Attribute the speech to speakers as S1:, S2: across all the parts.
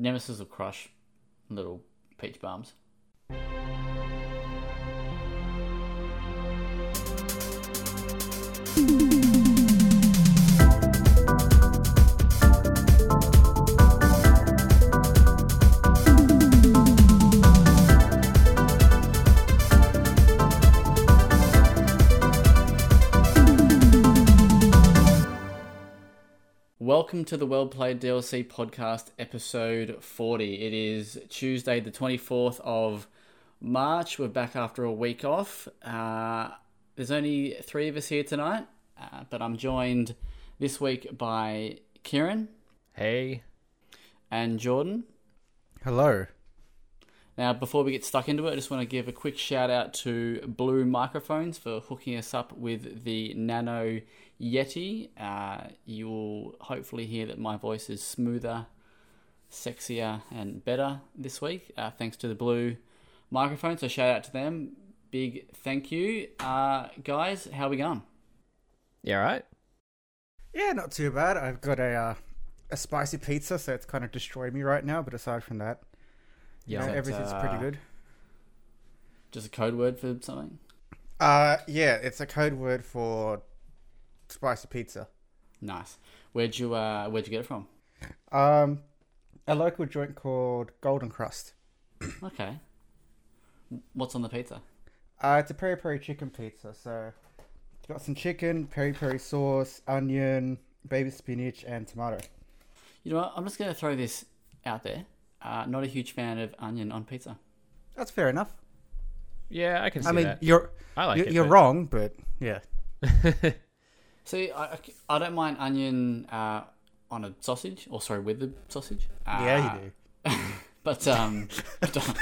S1: Nemesis will crush little peach bums. Welcome to the Well Played DLC podcast, episode 40. It is Tuesday, the 24th of March. We're back after a week off. Uh, there's only three of us here tonight, uh, but I'm joined this week by Kieran
S2: Hey.
S1: and Jordan.
S3: Hello.
S1: Now, before we get stuck into it, I just want to give a quick shout out to Blue Microphones for hooking us up with the Nano Yeti. Uh, you will hopefully hear that my voice is smoother, sexier, and better this week, uh, thanks to the Blue Microphone. So, shout out to them. Big thank you. Uh, guys, how we going?
S2: Yeah, right?
S3: Yeah, not too bad. I've got a uh, a spicy pizza, so it's kind of destroyed me right now. But aside from that, you
S2: Yeah.
S3: know,
S1: that,
S3: everything's pretty
S1: uh,
S3: good.
S1: Just a code word for something?
S3: Uh, yeah, it's a code word for spicy pizza.
S1: Nice. Where'd you uh, Where'd you get it from?
S3: Um, a local joint called Golden Crust.
S1: Okay. What's on the pizza?
S3: Uh, it's a peri peri chicken pizza. So it's got some chicken, peri peri sauce, onion, baby spinach, and tomato.
S1: You know what? I'm just going to throw this out there. Uh, not a huge fan of onion on pizza.
S3: That's fair enough.
S2: Yeah, I can see
S3: I mean,
S2: that.
S3: you're
S2: I like
S3: you're,
S2: it.
S3: you're
S2: but-
S3: wrong, but yeah.
S1: See, I, I- I don't mind onion uh, on a sausage, or sorry, with the sausage. Uh,
S3: yeah, you do.
S1: But um, I don't-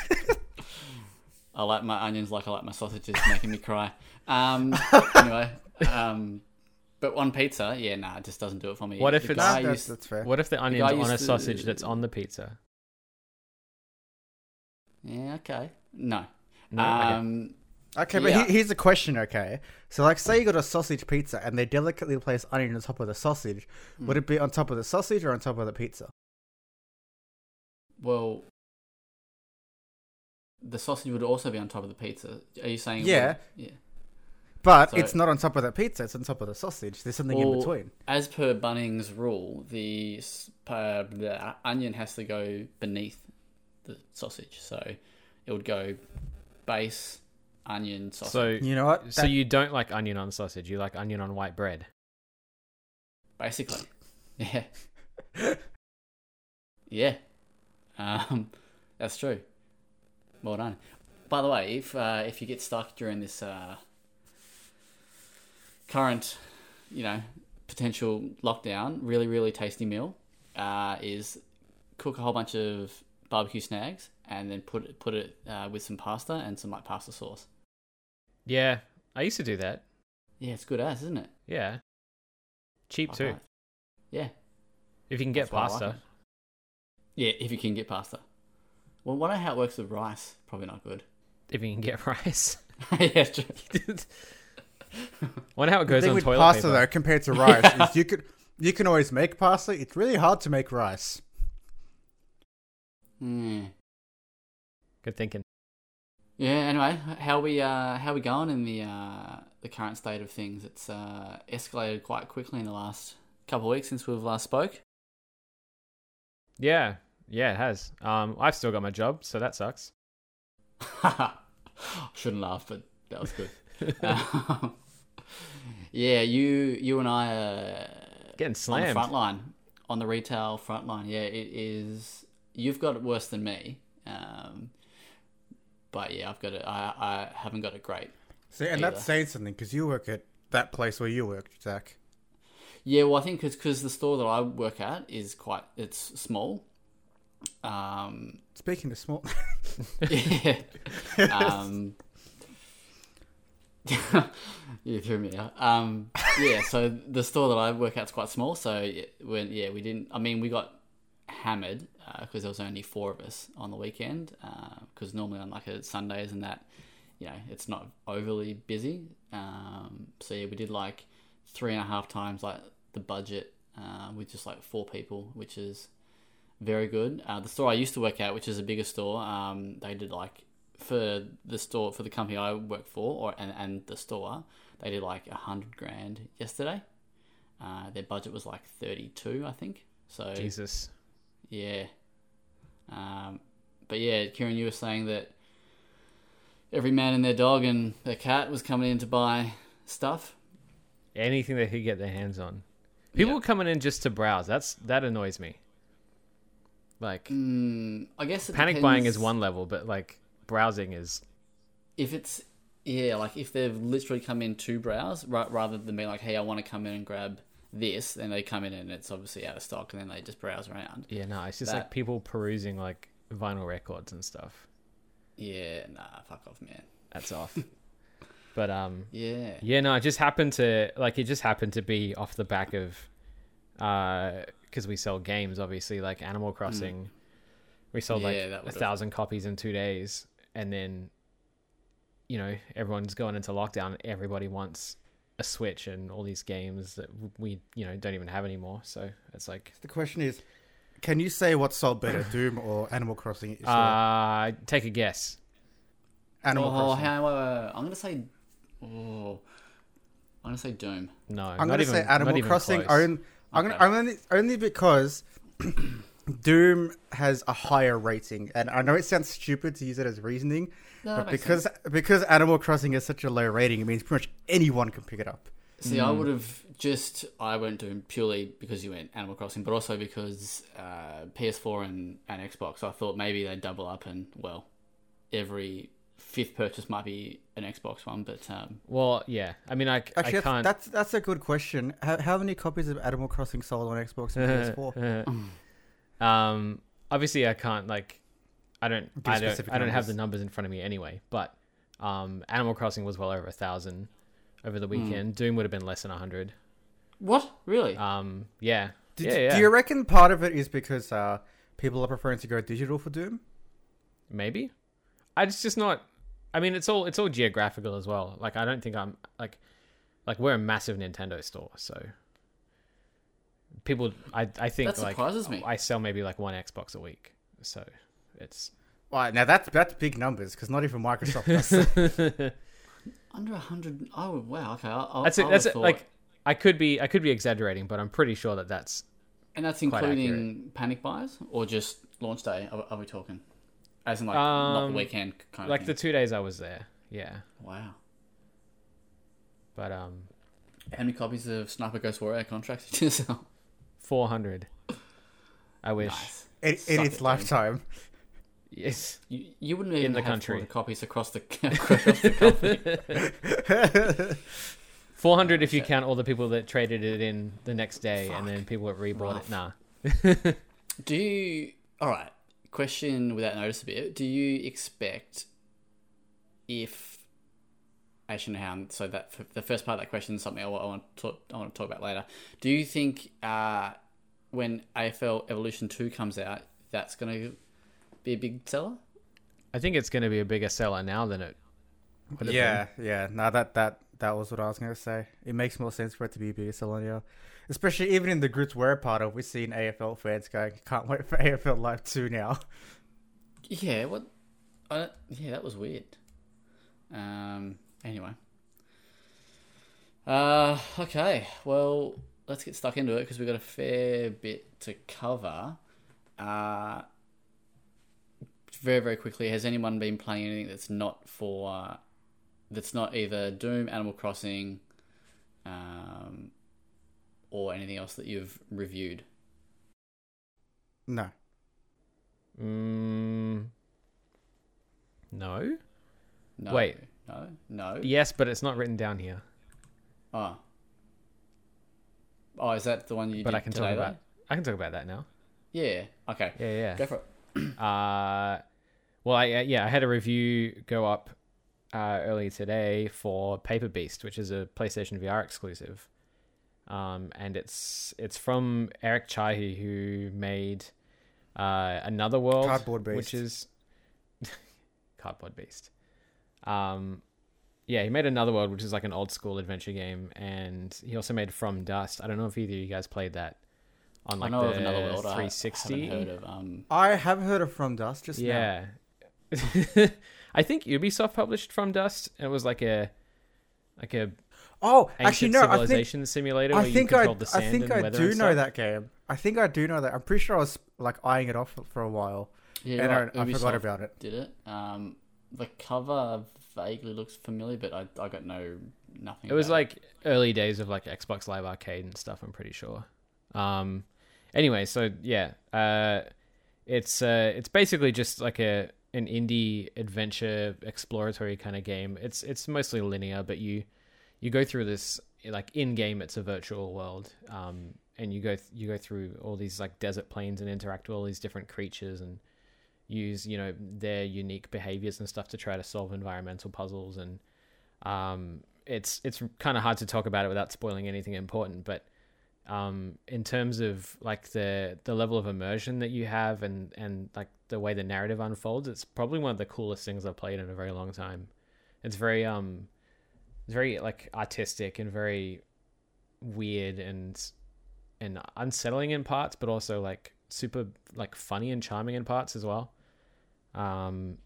S1: I like my onions like I like my sausages, making me cry. Um, anyway, um, but on pizza, yeah, nah, it just doesn't do it for me.
S2: What if
S1: The
S2: it's-
S3: That's,
S1: used-
S3: that's fair.
S2: What if the onion's
S1: guy
S2: on a
S1: used to-
S2: sausage that's on the pizza?
S1: Yeah, okay. No.
S2: No,
S1: um,
S3: Okay, but
S1: Yeah.
S3: he- here's the question, okay? So, like, say you got a sausage pizza and they delicately place onion on top of the sausage. Would
S1: Hmm.
S3: it be on top of the sausage or on top of the pizza?
S1: well, the sausage would also be on top of the pizza. Are you saying?
S3: Yeah.
S1: would- Yeah.
S3: But
S1: So-
S3: it's not on top of the pizza, it's on top of the sausage. There's something in between.
S1: As per Bunnings rule, the, uh, the onion has to go beneath the sausage, so it would go base onion sausage.
S2: so,
S3: You know what?
S2: so
S3: That-
S2: you don't like onion on sausage. You like onion on white bread.
S1: basically, yeah, yeah, um, that's true. Well done. By the way, if uh, if you get stuck during this uh, current, you know, potential lockdown, really really tasty meal uh, is cook a whole bunch of barbecue snags and then put it, put it uh, with some pasta and some like pasta sauce.
S2: Yeah, I used to do that.
S1: Yeah, it's good ass, isn't it?
S2: Yeah. Cheap
S1: Fuck
S2: too.
S1: right. Yeah,
S2: If you can get
S1: That's why I like
S2: pasta.
S1: it. Yeah, if you can get pasta. Well, I wonder how it works with rice. Probably not good.
S2: If you can get rice.
S1: yeah, true.
S2: Wonder how it
S3: the
S2: goes
S3: thing
S2: on
S3: with
S2: toilet
S3: pasta,
S2: paper.
S3: though, compared to rice, is you could you can always make pasta. It's really hard to make rice.
S1: Hmm.
S2: Good thinking.
S1: Yeah. Anyway, how we uh, how we going in the uh, the current state of things? It's uh, escalated quite quickly in the last couple of weeks since we've last spoke.
S2: Yeah, yeah, it has. Um, I've still got my job, so that sucks.
S1: Shouldn't laugh, but that was good. Um, yeah, you you and I are
S2: Getting slammed
S1: on the front line, on the retail front line. Yeah, it is. You've got it worse than me, um, but yeah, I've got it. I, I haven't got it great.
S3: See, and
S1: Either.
S3: that's saying something because you work at that place where you work, Zach.
S1: Yeah, well, I think it's because the store that I work at is quite it's small. Um,
S3: Speaking of small,
S1: yeah. Um, you threw me out. Um, yeah, so the store that I work at's quite small. So when yeah, we didn't. I mean, we got hammered because there was only four of us on the weekend. Because normally on like a Sundays and that, you know, it's not overly busy. Um, so yeah, we did like three and a half times like the budget uh, with just like four people, which is very good. Uh, the store I used to work at, which is a bigger store, um, they did like for the store for the company I work for, or and, and the store, they did like a hundred grand yesterday. Uh, their budget was like thirty two, I think. So
S2: Jesus.
S1: yeah. Um, but yeah, Kieran, you were saying that every man and their dog and their cat was coming in to buy stuff.
S2: Anything they could get their hands on. People
S1: Yeah.
S2: coming in just to browse. That's that annoys me. Like
S1: Mm, I guess
S2: panic buying is one level, but like browsing is
S1: If it's yeah, like if they've literally come in to browse, ra- rather than being like, "Hey, I want to come in and grab this," then they come in and it's obviously out of stock, and then they just browse around.
S2: yeah, no, it's just
S1: That-
S2: like people perusing like vinyl records and stuff.
S1: Yeah, nah, fuck off, man.
S2: That's off. but um
S1: Yeah,
S2: Yeah, no, it just happened to like it just happened to be off the back of uh, because we sell games, obviously, like Animal Crossing. We sold
S1: Mm. Yeah,
S2: like a thousand copies in two days, and then you know everyone's going into lockdown. Everybody wants a Switch and all these games that we you know don't even have anymore. So it's like
S3: The question is, can you say what sold better, Doom or Animal Crossing? It's, uh,
S2: take a guess.
S3: Animal
S1: oh,
S3: Crossing.
S1: how, wait, wait, wait. I'm gonna say, oh, I'm gonna say Doom.
S2: No,
S3: I'm
S2: not
S3: gonna
S2: even,
S3: say
S2: not
S3: Animal
S2: even
S3: Crossing.
S2: close.
S3: Own, I'm,
S1: Okay.
S3: gonna, I'm only only because Doom has a higher rating, and I know it sounds stupid to use it as reasoning,
S1: No, that
S3: but
S1: makes
S3: because because Animal Crossing is such a low rating, it means pretty much anyone can pick it up.
S1: See, I would have just I went Doom purely because you went Animal Crossing, but also because uh, PS4 and, and Xbox. I thought maybe they'd double up, and well, every fifth purchase might be an Xbox one. But um,
S2: Well, yeah. I mean, I,
S3: Actually,
S2: I
S3: that's,
S2: can't.
S3: that's that's a good question. How, how many copies of Animal Crossing sold on Xbox and PS4?
S2: um, obviously, I can't like, I don't, I don't, I don't have the numbers in front of me anyway. But um, Animal Crossing was well over a thousand over the
S3: Hmm.
S2: weekend. Doom would have been less than a hundred.
S1: what really?
S2: Um, yeah,
S3: Do,
S2: yeah, yeah.
S3: do you reckon part of it is because uh, people are preferring to go digital for Doom?
S2: Maybe. I just just not. I mean, it's all it's all geographical as well. Like, I don't think I'm like, like we're a massive Nintendo store, so people. I I think
S1: That
S2: like
S1: surprises me.
S2: I sell maybe like one Xbox a week, so it's
S3: Right, now that's that's big numbers because not even Microsoft does.
S1: Under a hundred? Oh wow, okay. I, I,
S2: That's it.
S1: would've
S2: That's it.
S1: thought-
S2: Like I could be, I could be exaggerating, but I'm pretty sure that that's
S1: and that's
S2: quite
S1: including panic buys or just launch day. Are, are we talking? As in like not
S2: Um,
S1: the weekend kind
S2: like
S1: of
S2: Like
S1: the
S2: two days I was there. Yeah,
S1: wow.
S2: but um,
S1: How many copies of Sniper Ghost Warrior contracts did you sell?
S2: four hundred. I wish.
S1: Nice.
S3: in, in its
S1: it,
S3: lifetime.
S2: Yes.
S1: You, you wouldn't even
S2: the
S1: have
S2: country.
S1: 400 copies across the across the company.
S2: Four hundred if you count all the people that traded it in the next day, and then people that rebought
S1: Rough.
S2: it. Nah.
S1: Do you? All right. Question without notice a bit. Do you expect if actually how so that the first part of that question is something I I want to talk, I want to talk about later. Do you think uh, when AFL Evolution Two comes out, that's going to be a big seller?
S2: I think it's going to be a bigger seller now than it. would have
S3: yeah, yeah. Now that that that was what I was gonna say. It makes more sense for it to be a bigger Salonia. Especially even in the groups we're a part of, we've seen AFL fans going, "Can't wait for AFL Live Two now."
S1: Yeah. What? I, yeah, that was weird. Um. Anyway. Uh. Okay. Well, let's get stuck into it because we've got a fair bit to cover. Uh. Very very quickly, has anyone been playing anything that's not for, uh, that's not either Doom, Animal Crossing, um, or anything else that you've reviewed?
S3: No,
S2: Mm, no.
S1: No.
S2: Wait.
S1: No. No.
S2: Yes, but it's not written down here.
S1: Oh. Oh, is that the one you
S2: But
S1: did
S2: I can
S1: today,
S2: talk
S1: though?
S2: about. I can talk about that now.
S1: Yeah. Okay.
S2: Yeah, yeah.
S1: Go for it.
S2: Uh, well, I uh, yeah, I had a review go up uh, earlier today for Paper Beast, which is a PlayStation VR exclusive. Um, and it's it's from Eric Chahi, who made uh, Another World,
S3: Cardboard Beast.
S2: which is Cardboard Beast. Um, yeah, he made Another World, which is like an old school adventure game, and he also made From Dust. I don't know if either of you guys played that. on
S1: I know
S2: the
S1: of another world. I
S2: 360.
S1: haven't heard of. Um,
S3: I have heard of From Dust just now.
S2: Yeah. I think Ubisoft published From Dust. It was like a like a
S3: Oh,
S2: ancient
S3: actually no. I think
S2: civilization simulator where
S3: I think
S2: you
S3: I
S2: controlled the
S3: I think I do know that game. I think I do know that. I'm pretty sure I was like eyeing it off for a while,
S1: yeah,
S3: and
S1: right,
S3: I, I forgot about it.
S1: Did it? Um, the cover vaguely looks familiar, but I, I got no nothing.
S2: It was
S1: about
S2: like early days of like Xbox Live Arcade and stuff. I'm pretty sure. Um, anyway, so yeah, uh, it's uh, it's basically just like a an indie adventure exploratory kind of game. It's it's mostly linear, but you you go through this like in game. It's a virtual world, um, and you go th- you go through all these like desert plains and interact with all these different creatures and use you know their unique behaviors and stuff to try to solve environmental puzzles and um, it's it's kind of hard to talk about it without spoiling anything important but um, in terms of like the the level of immersion that you have and and like the way the narrative unfolds it's probably one of the coolest things I've played in a very long time it's very um it's very like artistic and very weird and and unsettling in parts but also like super like funny and charming in parts as well um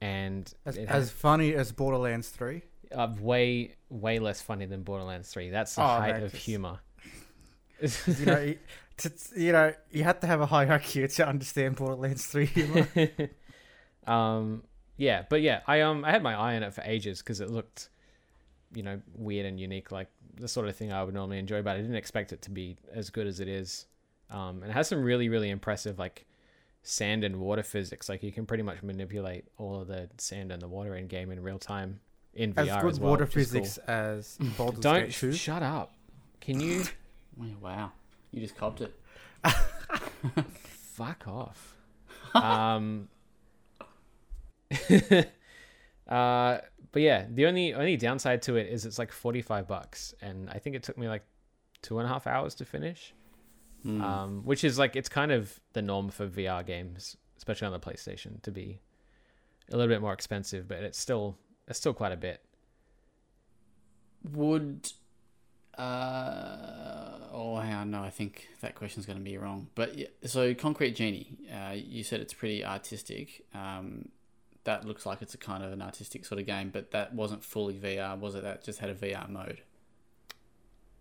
S2: and
S3: As,
S2: it
S3: as funny as Borderlands Three.
S2: uh, way way less funny than Borderlands 3. That's the
S3: Oh,
S2: height
S3: man,
S2: of
S3: just-
S2: humor.
S3: You know, you, to, you know, you had to have a high IQ to understand Borderlands Three humor.
S2: um yeah, but yeah, I um I had my eye on it for ages because it looked you know weird and unique like the sort of thing I would normally enjoy, but I didn't expect it to be as good as it is. Um and it has some really really impressive like sand and water physics like you can pretty much manipulate all of the sand and the water in game in real time in VR
S3: as
S2: as,
S3: good
S2: well,
S3: water
S2: is cool.
S3: physics as Baldur's
S2: Don't
S3: Gate
S2: shut up. Can you
S1: wow, you just copped it.
S2: fuck off. um, uh, but yeah, the only only downside to it is it's like forty five bucks, and I think it took me like two and a half hours to finish.
S1: Hmm.
S2: Um, which is like it's kind of the norm for VR games, especially on the PlayStation, to be a little bit more expensive, but it's still it's still quite a bit.
S1: Would uh oh hang on, no, I think that question's going to be wrong. But yeah, so Concrete Genie, uh, you said it's pretty artistic. Um, that looks like it's a kind of an artistic sort of game, but that wasn't fully VR, was it? That just had a VR mode.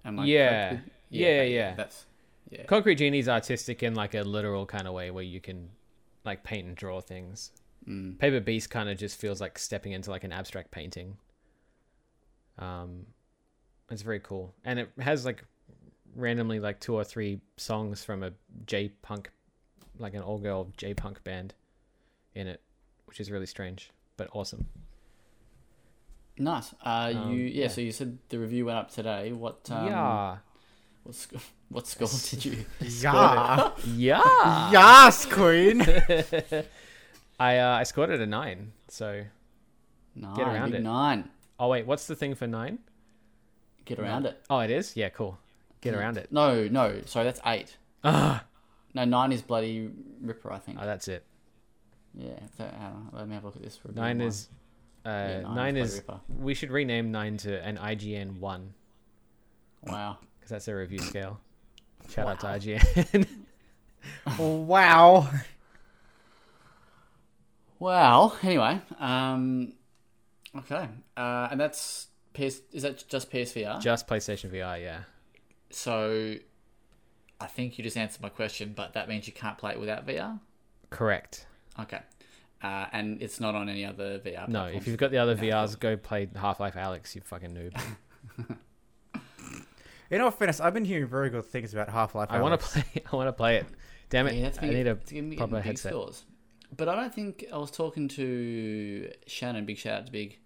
S1: Am I
S2: Yeah.
S1: correct with-
S2: Yeah, yeah.
S1: That's yeah.
S2: Concrete Genie's artistic in like a literal kind of way where you can like paint and draw things.
S1: Mm.
S2: Paper Beast kind of just feels like stepping into like an abstract painting. Um, it's very cool, and it has like randomly like two or three songs from a J punk, like an all girl J punk band, in it, which is really strange but awesome.
S1: Nice. Uh,
S2: Um,
S1: you yeah,
S2: yeah.
S1: So you said the review went up today. What um,
S2: yeah,
S1: What, sc- what score did you?
S3: Yeah.
S2: yeah,
S3: yes, Queen.
S2: I uh, I scored it a nine. So
S1: Nine.
S2: Get
S1: around
S2: it.
S1: Nine.
S2: oh wait, what's the thing for nine?
S1: Get around it.
S2: Oh, it is. Yeah, cool. Get around it.
S1: No, no. Sorry, that's eight.
S2: Ah,
S1: No, nine is bloody Ripper. I think.
S2: oh, that's it.
S1: Yeah. That, hang on, let me have a look at this. For a bit
S2: Nine
S1: more.
S2: is uh,
S1: Yeah, nine
S2: nine
S1: is
S2: is.
S1: Bloody
S2: We should rename nine to an IGN one
S1: Wow.
S2: because that's their review scale. Shout out to IGN.
S3: wow.
S1: Wow. Anyway. Um. Okay. Uh, and that's PS. Is that just PSVR?
S2: Just PlayStation VR, yeah.
S1: So. I think you just answered my question, but that means you can't play it without VR.
S2: Correct.
S1: Okay. Uh, and it's not on any other VR.
S2: No,
S1: platforms?
S2: if you've got the other VRs, go play Half Life Alyx, you fucking noob.
S3: In all fairness, I've been hearing very good things about Half Life.
S2: I want to play. I want to play it. Damn it!
S1: Yeah, that's
S2: I need a
S1: it's gonna be
S2: proper
S1: getting big
S2: headset.
S1: scores. But I don't think I was talking to Shannon. Big shout out to Big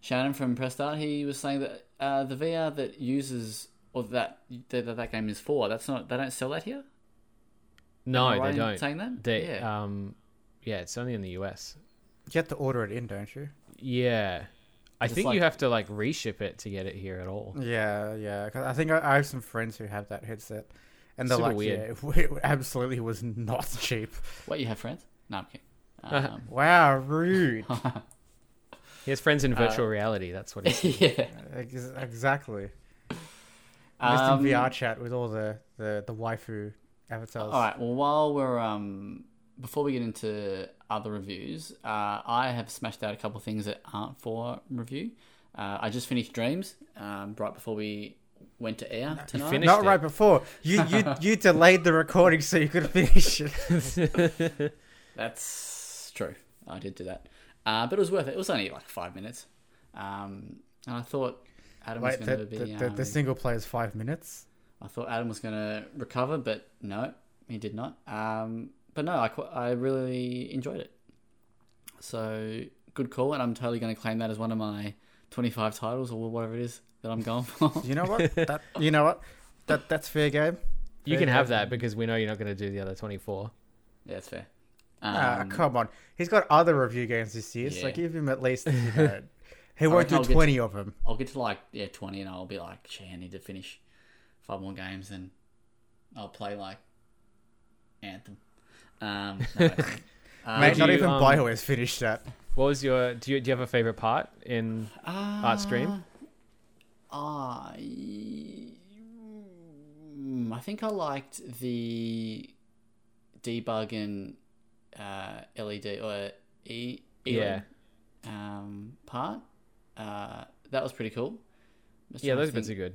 S1: Shannon from Press Start. He was saying that uh, the VR that uses or that, that that that game is for. That's not. They don't sell that here.
S2: No,
S1: Am I
S2: they don't.
S1: Saying that.
S2: They
S1: yeah.
S2: um, yeah, it's only in the US.
S3: You have to order it in, don't you?
S2: Yeah, I think
S1: like-
S2: you have to like reship it to get it here at all.
S3: Yeah, yeah. 'cause I think I, I have some friends who have that headset, and they're
S2: Super
S3: like,
S2: weird.
S3: yeah, it, absolutely was not cheap.
S1: what you have friends? No, I'm kidding. Um,
S3: Wow, rude.
S2: He has friends in
S1: Uh,
S2: virtual reality. That's what he's.
S1: yeah.
S3: Ex- exactly. Just
S1: Um,
S3: in VR chat with all the, the, the waifu avatars.
S1: All right. Well, while we're um, before we get into other reviews, uh, I have smashed out a couple of things that aren't for review. Uh, I just finished Dreams um, right before we went to air tonight.
S2: finished-
S3: Not
S2: it.
S3: right before you you you delayed the recording so you could finish it.
S1: That's true. I did do that, uh, but it was worth it. It was only like five minutes, um, and I thought Adam
S3: Wait,
S1: was
S3: the,
S1: going to be.
S3: the,
S1: um,
S3: the single player is five minutes.
S1: I thought Adam was going to recover, but no, he did not. Um, but no, I, qu- I really enjoyed it. So good call, and I'm totally going to claim that as one of my 25 titles or whatever it is that I'm going for.
S3: You know what? that you know what? That that's fair game.
S2: You
S3: Fair
S2: can have that because we know you're not going to do the other 24.
S1: yeah, it's fair.
S3: Ah,
S1: Um,
S3: come on. He's got other review games this year, so give him at least. You know, he won't do
S1: I'll get to-
S3: twenty of them.
S1: I'll get to like yeah 20, and I'll be like, gee, I need to finish five more games, and I'll play like Anthem. Um, no. Um,
S3: Mate, not
S2: you,
S3: even
S2: um,
S3: Bio has finished that.
S2: What was your? Do you do you have a favorite part in Art's Dream?
S1: I, I think I liked the D-Bug and uh, LED or E
S2: Yeah.
S1: um, part. Uh, that was pretty cool.
S2: Yeah, those bits are good.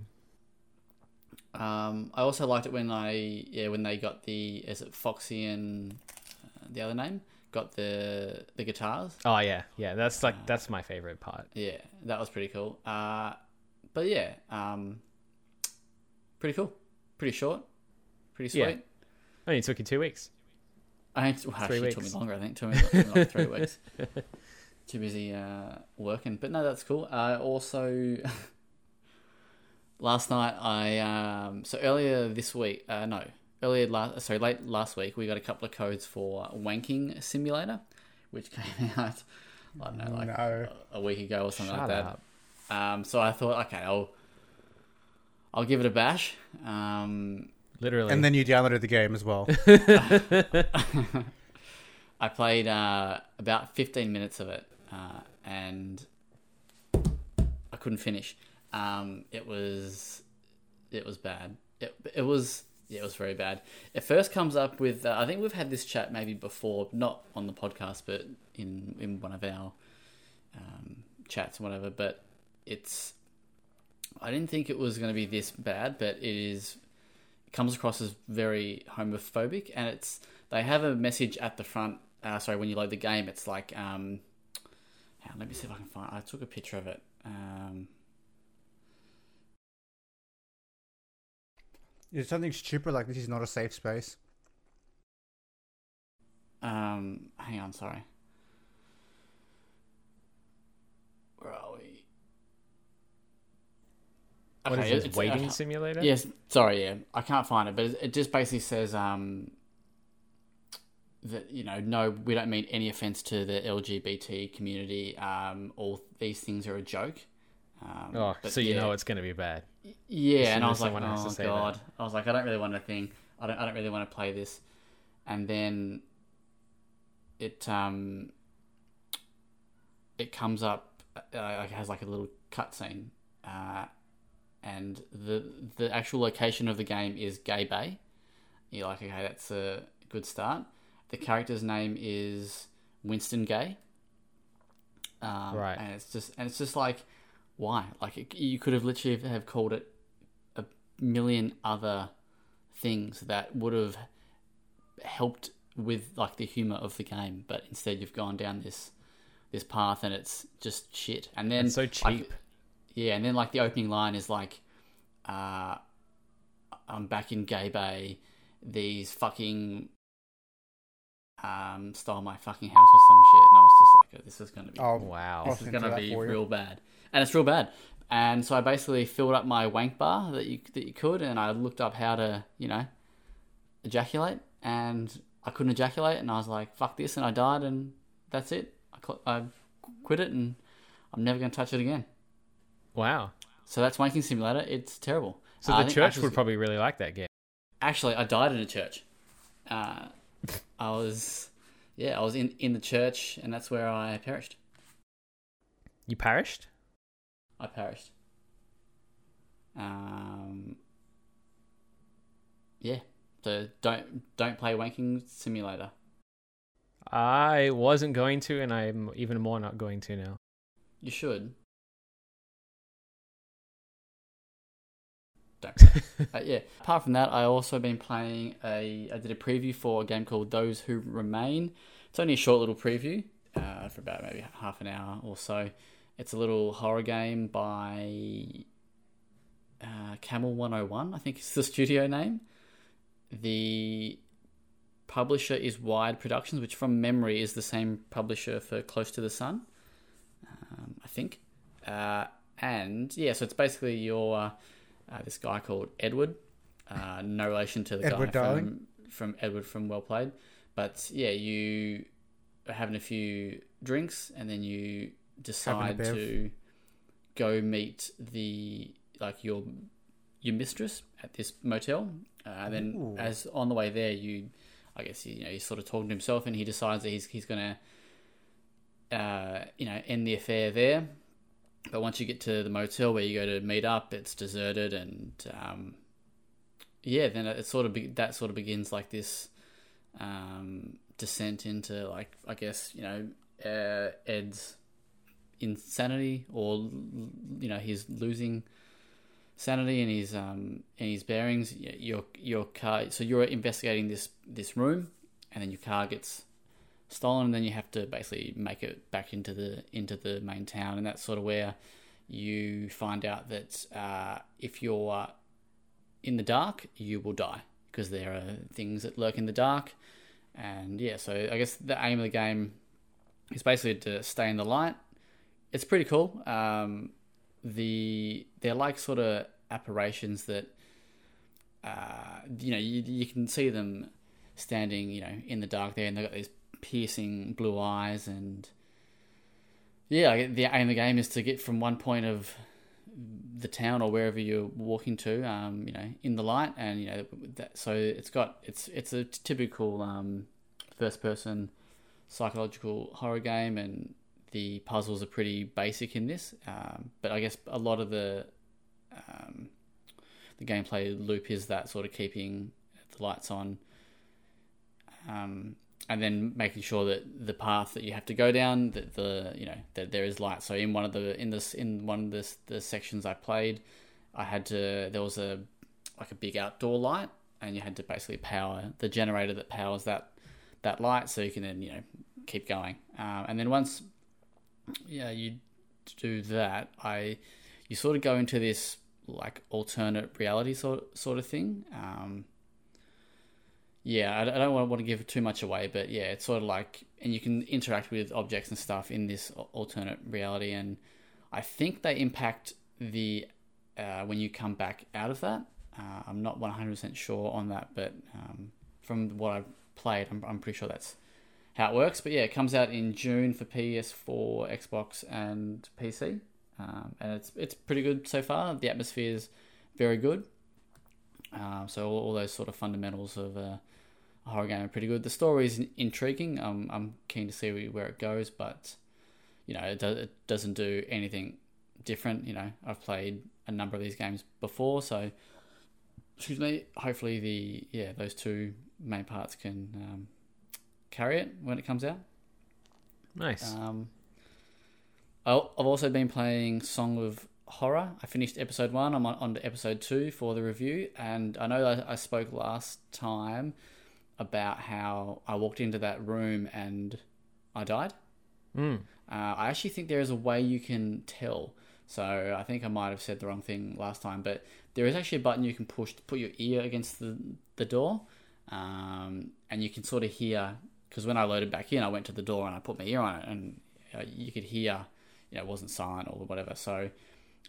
S1: Um, I also liked it when I yeah when they got the is it Foxy and uh, the other name got the the guitars.
S2: Oh yeah, yeah. That's like that's my favorite part.
S1: Yeah, that was pretty cool. Uh, but yeah, um, pretty cool. Pretty short. Pretty sweet. Yeah.
S2: Only took you two weeks.
S1: I well,
S2: Three
S1: actually, it took me longer. I think took me, took me like three weeks. Too busy uh, working, but no, that's cool. I also last night I um, so earlier this week. Uh, no, earlier last sorry late last week we got a couple of codes for Wanking Simulator, which came out. I don't know, like
S3: No.
S1: a, a week ago or something
S2: Shut
S1: like that. Um, so I thought, okay, I'll I'll give it a bash. Um,
S2: Literally.
S3: And then you downloaded the game as well.
S1: I played uh, about 15 minutes of it, uh, and I couldn't finish. Um, it was it was bad. It, it was yeah, it was very bad. It first comes up with uh, I think we've had this chat maybe before, not on the podcast, but in in one of our um, chats and whatever. But it's I didn't think it was going to be this bad, but it is. It comes across as very homophobic, and it's they have a message at the front. Uh, sorry, when you load the game, it's like um, hang on, let me see if I can find. I took a picture of it. Um,
S3: It's something stupid like this is not a safe space.
S1: um, hang on, sorry. Where are we?
S2: what is
S1: Okay,
S2: this waiting
S1: uh,
S2: simulator?
S1: Yes, sorry, yeah, I can't find it, but it, it just basically says um, that you know, no, we don't mean any offense to the LGBT community. Um, all these things are a joke. Um,
S2: Oh, so you
S1: yeah.
S2: know it's going to be bad.
S1: Yeah, and I was like,
S2: someone has to
S1: oh
S2: say that.
S1: god. I was like, I don't really want to thing. I don't. I don't really want to play this. And then it um it comes up. Uh, it has like a little cutscene, uh, and the the actual location of the game is Gay Bay. You're like, okay, that's a good start. The character's name is Winston Gay. Um,
S2: Right.
S1: And it's just and it's just like, why? Like it, you could have literally have called it a million other things that would have helped with like the humor of the game, but instead you've gone down this this path and it's just shit. And then
S2: It's so
S1: like,
S2: cheap.
S1: yeah, and then like the opening line is like, uh, "I'm back in Gay Bay. These fucking um stole my fucking house or some shit." And I was just like, "This is gonna be
S3: Oh,
S2: wow.
S3: I'll
S1: this is gonna be real bad," and it's real bad. And so I basically filled up my wank bar that you that you could, and I looked up how to you know ejaculate, and I couldn't ejaculate, and I was like, "Fuck this," and I died, and that's it. I cl- I quit it, and I'm never gonna touch it again.
S2: Wow.
S1: So that's wanking simulator. It's terrible.
S2: So
S1: Uh,
S2: the
S1: think
S2: church would probably really like that game.
S1: Actually, I died in a church. Uh, I was, yeah, I was in, in the church, and that's where I perished.
S2: You perished?
S1: I perished. Um, yeah, So don't don't play Wanking Simulator.
S2: I wasn't going to, and I'm even more not going to now.
S1: You should. Don't. uh, yeah. Apart from that, I also been playing a. I did a preview for a game called Those Who Remain. It's only a short little preview uh, for about maybe half an hour or so. It's a little horror game by uh, Camel One Hundred One. I think is the studio name. The publisher is Wired Productions, which from memory is the same publisher for Close to the Sun. Um, I think. Uh, and yeah, so it's basically your uh, this guy called Edward. Uh, no relation to the
S3: Edward
S1: guy from, from Edward from Well Played, but yeah, you are having a few drinks and then you decide to go meet the like your your mistress at this motel. Uh, and then
S3: Ooh.
S1: as on the way there, you I guess you know he's sort of talking to himself and he decides that he's he's gonna uh, you know end the affair there. But once you get to the motel where you go to meet up, it's deserted, and um, yeah, then it sort of be- that sort of begins like this um, descent into like I guess you know uh, Ed's insanity, or you know he's losing sanity and his um and his bearings. Your your car, so you're investigating this this room, and then your car gets stolen and then you have to basically make it back into the into the main town. And that's sort of where you find out that uh, if you're in the dark you will die because there are things that lurk in the dark. And yeah so i guess the aim of the game is basically to stay in the light. It's pretty cool. Um, the they're like sort of apparitions that uh, you know you, you can see them standing you know in the dark there and they've got these piercing blue eyes and yeah the aim of the game is to get from one point of the town or wherever you're walking to um, you know in the light and you know that, so it's got it's it's a typical um, first person psychological horror game and the puzzles are pretty basic in this um, but I guess a lot of the um, the gameplay loop is that sort of keeping the lights on um, and then making sure that the path that you have to go down that the you know that there is light. So in one of the in this in one of the, the sections i played i had to there was a like a big outdoor light and you had to basically power the generator that powers that that light so you can then you know keep going. Um, and then once yeah you do that i you sort of go into this like alternate reality sort sort of thing. Um, yeah, I don't want to give too much away, but yeah, it's sort of like, and you can interact with objects and stuff in this alternate reality, and I think they impact the uh, when you come back out of that. Uh, I'm not 100% sure on that, but um, from what I've played, I'm, I'm pretty sure that's how it works. But yeah, it comes out in June for PS4, Xbox, and PC, um, and it's it's pretty good so far. The atmosphere is very good. Um, so all, all those sort of fundamentals of a horror game are pretty good. The story is intriguing. Um, I'm keen to see where it goes, but you know, it, do, it doesn't do anything different. You know, I've played a number of these games before, so excuse me. Hopefully, the yeah those two main parts can um, carry it when it comes out.
S2: Nice.
S1: Um, I'll- I've also been playing Song of Horror. I finished episode one. I'm on, on to episode two for the review, and I know that I spoke last time about how I walked into that room and I died.
S2: Mm.
S1: Uh, I actually think there is a way you can tell. So I think I might have said the wrong thing last time, but there is actually a button you can push to put your ear against the the door, um, and you can sort of hear. Because when I loaded back in, I went to the door and I put my ear on it, and uh, you could hear, you know, it wasn't silent or whatever. So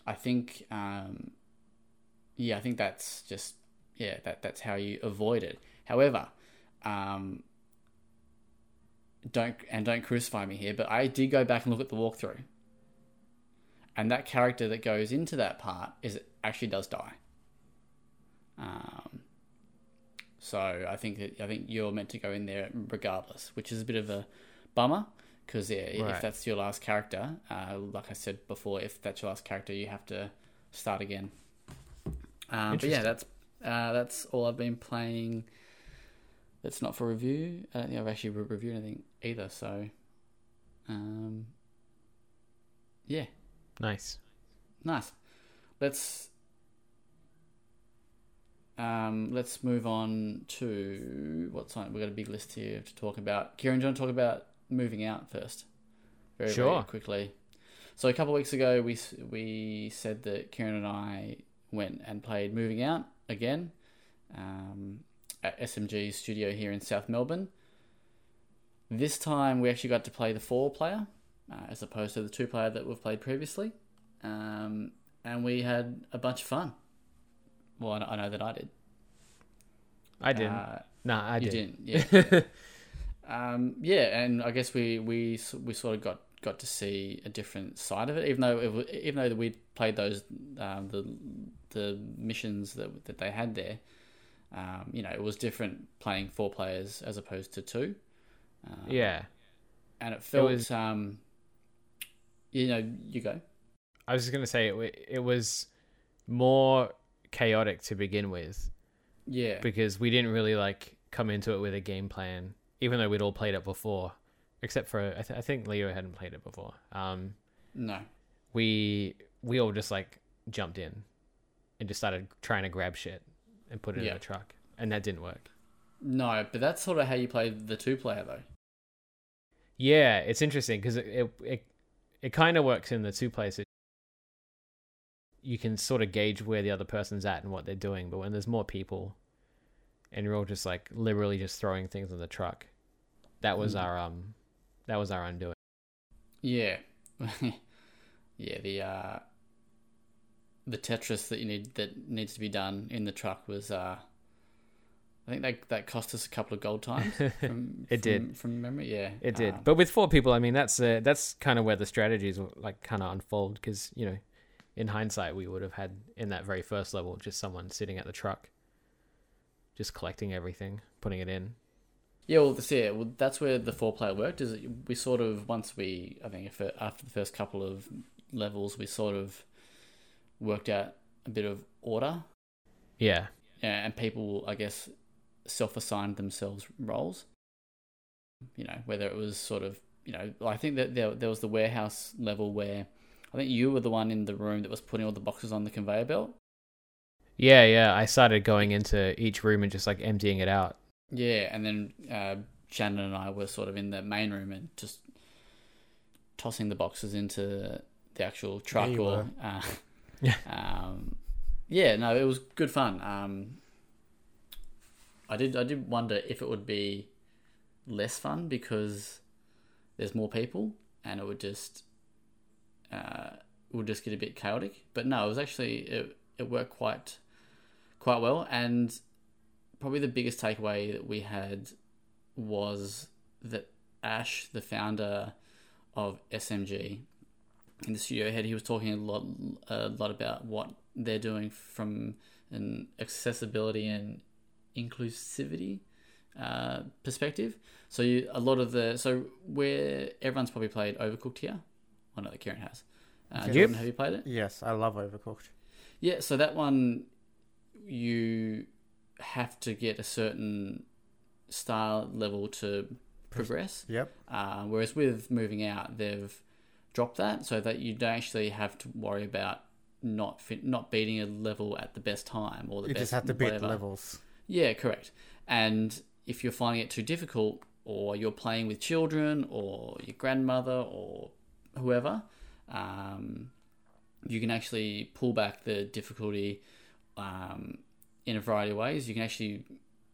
S1: I think, um, yeah, I think that's just yeah, that that's how you avoid it. However, um, don't and don't crucify me here, but I did go back and look at the walkthrough, and that character that goes into that part is actually does die. Um, so I think that I think you're meant to go in there regardless, which is a bit of a bummer because yeah, if that's your last character, uh, like I said before, if that's your last character, you have to start again. Um, but yeah, that's uh, that's all I've been playing that's not for review. I don't think I've actually re- reviewed anything either. So, um, yeah,
S2: Nice.
S1: nice. Let's um, let's move on to what's on. We've got a big list here to talk about. Kieran, do you want to talk about moving out first? Very, very
S2: Sure.
S1: quickly. So a couple of weeks ago, we we said that Kieran and I went and played Moving Out again um, at SMG's studio here in South Melbourne. This time, we actually got to play the four player uh, as opposed to the two player that we've played previously, um, and we had a bunch of fun. Well, I know, I know that I did.
S2: I didn't.
S1: Uh,
S2: nah, I
S1: you
S2: did.
S1: didn't, yeah. um, yeah, and I guess we we we sort of got got to see a different side of it, even though it, even though we played those um, the the missions that that they had there. Um, you know, it was different playing four players as opposed to two. Um,
S2: yeah.
S1: and it felt
S2: was-
S1: um, you know, you go.
S2: I was just gonna say it. It was more chaotic to begin with
S1: Yeah,
S2: because we didn't really like come into it with a game plan, even though we'd all played it before, except for I, th- I think Leo hadn't played it before. Um,
S1: no,
S2: we we all just like jumped in and just started trying to grab shit and put it in
S1: Yeah.
S2: a truck, and that didn't work.
S1: no, but that's sort of how you play the two player though.
S2: Yeah, it's interesting because it it it, it kind of works in the two places. You can sort of gauge where the other person's at and what they're doing, but when there's more people, and you're all just like literally just throwing things in the truck, that was
S1: Mm.
S2: our um, that was our undoing.
S1: Yeah, yeah. The uh, the Tetris that you need that needs to be done in the truck was uh, I think that that cost us a couple of gold times. From,
S2: It
S1: from-
S2: did.
S1: from memory. Yeah,
S2: It did,
S1: Um,
S2: but with four people, I mean that's uh, that's kind of where the strategies will, like kind of unfold because you know, in hindsight, we would have had in that very first level just someone sitting at the truck, just collecting everything, putting it in.
S1: Yeah, well, that's it. Well, that's where the four player worked. Is we sort of once we, I think, after the first couple of levels, we sort of worked out a bit of order.
S2: Yeah,
S1: Yeah, and people, I guess, self-assigned themselves roles. You know, whether it was sort of, you know, I think that there there was the warehouse level where I think you were the one in the room that was putting all the boxes on the conveyor belt.
S2: Yeah, yeah. I started going into each room and just like emptying it out.
S1: Yeah, and then uh, Shannon and I were sort of in the main room and just tossing the boxes into the actual truck
S3: you
S1: or uh,
S2: Yeah.
S1: um, yeah, no, it was good fun. Um, I did I did wonder if it would be less fun because there's more people and it would just uh, it would just get a bit chaotic. But no, it was actually it, it worked quite quite well and probably the biggest takeaway that we had was that Ash, the founder of SMG, in the studio head, he was talking a lot, a lot about what they're doing from an accessibility and inclusivity uh, perspective. So you, a lot of the so where everyone's probably played Overcooked here. I know that Kieran has. Uh,
S3: Yep.
S1: Jordan, have you played it?
S3: Yes, I love Overcooked.
S1: Yeah, so that one you have to get a certain style level to progress.
S3: Yep.
S1: Uh, whereas with moving out, they've dropped that so that you don't actually have to worry about not fit, not beating a level at the best time or the
S3: You
S1: best You
S3: just have to beat
S1: whatever.
S3: the levels.
S1: Yeah, correct. And if you're finding it too difficult, or you're playing with children, or your grandmother, or whoever, um, you can actually pull back the difficulty um, in a variety of ways. You can actually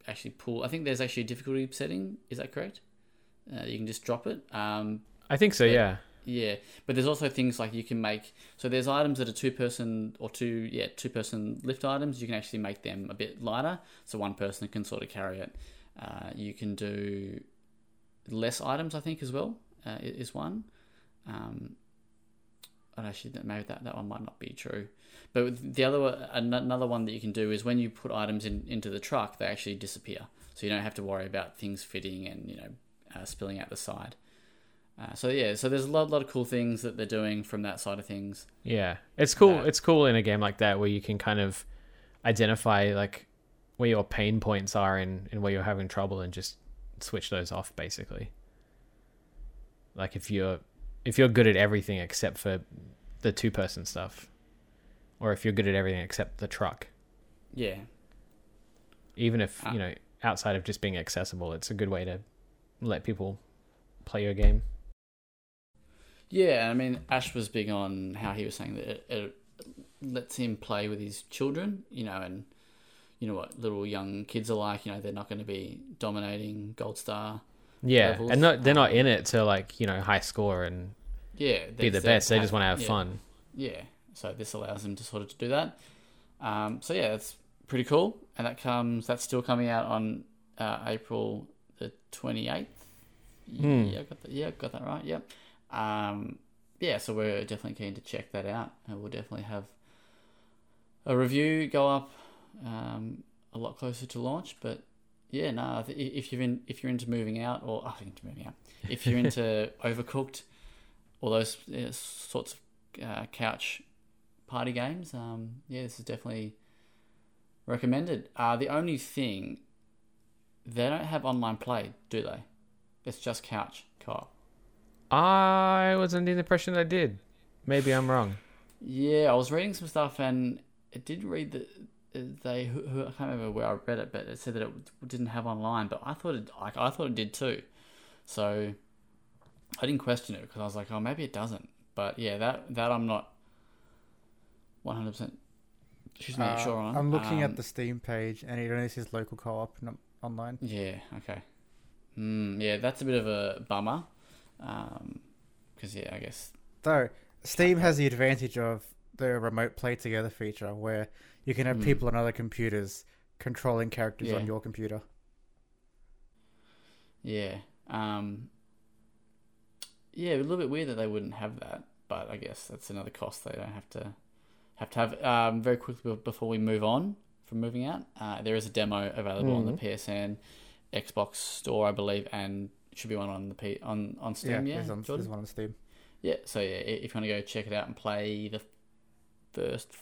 S1: actually pull. I think there's actually a difficulty setting. Is that correct? Uh, you can just drop it. Um,
S2: I think so.
S1: But-
S2: Yeah.
S1: Yeah, but there's also things like you can make. So there's items that are two person or two yeah two person lift items. You can actually make them a bit lighter, so one person can sort of carry it. Uh, you can do less items, I think, as well. Uh, is one. Um, and actually, that- maybe that, that one might not be true. But the other another one that you can do is when you put items in into the truck, they actually disappear. So you don't have to worry about things fitting and you know uh, spilling out the side. Uh, so yeah, so there's a lot, lot of cool things that they're doing from that side of things.
S2: Yeah, it's cool.
S1: Uh,
S2: it's cool in a game like that where you can kind of identify like where your pain points are and, and where you're having trouble and just switch those off basically. Like if you're if you're good at everything except for the two person stuff. Or if you're good at everything except the truck.
S1: Yeah.
S2: Even if,
S1: Ah.
S2: you know, outside of just being accessible, it's a good way to let people play your game.
S1: Yeah, I mean, Ash was big on how he was saying that it, it lets him play with his children, you know, and you know what little young kids are like. You know, they're not going to be dominating Gold Star.
S2: Yeah.
S1: Levels.
S2: And not they're not
S1: Um,
S2: in it to like, you know, high score and
S1: Yeah,
S2: be the best. They just want to have
S1: yeah.
S2: fun.
S1: Yeah, so this allows them to sort of to do that. Um, so yeah, that's pretty cool, and that comes that's still coming out on uh, April the twenty eighth.
S2: Hmm.
S1: Yeah, got that. Yeah, got that right. Yep. Um, yeah, so we're definitely keen to check that out, and we'll definitely have a review go up um, a lot closer to launch. But yeah, no, I if you're in if you're into moving out, or oh, into moving out, if you're into Overcooked, all those uh, sorts of uh, couch party games, um, yeah, this is definitely recommended. Uh, the only thing they don't have online play, do they? It's just couch co-op.
S2: I was under the impression they did. Maybe I'm wrong.
S1: Yeah, I was reading some stuff and it did read that uh, they who, who I can't remember where I read it, but it said that it didn't have online. But I thought it like I thought it did too, so I didn't question it because I was like, oh, maybe it doesn't. But yeah, that that I'm not one hundred percent. She's not
S3: Uh,
S1: sure on.
S3: I'm looking
S1: Um,
S3: at the Steam page, and it only says local co-op, not online.
S1: Yeah. Okay. Mm, yeah, that's a bit of a bummer. Because yeah, I guess
S3: Though Steam has the advantage of the remote play together feature, where you can have
S1: Hmm.
S3: people on other computers controlling characters
S1: Yeah.
S3: on your computer.
S1: Yeah. Um, yeah, a little bit weird that they wouldn't have that, but I guess that's another cost they don't have to have to have. Um, very quickly before we move on from moving out, uh, there is a demo available on the
S2: Mhm.
S1: PSN, Xbox Store, I believe, and should be one on the P on on Steam. Yeah,
S3: there's, on, there's one on Steam.
S1: Yeah, so yeah, if you want to go check it out and play the first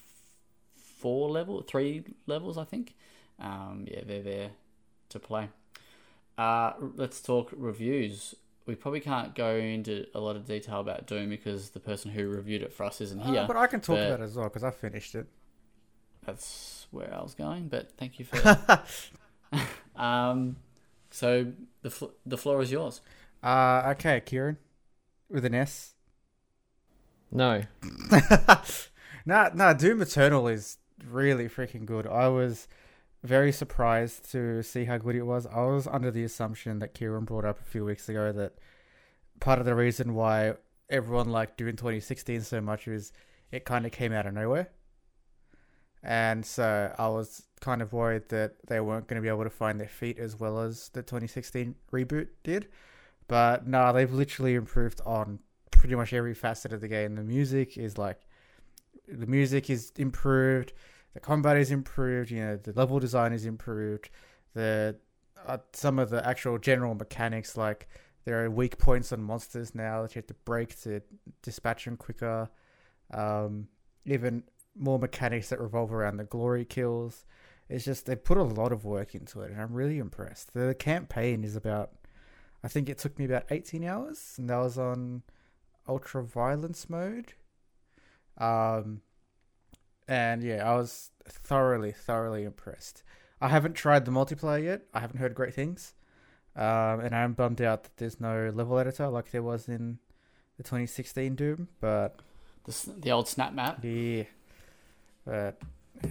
S1: four level, three levels, I think. Um, yeah, they're there to play. Uh, let's talk reviews. We probably can't go into a lot of detail about Doom because the person who reviewed it for us isn't
S3: Uh,
S1: here.
S3: but I can talk
S1: but-
S3: about it as well because I finished it.
S1: That's where I was going, but thank you for. um, so the fl- the floor is yours.
S3: Uh, okay, Kieran, with an S.
S2: No.
S3: nah, nah, Doom Eternal is really freaking good. I was very surprised to see how good it was. I was under the assumption that Kieran brought up a few weeks ago that part of the reason why everyone liked Doom 2016 so much is it kind of came out of nowhere. And so I was kind of worried that they weren't going to be able to find their feet as well as the 2016 reboot did. But no, they've literally improved on pretty much every facet of the game. The music is like the music is improved, the combat is improved, you know, the level design is improved, the uh, some of the actual general mechanics like there are weak points on monsters now that you have to break to dispatch them quicker. Um, even more mechanics that revolve around the glory kills. It's just they put a lot of work into it, and I'm really impressed. The campaign is about, I think it took me about 18 hours, and that was on ultra violence mode. Um, and yeah, I was thoroughly, thoroughly impressed. I haven't tried the multiplayer yet. I haven't heard great things. Um, and I'm bummed out that there's no level editor like there was in the 2016 Doom. But
S1: The the old snap map.
S3: yeah, but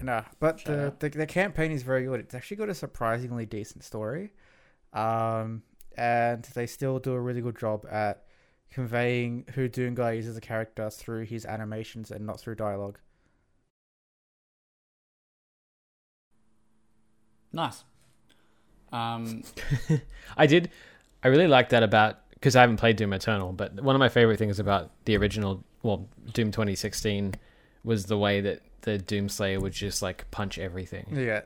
S3: no. But the, the the campaign is very good. It's actually got a surprisingly decent story. Um, and they still do a really good job at conveying who Doomguy is as a character through his animations and not through dialogue.
S1: Nice. Um,
S2: I did. I really like that about because I haven't played Doom Eternal, but one of my favorite things about the original, well, Doom 2016, was the way that the Doomslayer would just like punch everything.
S3: Yeah,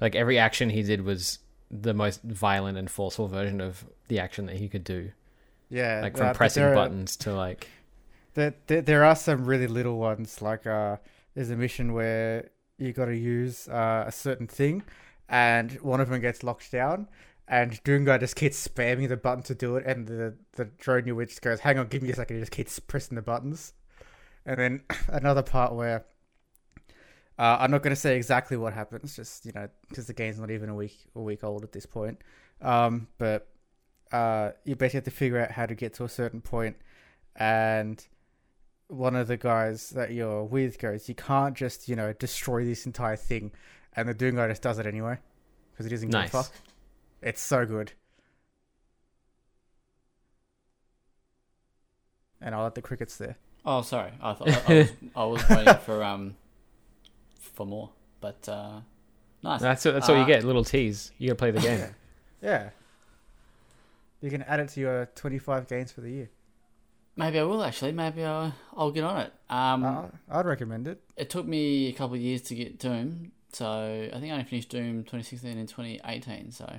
S2: Like every action he did was the most violent and forceful version of the action that he could do.
S3: yeah.
S2: Like
S3: uh,
S2: from
S3: but
S2: pressing
S3: are-
S2: buttons to like
S3: There, there, there are some really little ones. Like uh, there's a mission where you got to use uh, a certain thing, and one of them gets locked down, and Doomguy just keeps spamming the button to do it, and the the drone you just goes, "Hang on, give me a second. He just keeps pressing the buttons, and then another part where. Uh, I'm not going to say exactly what happens, just you know, because the game's not even a week a week old at this point. Um, but uh, you basically have to figure out how to get to a certain point, and one of the guys that you're with goes, "You can't just you know destroy this entire thing," and the Doom guy just does it anyway because he doesn't give
S2: Nice.
S3: a fuck. It's so good. And I'll let the crickets there.
S1: Oh, sorry. I thought I, I was, I was waiting for um for more, but uh, nice.
S2: That's that's all you
S1: Uh,
S2: get. Little tease. You gotta play the game.
S3: Yeah. You can add it to your 25 games for the year.
S1: Maybe I will actually. Maybe I'll, I'll get on it. Um,
S3: Uh, I'd recommend it.
S1: it took me a couple of years to get Doom, so I think I only finished Doom 2016 and 2018. So,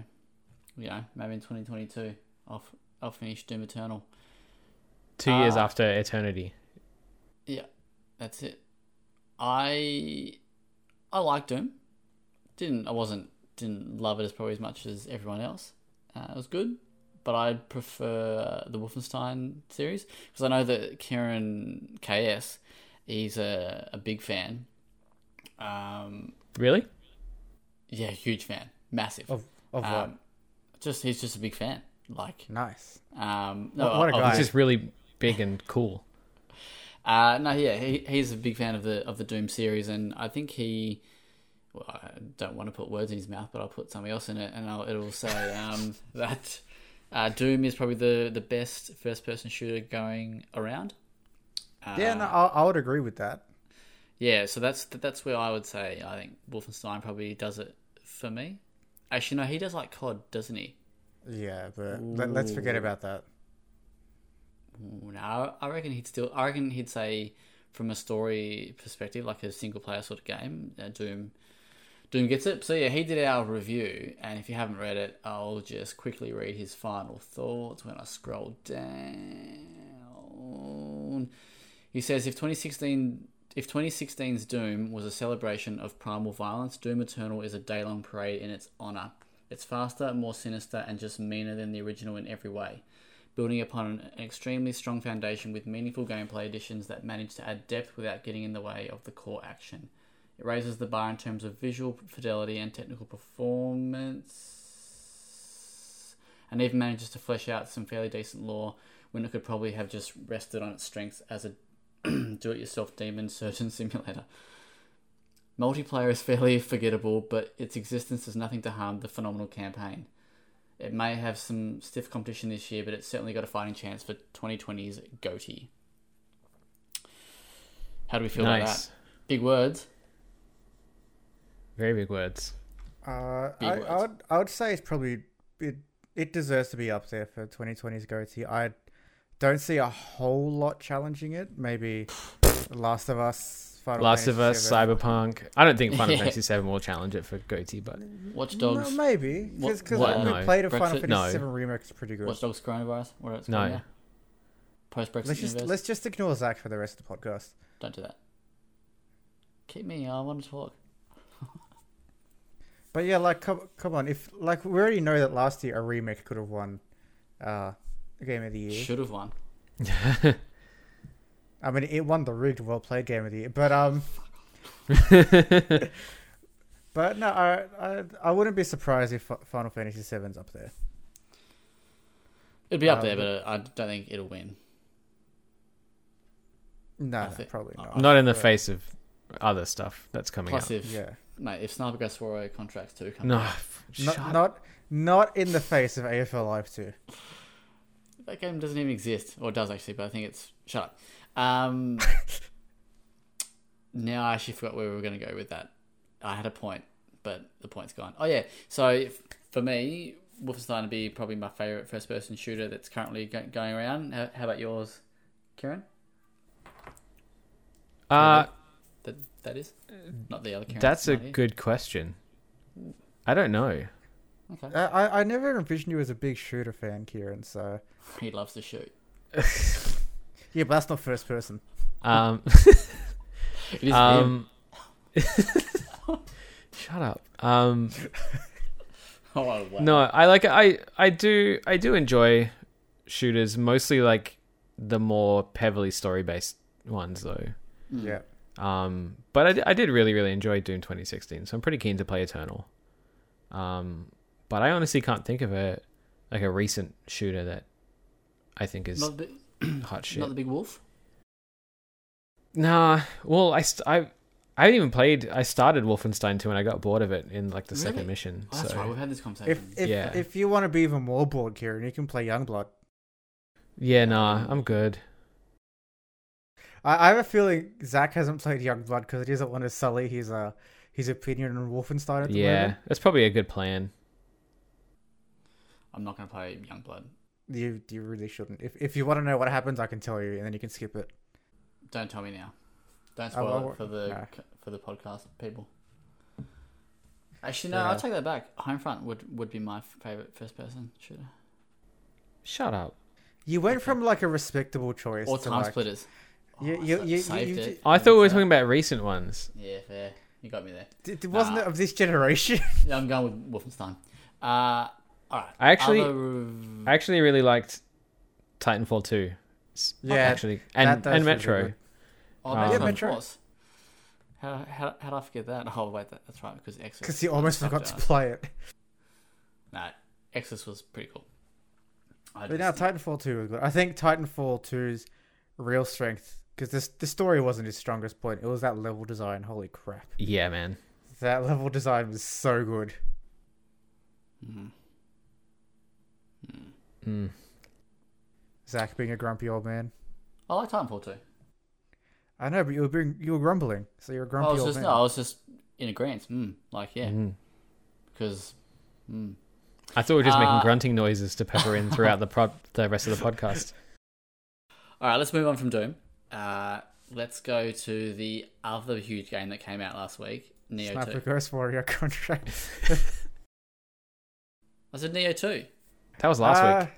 S1: you know, maybe in 2022 I'll f- I'll finish Doom Eternal.
S2: Two years
S1: Ah.
S2: after Eternity.
S1: Yeah, that's it. I I liked Doom. Didn't I wasn't didn't love it as probably as much as everyone else. Uh, it was good, but I'd prefer the Wolfenstein series because I know that Kieran KS, he's a, a big fan. Um,
S2: Really?
S1: yeah, huge fan, massive.
S3: Of Of what?
S1: um, just he's just a big fan. Like,
S3: Nice.
S1: um,
S3: What- what a guy.
S2: It's just really big and cool.
S1: Uh, no, yeah, he, he's a big fan of the of the Doom series, and I think he. Well, I don't want to put words in his mouth, but I'll put something else in it, and I'll, it'll say um, that uh, Doom is probably the, the best first person shooter going around. Uh,
S3: yeah, no, I, I would agree with that.
S1: yeah. So that's that's where I would say I think Wolfenstein probably does it for me. Actually, no, he does like COD, doesn't he?
S3: Yeah, but let, let's forget about that.
S1: Ooh, No, I reckon he'd still. I reckon he'd say, from a story perspective, like a single player sort of game, uh, Doom, Doom gets it. So yeah, he did our review, and if you haven't read it, I'll just quickly read his final thoughts when I scroll down. He says, if 2016. If 2016's Doom was a celebration of primal violence, Doom Eternal is a day-long parade in its honor. It's faster, more sinister, and just meaner than the original in every way building upon an extremely strong foundation with meaningful gameplay additions that manage to add depth without getting in the way of the core action. It raises the bar in terms of visual fidelity and technical performance, and even manages to flesh out some fairly decent lore when it could probably have just rested on its strengths as a do it yourself demon surgeon simulator. Multiplayer is fairly forgettable, but its existence does nothing to harm the phenomenal campaign. It may have some stiff competition this year, but it's certainly got a fighting chance for 2020's GOTY. How do we feel about that? Big words.
S2: Very big words.
S3: Uh,
S1: Big
S3: I,
S1: words.
S3: I would I would say it's probably it it deserves to be up there for 2020's GOTY. I don't see a whole lot challenging it. Maybe Last of Us, Final
S2: Last of Us,
S3: VII.
S2: Cyberpunk. I don't think Final
S1: Yeah.
S2: Fantasy Seven will challenge it for GOTY, but
S1: Watch
S3: No,
S1: Dogs.
S3: maybe because
S1: what-
S3: we
S2: no.
S3: played a Final
S1: Brexit?
S3: Fantasy
S2: No.
S3: VII remake. It's pretty good.
S1: Watch Dogs Coronavirus. What it's
S2: No.
S1: called now. Post Brexit
S3: Let's just
S1: universe.
S3: let's just ignore Zach for the rest of the podcast.
S1: Don't do that. Keep me. I want to talk.
S3: But yeah, like come come on, if like we already know that last year a remake could have won uh the game of the year.
S1: Should have won.
S3: I mean, it won the rigged well played game of the year, but um. but no, I, I I wouldn't be surprised if Final Fantasy VII's up there.
S1: It'd be up
S3: Um,
S1: there, but I don't think it'll win.
S3: No,
S1: I
S3: no, probably not.
S2: not in the face of other stuff that's coming
S1: Plus,
S2: out.
S1: if
S3: Yeah,
S1: mate, if Sniper Ghost Warrior contracts too come
S2: No,
S1: out,
S2: f-
S3: not not not in the face of AFL Live Two.
S1: that game doesn't even exist, or it does actually, but I think it's shut up. Um, now I actually forgot where we were going to go with that. I had a point, but the point's gone. Oh yeah, so for me, Wolfenstein would be probably my favorite first-person shooter that's currently go- going around. How, how about yours, Kieran?
S2: Uh,
S1: That that is not the other Kieran.
S2: that's a
S1: here.
S2: good question. I don't know.
S1: Okay.
S3: I I- I never envisioned you as a big shooter fan, Kieran. So
S1: He loves to shoot.
S3: yeah, but that's not first person.
S2: Um,
S1: It is
S2: um, Shut up. Um,
S1: Oh, wow.
S2: no, I like I I do I do enjoy shooters, mostly like the more heavily story based ones though.
S1: Mm.
S3: Yeah.
S2: Um, but I, I did really really enjoy Doom 2016, so I'm pretty keen to play Eternal. Um, but I honestly can't think of a like a recent shooter that I think is
S1: Not the,
S2: hot shit.
S1: not the big wolf.
S2: Nah, well, I, st- I, I haven't even played. I started Wolfenstein 2 and I got bored of it in like the second mission.
S1: Oh, that's
S2: so
S1: right. We've had this
S3: If
S1: conversation.
S3: if
S2: Yeah.
S3: if you want to be even more bored, Kieran, you can play Youngblood.
S2: yeah, nah, I'm good.
S3: I, I have a feeling Zach hasn't played Youngblood because he doesn't want to sully his uh his opinion on Wolfenstein at the
S2: Yeah,
S3: moment.
S2: that's probably a good plan.
S1: I'm not going to play Youngblood.
S3: You you really shouldn't. If if you want to know what happens, I can tell you, and then you can skip it.
S1: Don't tell me now. Don't spoil
S3: won't-
S1: it for the
S3: no.
S1: for the podcast people. Actually, no.
S3: Yeah.
S1: I'll take that back. Homefront would would be my favorite first person shooter.
S2: Shut up.
S3: You went from like a respectable choice
S1: Or
S3: to
S1: Time
S3: like,
S1: Splitters.
S3: You-
S1: Oh,
S3: you- you- you-
S1: saved
S3: you
S1: it.
S2: I thought we were talking about recent ones.
S1: Yeah, fair. You got me there.
S3: d- d- wasn't
S1: Nah.
S3: it of this generation?
S1: Yeah, I'm going with Wolfenstein. Uh, all right.
S2: I actually-
S1: Other-
S2: I actually really liked Titanfall 2.
S3: Yeah,
S2: actually, and
S3: that-
S2: and Metro.
S3: good.
S1: Oh, Metro,
S2: Yeah,
S3: Metro.
S1: How, how, how did I forget that? Oh, wait, that, that's right, because Exodus.
S3: Because you almost forgot to play it.
S1: No, Exodus was pretty cool. I
S3: But now
S1: just-
S3: Titanfall 2 was good. I think Titanfall 2's real strength, because this the story wasn't his strongest point. It was that level design. Holy crap.
S2: Yeah, man.
S3: That level design was so good.
S1: Mhm.
S2: Mm.
S3: Zach being a grumpy old man.
S1: I like Titanfall too.
S3: I know, but you were being, you were grumbling, so you're a
S1: I
S3: grumpy
S1: was
S3: old
S1: just
S3: man.
S1: no, I was just in agreement. Mm, like yeah,
S2: Mhm.
S1: because mm.
S2: I thought we were just
S1: Uh,
S2: making grunting noises to pepper in throughout the pro- the rest of the podcast.
S1: all right, let's move on from Doom. Uh, let's go to the other huge game that came out last week, Nioh
S3: Sniper
S1: Two.
S3: Ghost Warrior contract.
S1: I said Nioh Two.
S2: That was last
S3: Uh,
S2: week.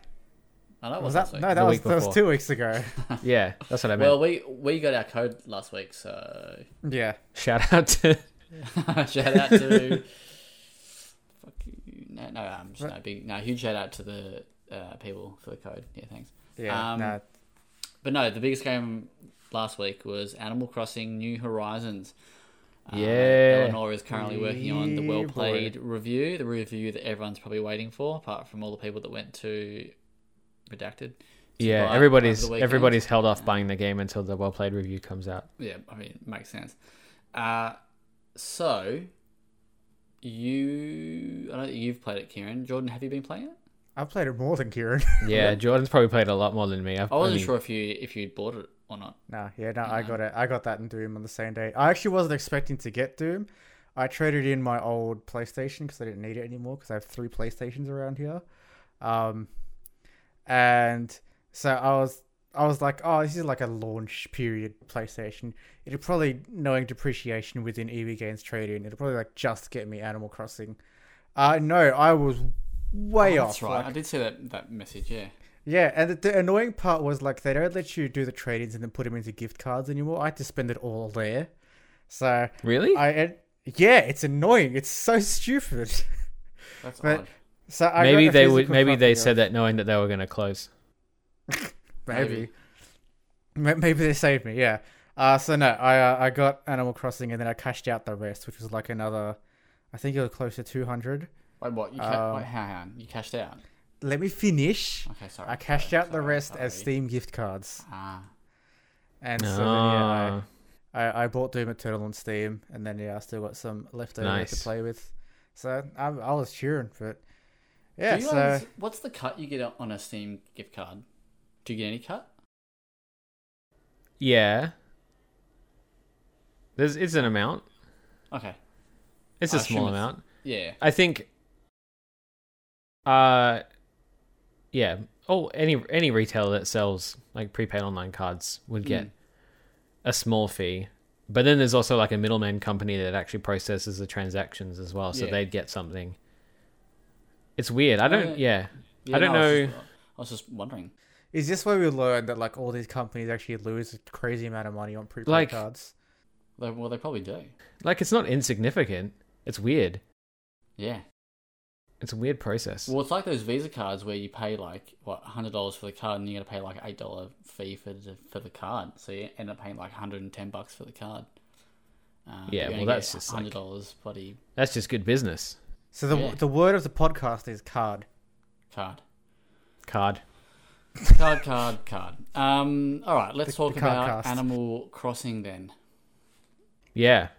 S1: I know it
S3: Was
S1: was,
S3: that
S1: last week.
S3: no? That was
S2: week
S3: that was two weeks ago.
S2: Yeah, that's what I meant.
S1: well, we we got our code last week, so
S3: yeah,
S2: Shout out to
S1: shout out to. Fuck you. No, no, um, just no big, no huge shout out to the uh, people for the code. Yeah, thanks.
S3: yeah.
S1: Um,
S3: nah,
S1: But no, the biggest game last week was Animal Crossing New Horizons. Uh,
S2: Yeah.
S1: Eleanor is currently working on the well
S3: boy.
S1: played review, the review that everyone's probably waiting for, apart from all the people that went to Redacted.
S2: yeah. Everybody's
S1: over the weekend.
S2: everybody's held off buying the game until the well played review comes out.
S1: Yeah, I mean, it makes sense. Uh, so, you. I don't think you've played it, Kieran. Jordan, have you been playing it?
S3: I've played it more than Kieran.
S2: Yeah, Jordan's probably played a lot more than me. I've
S1: I wasn't
S2: only-
S1: sure if you if you'd bought it or not.
S3: Nah, yeah, no, I got it. I got that in Doom on the same day. I actually wasn't expecting to get Doom. I traded in my old PlayStation because I didn't need it anymore because I have three PlayStations around here. Um, and so I was, I was like, oh, this is like a launch period PlayStation. It'll probably, knowing depreciation within EB Games trade-in, it'll probably like just get me Animal Crossing. Uh, no, I was way
S1: Oh,
S3: off.
S1: That's right.
S3: like-
S1: I did see that that message. Yeah.
S3: Yeah, and the, the annoying part was like they don't let you do the trade-ins and then put them into gift cards anymore. I had to spend it all there. So
S2: really.
S3: I, and, yeah, it's annoying. It's so stupid.
S1: That's
S3: But-
S1: odd.
S3: So I
S2: maybe they would. Maybe they said
S3: of-
S2: that knowing that they were going to close.
S3: maybe. Ma- Maybe they saved me. Yeah. Uh, so no, I uh, I got Animal Crossing and then I cashed out the rest, which was like another. I think it was close to two hundred.
S1: Wait, what? You ca-
S3: Um,
S1: wait, hang on. You cashed out.
S3: Let me finish.
S1: Okay, sorry.
S3: I cashed
S1: sorry,
S3: out the
S1: sorry,
S3: rest as. Steam gift cards,
S1: Ah,
S3: and so then, yeah,
S2: Ah,
S3: I, I I bought Doom Eternal on Steam, and then yeah, I still got some left over to play with. So I, I was cheering, but yeah.
S1: Do you
S3: So
S1: guys- what's the cut you get on a Steam gift card? Do you get any cut?
S2: yeah. There's it's an amount.
S1: Okay.
S2: It's
S1: I
S2: a small
S1: assume it's-
S2: amount.
S1: Yeah.
S2: I think. Uh, yeah. Oh, any any retailer that sells like prepaid online cards would get
S1: Mm.
S2: a small fee, but then there's also like a middleman company that actually processes the transactions as well, so
S1: Yeah.
S2: they'd get something. It's weird. I don't. Yeah.
S1: Yeah,
S2: I don't
S1: no, was
S2: know-
S1: just- I was just wondering.
S3: is this where we learned that like all these companies actually lose a crazy amount of money on prepaid
S2: Like-
S3: cards?
S1: Well, they probably do.
S2: Like it's not insignificant. It's weird.
S1: Yeah.
S2: It's a weird process.
S1: Well, it's like those Visa cards where you pay like what hundred dollars for the card, and you got to pay like eight dollar fee for the for the card. So you end up paying like hundred and ten bucks for the card. Uh,
S2: Yeah, well, that's just,
S1: hundred dollars bloody
S2: That's just good business.
S3: So the
S1: Yeah.
S3: the word of the podcast is card.
S1: card.
S2: Card.
S1: Card, card, card. Um, all right, let's
S3: The-
S1: talk
S3: the
S1: about
S3: cast.
S1: Animal Crossing then.
S2: Yeah,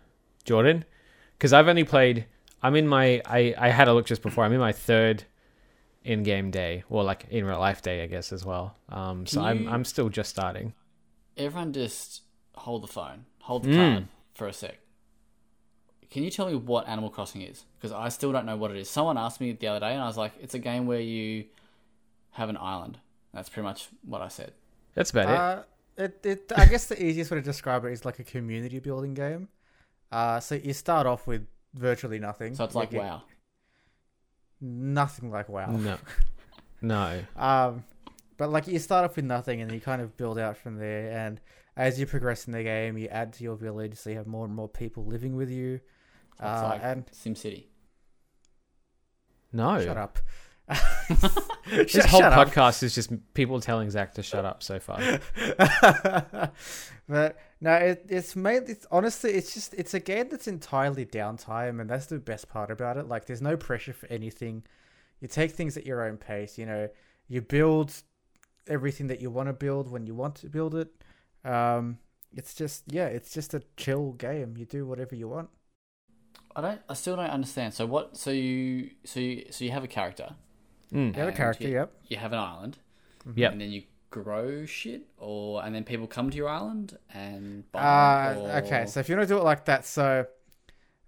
S2: Jordan, because I've only played. I'm in my. I I had a look just before. I'm in my third in-game day, or like in real life day, I guess as well. Um, so
S1: Can
S2: I'm I'm still just starting.
S1: Everyone, just hold the phone, hold the
S2: Mm.
S1: card for a sec. Can you tell me what Animal Crossing is? Because I still don't know what it is. Someone asked me the other day, and I was like, "It's a game where you have an island." That's pretty much what I said.
S2: That's about it.
S3: Uh, it, it, I guess the easiest way to describe it is like a community building game. Uh, so you start off with virtually nothing.
S1: So it's
S3: You
S1: like
S3: get
S1: WoW.
S3: Nothing like WoW.
S2: No, no.
S3: Um, but like you start off with nothing and you kind of build out from there. And as you progress in the game, you add to your village, so you have more and more people living with you.
S1: So it's
S3: Uh,
S1: like
S3: and
S1: SimCity.
S2: No.
S3: shut up.
S2: This
S3: Shut-
S2: whole
S3: shut up.
S2: podcast is just people telling Zach to shut up so far.
S3: but no, it, it's mainly it's, honestly it's just it's a game that's entirely downtime, and that's the best part about it. Like, there's no pressure for anything. You take things at your own pace. You know, you build everything that you want to build when you want to build it. Um, it's just yeah, it's just a chill game. You do whatever you want.
S1: I don't. I still don't understand. So what? So you. So you. So you have a character.
S2: Mm.
S3: You have a character,
S1: you-
S3: yep.
S1: You have an island.
S2: Yep.
S1: And then you grow shit, or and then people come to your island and buy.
S3: Uh,
S1: it, or...
S3: okay, so if you want to do it like that, so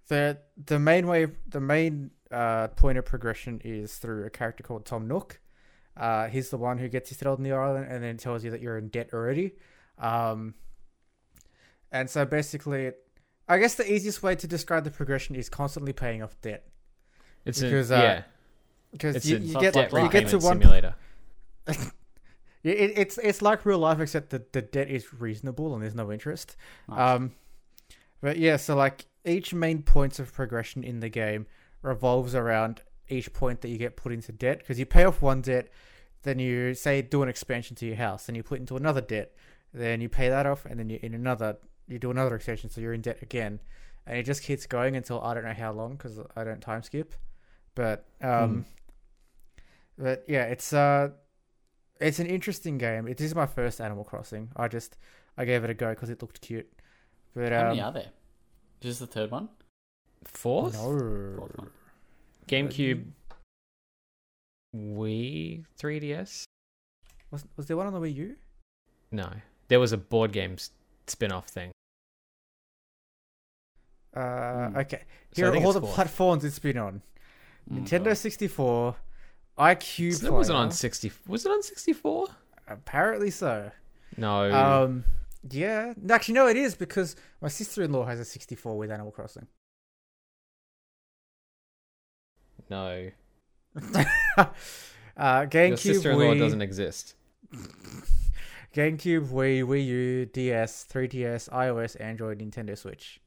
S3: the the main way, the main uh, point of progression is through a character called Tom Nook. Uh, he's the one who gets you settled in the island and then tells you that you're in debt already. Um, and so basically, I guess the easiest way to describe the progression is constantly paying off debt
S2: It's
S3: Because,
S2: a,
S3: uh,
S2: yeah.
S3: Because you, you get
S1: like
S3: you get to one
S2: simulator.
S3: Yeah, it, it's it's like real life, except that the debt is reasonable and there's no interest.
S1: Nice.
S3: Um, but yeah, so like each main points of progression in the game revolves around each point that you get put into debt because you pay off one debt, then you say do an expansion to your house, then you put into another debt, then you pay that off, and then you in another you do another extension, so you're in debt again, and it just keeps going until I don't know how long because I don't time skip, but um, but yeah, it's uh, it's an interesting game. It is my first Animal Crossing. I just I gave it a go because it looked cute, but
S1: How
S3: um,
S1: many are there? Is this the third one?
S2: Fourth?
S3: no.
S1: Fourth one.
S2: GameCube, Wii, 3DS.
S3: Was was there one on the Wii U?
S2: No, there was a board game spin-off thing.
S3: Uh,
S1: Hmm.
S3: okay.
S2: So
S3: Here are all the
S2: fourth.
S3: platforms it's been on:
S1: Mm,
S3: Nintendo 64, iQue.
S2: So that wasn't on 60. Was it on 64?
S3: Apparently so.
S2: No.
S3: Um, yeah. Actually, no, it is because my sister-in-law has a 64 with Animal Crossing.
S2: no.
S3: uh,
S2: Your
S3: GameCube,
S2: sister-in-law
S3: Wii,
S2: doesn't exist.
S3: GameCube, Wii, Wii U, DS, 3DS, iOS, Android, Nintendo Switch.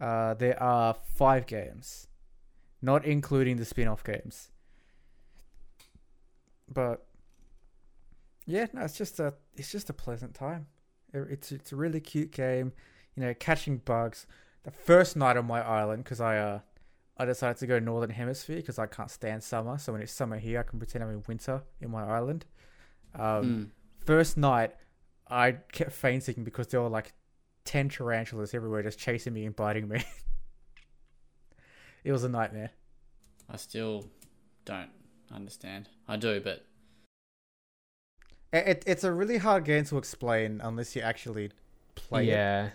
S3: Uh, there are five games, not including the spin-off games. But yeah, no, it's just a it's just a pleasant time. It- It's it's a really cute game, you know, catching bugs. The first night on my island, because I uh I decided to go northern hemisphere because I can't stand summer. So when it's summer here, I can pretend I'm in winter in my island. Um,
S1: Mm.
S3: First night, I kept fainting because there were like ten tarantulas everywhere, just chasing me and biting me. it was a nightmare.
S1: I still don't understand. I do, but
S3: It, it, it's a really hard game to explain unless you actually play it.
S2: yeah.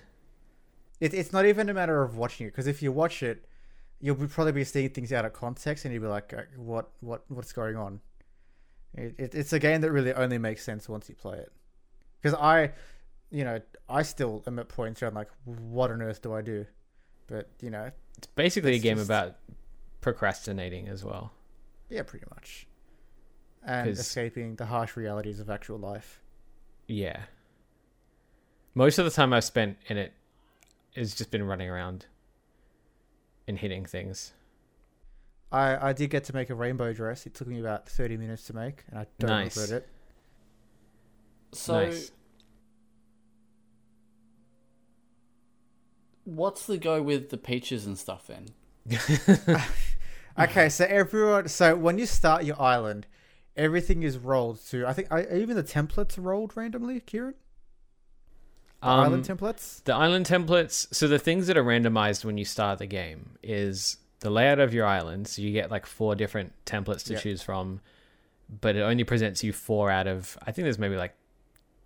S3: it. It's not even a matter of watching it because if you watch it, you'll be, probably be seeing things out of context and you'll be like, uh, "What? What? What's going on?" It, it, it's a game that really only makes sense once you play it. Because I, you know, I still am at points where I'm like, "What on earth do I do?" But you know,
S2: It's basically
S3: It's
S2: a game
S3: just-
S2: about procrastinating as well.
S3: yeah, pretty much, and
S2: 'Cause-
S3: escaping the harsh realities of actual life.
S2: Yeah. Most of the time I've spent in it, has just been running around and hitting things.
S3: I, I did get to make a rainbow dress. It took me about 30 minutes to make, and I don't
S2: Nice.
S3: regret it.
S1: So,
S2: Nice.
S1: What's the go with the peaches and stuff then?
S3: Okay, so everyone, so when you start your island, everything is rolled to. I think I, even the templates are rolled randomly. Kieran, the
S2: Um,
S3: island templates.
S2: The island templates. So the things that are randomized when you start the game is the layout of your island. So you get like four different templates to
S3: Yeah.
S2: choose from, but it only presents you four out of. I think there's maybe like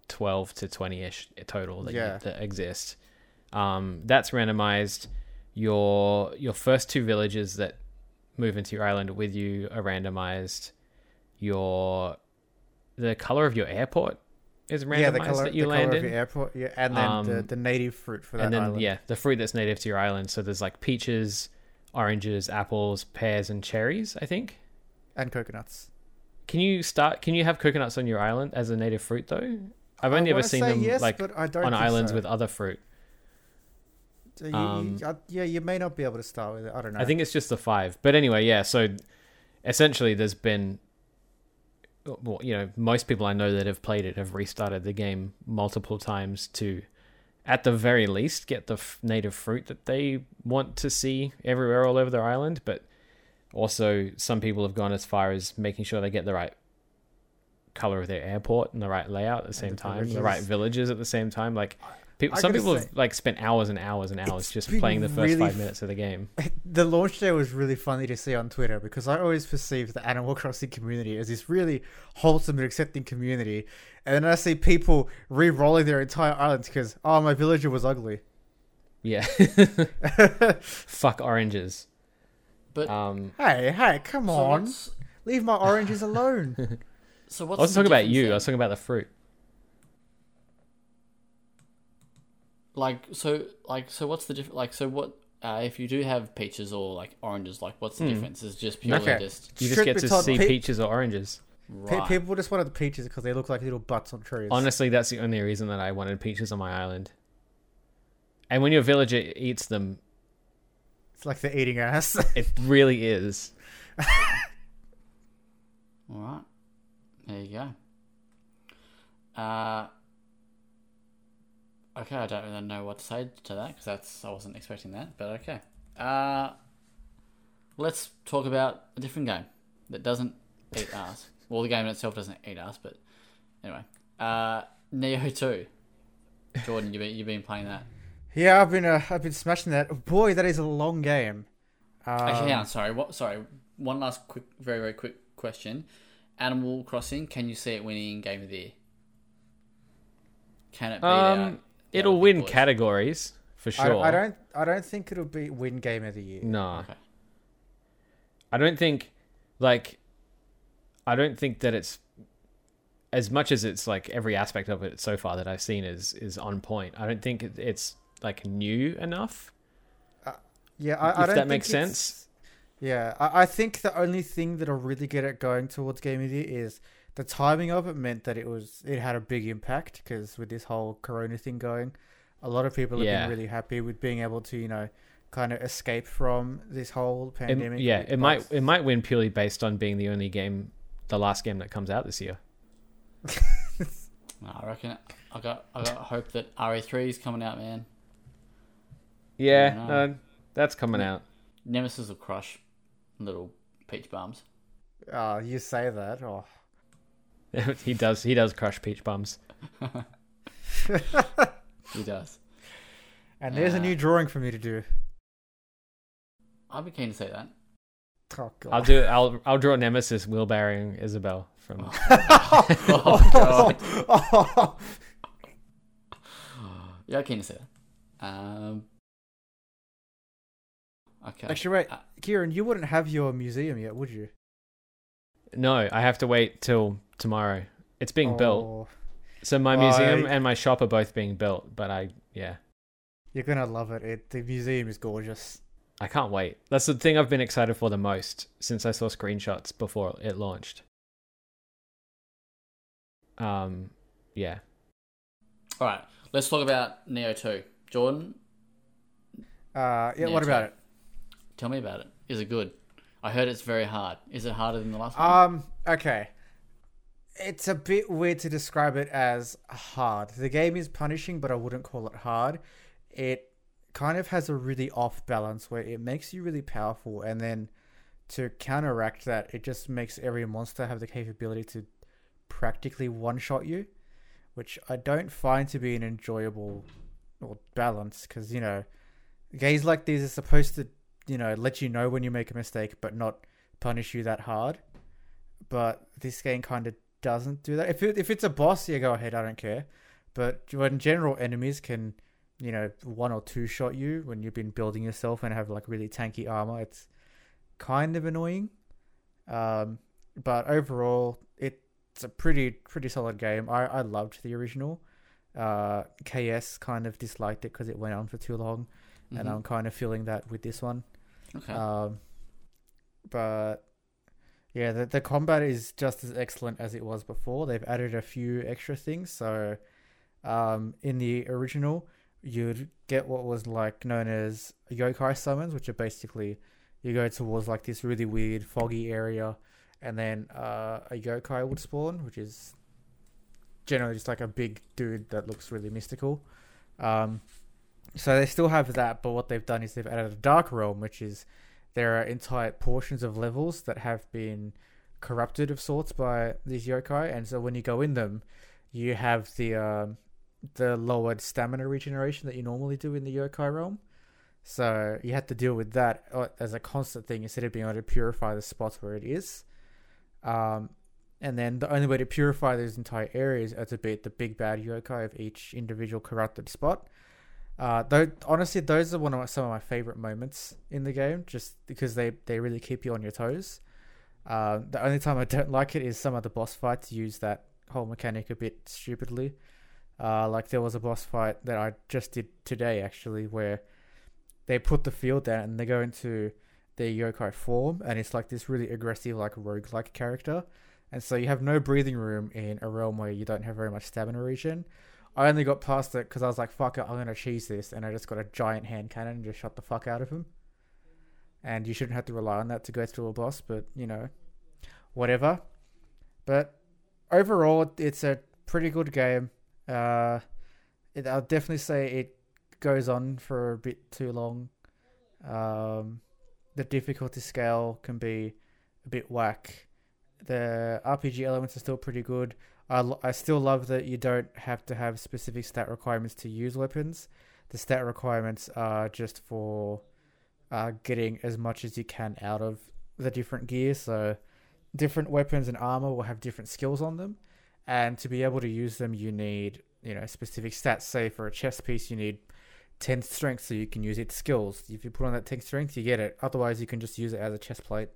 S2: twelve to twenty ish total that, you- that exist. Um, that's randomized. Your your first two villages that move into your island with you are randomized. Your the color of your airport is randomized
S3: Yeah, the color,
S2: that you
S3: the
S2: land
S3: color
S2: in
S3: of your airport. Yeah, and then the,
S2: Um,
S3: the native fruit for that
S2: and then
S3: island.
S2: yeah, the fruit that's native to your island. So there's like peaches, oranges, apples, pears, and cherries. I think.
S3: and coconuts.
S2: Can you start? Can you have coconuts on your island as a native fruit though? I've only ever seen them
S3: yes,
S2: like
S3: but I don't
S2: on islands
S3: so.
S2: with other fruit.
S3: So you-
S2: um,
S3: you- uh, yeah, you may not be able to start with it. I don't know.
S2: I think it's just the five. But anyway, yeah. So essentially, there's been, well, you know, most people I know that have played it have restarted the game multiple times to, at the very least, get the f- native fruit that they want to see everywhere all over their island. But also, some people have gone as far as making sure they get the right color of their airport and the right layout at the same
S3: the
S2: time, the right
S3: villages.
S2: villages at the same time. Like, people, some people
S3: say,
S2: have like spent hours and hours and hours just playing the first
S3: really
S2: five minutes of the game.
S3: the launch day was really funny to see on Twitter because I always perceive the Animal Crossing community as this really wholesome and accepting community, and then I see people re-rolling their entire islands because oh my villager was ugly.
S2: Yeah. Fuck oranges.
S1: But
S2: Um,
S3: Hey, hey, come
S1: so
S3: on, leave my oranges alone.
S1: so
S2: I wasn't talking about you.
S1: then?
S2: I was talking about the fruit.
S1: Like so, like so. What's the difference? Like so, what uh, if you do have peaches or like oranges? Like, what's the
S2: Hmm.
S1: difference? Is just purely
S3: Okay.
S1: just
S2: You just
S3: Truth
S2: get
S3: be
S2: to
S3: told,
S2: see
S3: pe-
S2: peaches or oranges.
S3: Pe-
S1: right.
S3: people just wanted the peaches because they look like little butts on trees.
S2: Honestly, that's the only reason that I wanted peaches on my island. And when your villager eats them,
S3: it's like they're eating ass.
S2: it really is.
S1: All right. There you go. Uh, okay, I don't really know what to say to that because that's I wasn't expecting that, but okay. Uh, let's talk about a different game that doesn't eat ass. Well, the game itself doesn't eat ass, but anyway. Uh, Nioh Two. Jordan, you've been you've been playing that?
S3: yeah, I've been uh, I've been smashing that. Boy, that is a long game. Um,
S1: Actually, hang on. Sorry. What? Sorry. One last quick, very very quick question. Animal Crossing. Can you see it winning Game of the Year? Can it beat?
S2: Um,
S1: the
S2: it'll win
S1: boys?
S2: categories for sure.
S3: I don't I don't think it'll be win game of the year.
S2: No,
S1: Okay.
S2: I don't think. Like, I don't think that it's as much as it's like every aspect of it so far that I've seen is is on point. I don't think it's like new enough.
S3: Uh, yeah, I, I
S2: If
S3: don't
S2: that makes sense.
S3: Yeah, I, I think the only thing that'll really get it going towards game of the year is the timing of it meant that it was it had a big impact because with this whole Corona thing going, a lot of people have
S2: Yeah.
S3: been really happy with being able to you know kind of escape from this whole
S2: It-
S3: pandemic.
S2: yeah,
S3: with
S2: it might it might win purely based on being the only game, the last game that comes out this year.
S1: No, I reckon. I got. I got hope that RE3 is coming out, man.
S2: Yeah, no, that's coming out.
S1: Nemesis will crush little peach bombs.
S3: Ah, you say that. Oh,
S2: he does. He does crush peach bums.
S1: He does.
S3: and there's a
S1: Uh,
S3: new drawing for me to do.
S1: I'd be keen to see that.
S3: Oh god.
S2: I'll do. I'll I'll draw Nemesis wheelbarrowing Isabelle from.
S1: oh god.
S3: oh,
S1: Yeah, I'm keen to see that. Um. Okay.
S3: Actually, wait,
S1: Uh,
S3: Kieran, you wouldn't have your museum yet, would you?
S2: No, I have to wait till tomorrow. It's being built.
S3: Oh,
S2: So my
S3: Why?
S2: museum and my shop are both being built, but I yeah,
S3: You're gonna love it. It the museum is gorgeous.
S2: I can't wait. That's the thing I've been excited for the most since I saw screenshots before it launched. Um, yeah.
S1: All right. Let's talk about Nioh 2. Jordan,
S3: Uh, yeah,
S1: Yeah,
S3: what about it?
S1: Tell me about it. Is it good? I heard it's very hard. Is it harder than the last one?
S3: Um, okay. It's a bit weird to describe it as hard. The game is punishing, but I wouldn't call it hard. It kind of has a really off balance where it makes you really powerful, and then to counteract that, it just makes every monster have the capability to practically one shot you, which I don't find to be an enjoyable or balance because, you know, games like these are supposed to, you know, let you know when you make a mistake, but not punish you that hard. But this game kind of doesn't do that. If it, if it's a boss, yeah, go ahead. I don't care. But when general enemies can, you know, one or two shot you when you've been building yourself and have like really tanky armor, it's kind of annoying. Um, but overall, it's a pretty pretty solid game. I I loved the original. Uh, KS kind of disliked it because it went on for too long, and
S1: Mhm.
S3: I'm kind of feeling that with this one.
S1: Okay.
S3: Um, but yeah, the the combat is just as excellent as it was before. They've added a few extra things. So, um, in the original, you'd get what was like known as yokai summons, which are basically you go towards like this really weird foggy area, and then uh, a yokai would spawn, which is generally just like a big dude that looks really mystical. Um, so they still have that, but what they've done is they've added a dark realm, which is there are entire portions of levels that have been corrupted of sorts by these yokai, and so when you go in them, you have the um, the lowered stamina regeneration that you normally do in the yokai realm. So you have to deal with that uh, as a constant thing instead of being able to purify the spots where it is. Um, and then the only way to purify those entire areas is to beat the big bad yokai of each individual corrupted spot. Uh, though honestly, those are one of my, some of my favorite moments in the game, just because they they really keep you on your toes. Uh, the only time I don't like it is some of the boss fights use that whole mechanic a bit stupidly. Uh, like there was a boss fight that I just did today actually, where they put the field down and they go into their yokai form, and it's like this really aggressive, like rogue-like character, and so you have no breathing room in a realm where you don't have very much stamina regen. I only got past it because I was like, fuck it, I'm going to cheese this. And I just got a giant hand cannon and just shot the fuck out of him. And you shouldn't have to rely on that to go through a boss, but, you know, whatever. But overall, it's a pretty good game. Uh, it, I'll definitely say it goes on for a bit too long. Um, the difficulty scale can be a bit whack. The RPG elements are still pretty good. I, I still love that you don't have to have specific stat requirements to use weapons. The stat requirements are just for uh, getting as much as you can out of the different gear. So, different weapons and armor will have different skills on them, and to be able to use them, you need you know specific stats. Say for a chest piece, you need 10 strength so you can use its skills. If you put on that 10 strength, you get it. Otherwise, you can just use it as a chest plate.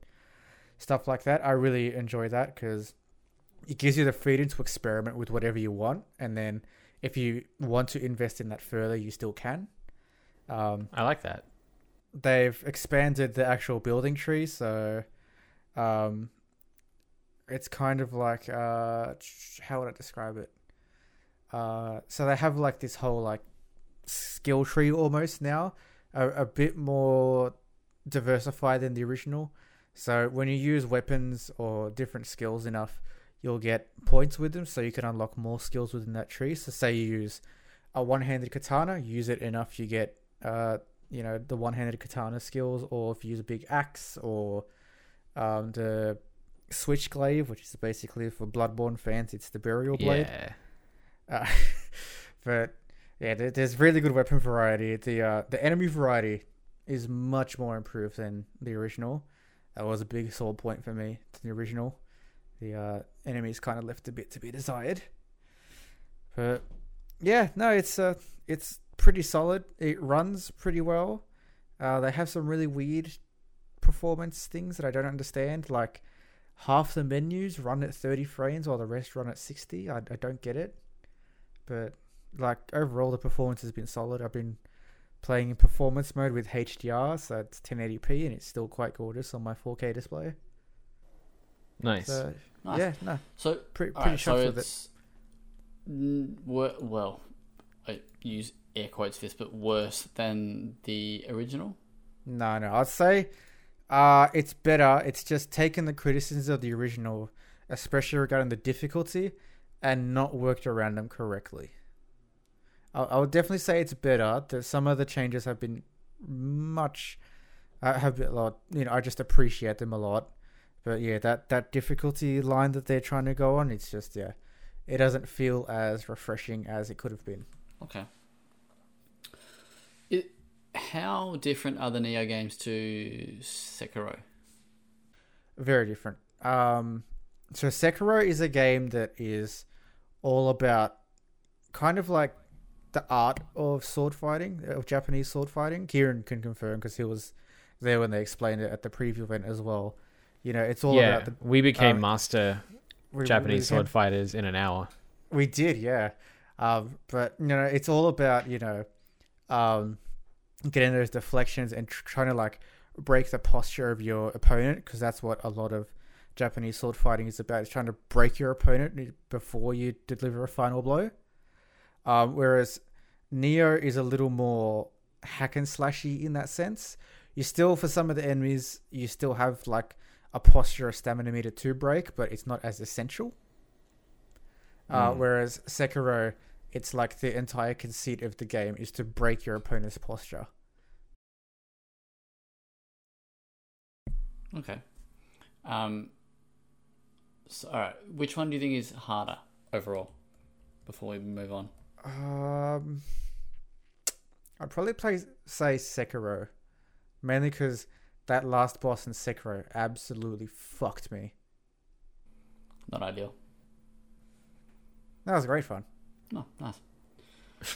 S3: Stuff like that. I really enjoy that because it gives you the freedom to experiment with whatever you want. And then if you want to invest in that further, you still can. Um,
S2: I like that.
S3: they've expanded the actual building tree, so um, it's kind of like uh, how would I describe it? Uh, so they have like this whole like skill tree almost now, a, a bit more diversified than the original. So when you use weapons or different skills enough, you'll get points with them, so you can unlock more skills within that tree. So say you use a one-handed katana, use it enough, you get uh, you know the one-handed katana skills, or if you use a big axe, or um, the switch glaive, which is basically for Bloodborne fans, it's the burial blade.
S2: Yeah.
S3: Uh, but yeah, there's really good weapon variety. The uh, the enemy variety is much more improved than the original. That was a big sore point for me to the original. The uh, enemies kind of left a bit to be desired. But yeah, no, it's uh, it's pretty solid. It runs pretty well. Uh, they have some really weird performance things that I don't understand. Like half the menus run at 30 frames while the rest run at 60. I, I don't get it. But like overall, the performance has been solid. I've been playing in performance mode with HDR, so it's 1080p and it's still quite gorgeous on my 4K display.
S2: Nice.
S3: So
S1: Nice.
S3: yeah, no,
S1: So,
S3: pretty
S1: all
S3: pretty
S1: right, so
S3: with it.
S1: it's wo- well, I use air quotes for this, but worse than the original?
S3: No, no. I'd say uh, it's better. It's just taken the criticisms of the original, especially regarding the difficulty, and not worked around them correctly. I, I would definitely say it's better. That some of the changes have been much uh, have been a lot. You know, I just appreciate them a lot. But yeah, that that difficulty line that they're trying to go on, it's just yeah, it doesn't feel as refreshing as it could have been.
S1: Okay. It, how different are the Nioh games to Sekiro?
S3: Very different. Um, so Sekiro is a game that is all about kind of like the art of sword fighting, of Japanese sword fighting. Kieran can confirm because he was there when they explained it at the preview event as well. You know, it's all
S2: yeah,
S3: about the
S2: we became
S3: um,
S2: master
S3: we-
S2: Japanese
S3: we-
S2: sword fighters in an hour.
S3: We did, yeah. Um, but you know, it's all about you know, um, getting those deflections and tr- trying to like break the posture of your opponent because that's what a lot of Japanese sword fighting is about. It's trying to break your opponent before you deliver a final blow. Um, whereas Nioh is a little more hack and slashy in that sense. You still, for some of the enemies, you still have like a posture, a stamina meter to break, but it's not as essential. Uh,
S2: Mm.
S3: Whereas Sekiro, it's like the entire conceit of the game is to break your opponent's posture.
S1: Okay. Um. So, all right. Which one do you think is harder overall? Before we move on.
S3: Um, I'd probably play say Sekiro, mainly because that last boss in Sekiro absolutely fucked me.
S1: Not ideal.
S3: That was great fun.
S1: Oh, nice.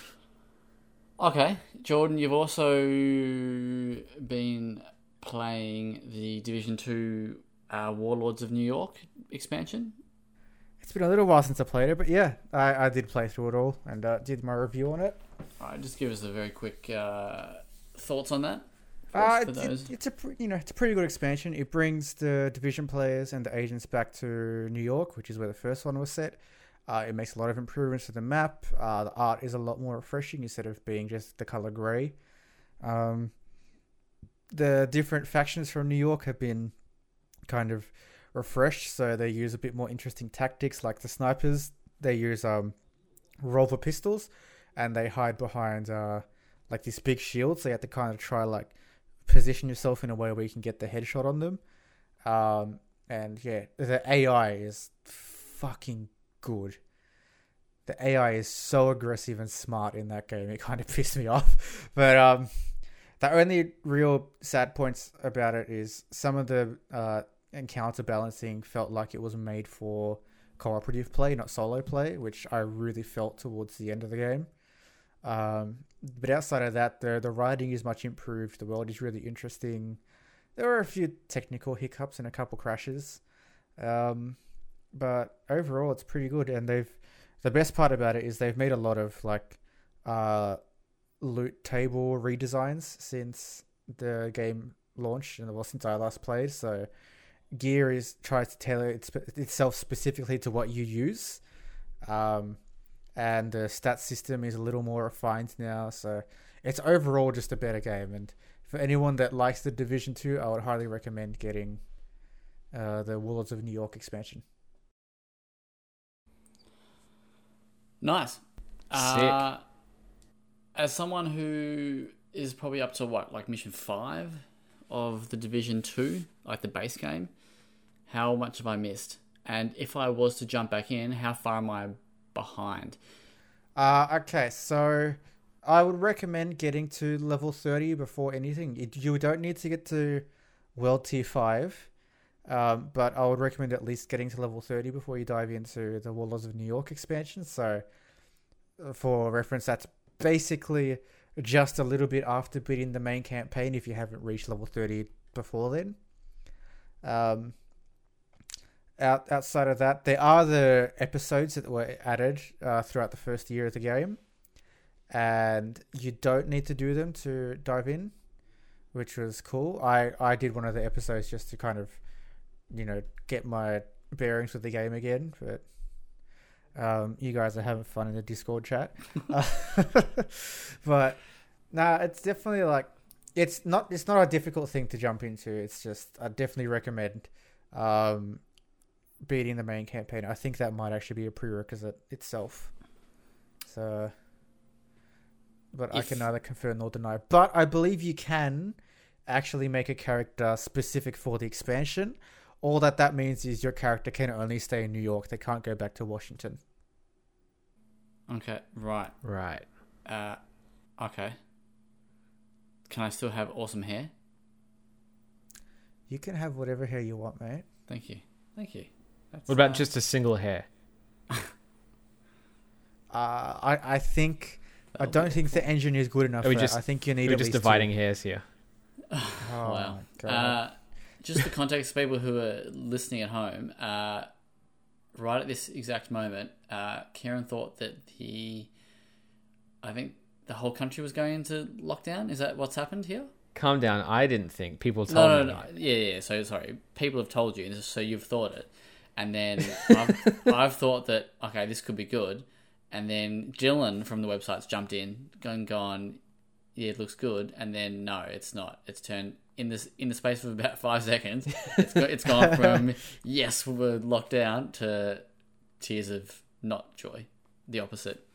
S1: okay, Jordan, you've also been playing the Division Two uh, Warlords of New York expansion.
S3: It's been a little while since I played it, but yeah, I, I did play through it all and uh, did my review on it.
S1: All right, just give us a very quick uh, thoughts on that.
S3: Uh, it's, it's a you know it's a pretty good expansion. It brings the division players and the agents back to New York, which is where the first one was set. Uh, it makes a lot of improvements to the map. Uh, the art is a lot more refreshing instead of being just the color gray. Um, the different factions from New York have been kind of refreshed, so they use a bit more interesting tactics. Like the snipers, they use um, revolver pistols, and they hide behind uh, like this big shield. So you have to kind of try like position yourself in a way where you can get the headshot on them. Um, and yeah, the AI is fucking good. The AI is so aggressive and smart in that game. It kind of pissed me off. But um, the only real sad points about it is some of the uh, encounter balancing felt like it was made for cooperative play, not solo play, which I really felt towards the end of the game. Um, but outside of that, the the writing is much improved. The world is really interesting. There were a few technical hiccups and a couple crashes, um, but overall it's pretty good. And they've the best part about it is they've made a lot of like uh, loot table redesigns since the game launched and well since I last played. So gear is tries to tailor its, itself specifically to what you use. Um, and the stat system is a little more refined now. So it's overall just a better game. And for anyone that likes the Division Two, I would highly recommend getting uh, the Warlords of New York expansion.
S1: Nice. Uh, as someone who is probably up to what, like mission five of the Division Two, like the base game, how much have I missed? And if I was to jump back in, how far am I behind?
S3: Uh, okay, so I would recommend getting to level 30 before anything. You don't need to get to World Tier 5, um, but I would recommend at least getting to level 30 before you dive into the Warlords of New York expansion. So, uh, for reference, that's basically just a little bit after beating the main campaign if you haven't reached level 30 before then. Um, out, outside of that, there are the episodes that were added uh, throughout the first year of the game, and you don't need to do them to dive in, which was cool. I I did one of the episodes just to kind of, you know, get my bearings with the game again. But Um, you guys are having fun in the Discord chat, uh, but nah, it's definitely like it's not it's not a difficult thing to jump into. It's just I definitely recommend um, beating the main campaign. I think that might actually be a prerequisite itself. So, but I can neither confirm nor deny. But I believe you can actually make a character specific for the expansion. All that that means is your character can only stay in New York. They can't go back to Washington.
S1: Okay, right.
S2: Right.
S1: Uh, okay. Can I still have awesome hair?
S3: You can have whatever hair you want, mate.
S1: Thank you. Thank you. That's,
S2: What about
S1: uh,
S2: just a single hair?
S3: Uh, I I think I
S1: that'll
S3: don't
S1: be
S3: think the engine is good enough.
S2: Are we
S3: for
S2: just-
S3: I think you need.
S2: We're
S3: at
S2: just
S3: least two.
S2: dividing hairs here.
S3: Oh
S1: wow.
S3: my god.
S1: Uh, just for context, people who are listening at home, uh, right at this exact moment, uh, Kieran thought that the, I think the whole country was going into lockdown. Is that what's happened here?
S2: Calm down. I didn't think. People told
S1: No, no,
S2: me.
S1: no. Yeah, yeah. So sorry, people have told you, so you've thought it, and then I've, I've thought that okay, this could be good, and then Dylan from the website's jumped in, gone, gone. Yeah, it looks good, and then no, it's not. It's turned in this in the space of about five seconds. It's go, it's gone from yes, we're locked down to tears of not joy, the opposite.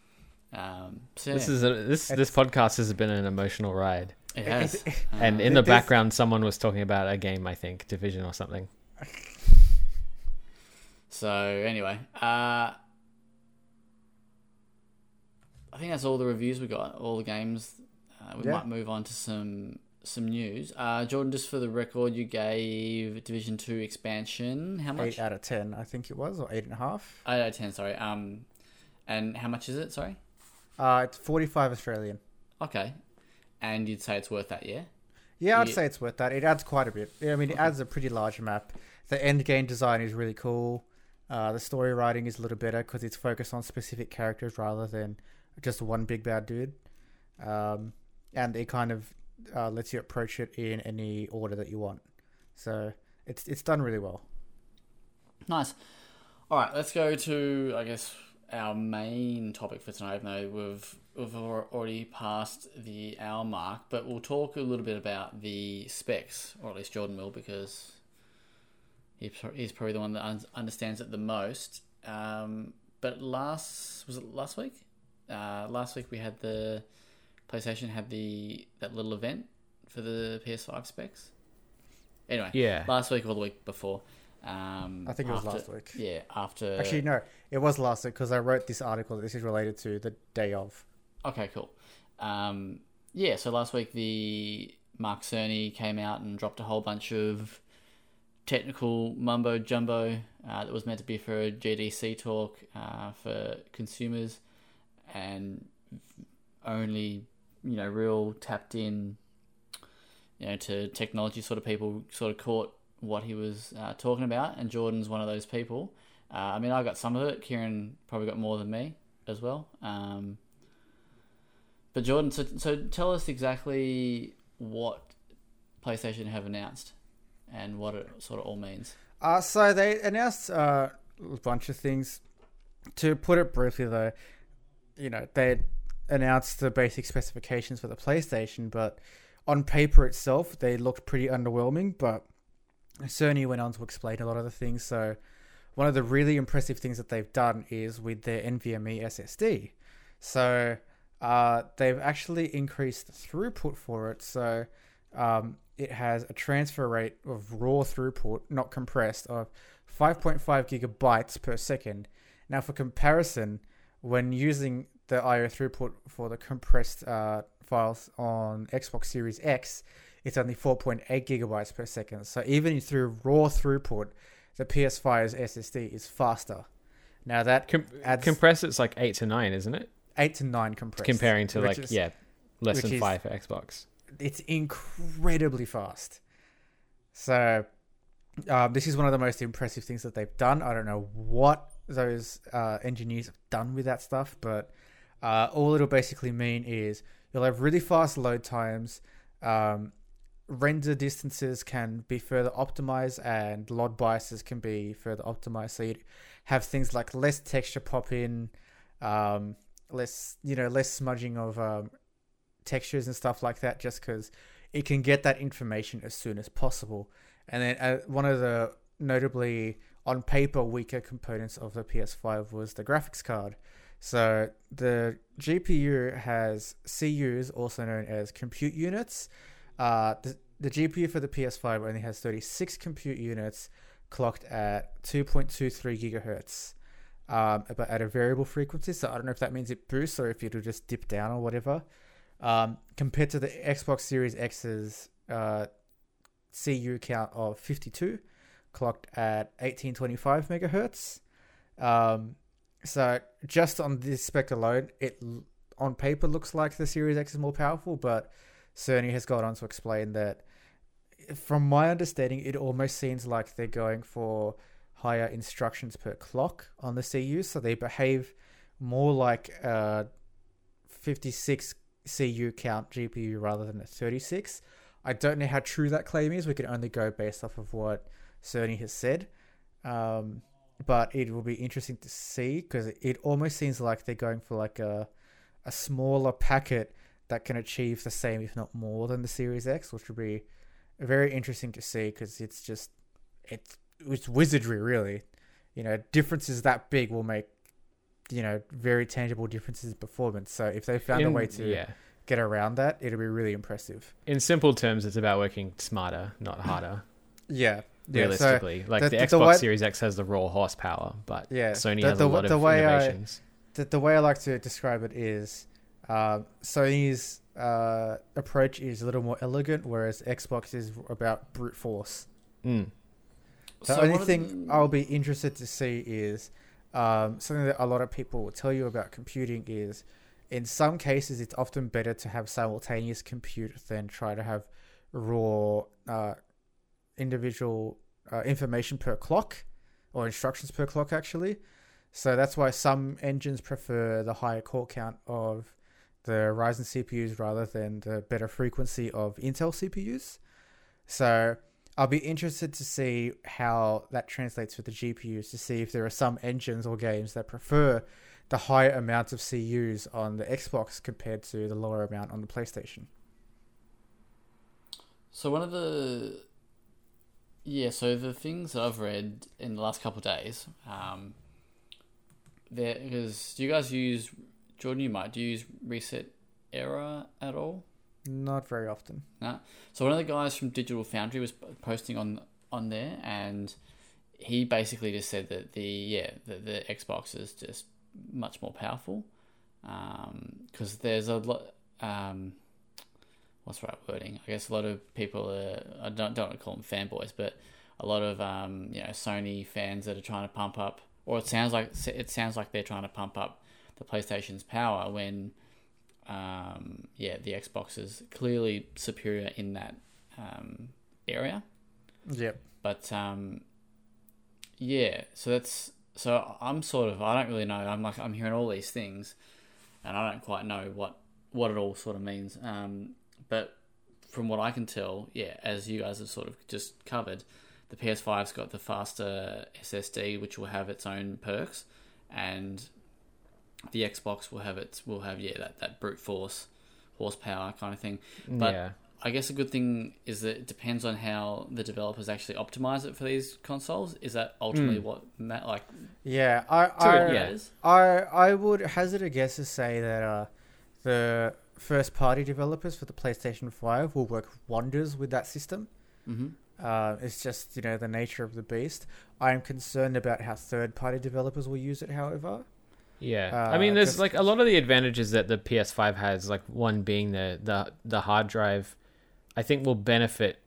S1: Um, so
S2: This
S1: yeah,
S2: is a, this this podcast has been an emotional ride.
S1: it has.
S2: And
S1: Uh,
S2: in the background, someone was talking about a game. I think Division or something.
S1: So anyway, uh, I think that's all the reviews we got. All the games. Uh, we
S3: Yeah.
S1: might move on to some some news. Uh, Jordan, just for the record, you gave Division Two expansion how much?
S3: eight out of ten, I think it was, or eight and a half.
S1: Eight out of ten. Sorry. Um, and how much is it? Sorry.
S3: Uh, it's forty-five Australian.
S1: Okay. And you'd say it's worth that, yeah?
S3: Yeah, I'd say it's worth that. It adds quite a bit. I mean, it adds a pretty large map. The end game design is really cool. Uh, the story writing is a little better because it's focused on specific characters rather than just one big bad dude. Um, and it kind of uh, lets you approach it in any order that you want. So it's it's done really well.
S1: Nice. All right, let's go to I guess our main topic for tonight. Even though we've we've already passed the hour mark, but we'll talk a little bit about the specs, or at least Jordan will, because he's probably the one that un- understands it the most. Um, but last was it last week? Uh, last week we had the PlayStation had the that little event for the PS5 specs. Anyway,
S2: Yeah.
S1: last week or the week before. Um,
S3: I think it was
S1: after-
S3: last week.
S1: Yeah, after.
S3: Actually, no, it was last week because I wrote this article that this is related to the day of.
S1: Okay, cool. Um, yeah, so last week the Mark Cerny came out and dropped a whole bunch of technical mumbo jumbo uh, that was meant to be for a GDC talk uh, for consumers, and only you know real tapped in, you know, to technology sort of people sort of caught what he was uh, talking about, and Jordan's one of those people. Uh, I mean, I got some of it. Kieran probably got more than me as well. Um, but Jordan, so so tell us exactly what PlayStation have announced and what it sort of all means.
S3: Uh, so they announced uh, a bunch of things. To put it briefly, though, you know they announced the basic specifications for the PlayStation, but on paper itself, they looked pretty underwhelming. But Sony went on to explain a lot of the things. So one of the really impressive things that they've done is with their NVMe SSD. So uh, they've actually increased throughput for it. So um, it has a transfer rate of raw throughput, not compressed, of 5.5 gigabytes per second. Now, for comparison, when using the IO throughput for the compressed uh, files on Xbox Series X, it's only 4.8 gigabytes per second. So even through raw throughput, the PS5's SSD is faster. Now that
S2: Com-
S3: adds
S2: compress it's like eight to nine, isn't it?
S3: eight to nine compressed,
S2: Comparing to like
S3: is-
S2: yeah, less than
S3: is-
S2: five for Xbox.
S3: It's incredibly fast. So, um, this is one of the most impressive things that they've done. I don't know what those uh, engineers have done with that stuff, but uh, all it'll basically mean is you'll have really fast load times. Um, render distances can be further optimized, and load biases can be further optimized. So you have things like less texture pop in, um, less you know less smudging of um, textures and stuff like that, just because it can get that information as soon as possible. And then uh, one of the notably on paper weaker components of the PS5 was the graphics card. So the GPU has CUs, also known as compute units. Uh, the, the GPU for the PS5 only has 36 compute units clocked at 2.23 gigahertz, um, but at a variable frequency. So I don't know if that means it boosts or if it'll just dip down or whatever. Um, compared to the Xbox Series X's uh, CU count of 52, clocked at 1825 megahertz. Um, so just on this spec alone, it on paper looks like the Series X is more powerful, but Cerny has gone on to explain that from my understanding, it almost seems like they're going for higher instructions per clock on the CU, so they behave more like a 56 CU count GPU rather than a 36. I don't know how true that claim is. We can only go based off of what Cerny has said. Um, but it will be interesting to see because it almost seems like they're going for like a a smaller packet that can achieve the same, if not more, than the Series X, which would be very interesting to see because it's just it's it's wizardry, really. You know, differences that big will make you know very tangible differences in performance. So if they found
S2: In-
S3: a way to
S2: yeah.
S3: get around that, it'll be really impressive.
S2: In simple terms, it's about working smarter, not harder.
S3: Yeah, yeah. So
S2: realistically, like
S3: the-
S2: the,
S3: the
S2: Xbox
S3: way-
S2: Series X has the raw horsepower, but
S3: Yeah,
S2: Sony
S3: the-
S2: has
S3: the-
S2: a lot
S3: the
S2: of
S3: way I-
S2: innovations.
S3: the, the way I like to describe it is uh, Sony's uh, approach is a little more elegant, whereas Xbox is about brute force.
S2: Mm.
S3: The
S1: So
S3: only thing
S1: the-
S3: I'll be interested to see is um, something that a lot of people will tell you about computing is in some cases it's often better to have simultaneous compute than try to have raw uh, individual uh, information per clock or instructions per clock actually. So that's why some engines prefer the higher core count of the Ryzen CPUs rather than the better frequency of Intel CPUs. So I'll be interested to see how that translates with the GPUs to see if there are some engines or games that prefer the higher amount of CUs on the Xbox compared to the lower amount on the PlayStation.
S1: So one of the yeah, so the things that I've read in the last couple of days, um, there is. Do you guys use Jordan? You might. Do you use Reset Error at all?
S3: Not very often.
S1: No. So one of the guys from Digital Foundry was posting on on there, and he basically just said that the yeah the, the Xbox is just much more powerful because there's a lot. Um, what's the right wording? I guess a lot of people are. I don't don't want to call them fanboys, but a lot of um, you know Sony fans that are trying to pump up, or it sounds like it sounds like they're trying to pump up the PlayStation's power when um, yeah, the Xbox is clearly superior in that um, area.
S3: Yep.
S1: But um, yeah, so that's so I'm sort of I don't really know. I'm like I'm hearing all these things, and I don't quite know what what it all sort of means. Um, but from what I can tell, yeah, as you guys have sort of just covered, the PS5's got the faster SSD, which will have its own perks, and the Xbox will have its will have yeah that, that brute force horsepower kind of thing. But
S2: yeah.
S1: I guess a good thing is that it depends on how the developers actually optimize it for these consoles. Is that ultimately
S2: Mm.
S1: what ma- like
S3: Yeah, I I,
S2: yeah.
S3: I I would hazard a guess to say that uh, the first party developers for the PlayStation Five will work wonders with that system.
S1: Mm-hmm.
S3: Uh, it's just you know the nature of the beast. I am concerned about how third party developers will use it. However,
S2: Yeah,
S3: Uh,
S2: I mean, there's like a lot of the advantages that the PS5 has. Like one being the the the hard drive, I think will benefit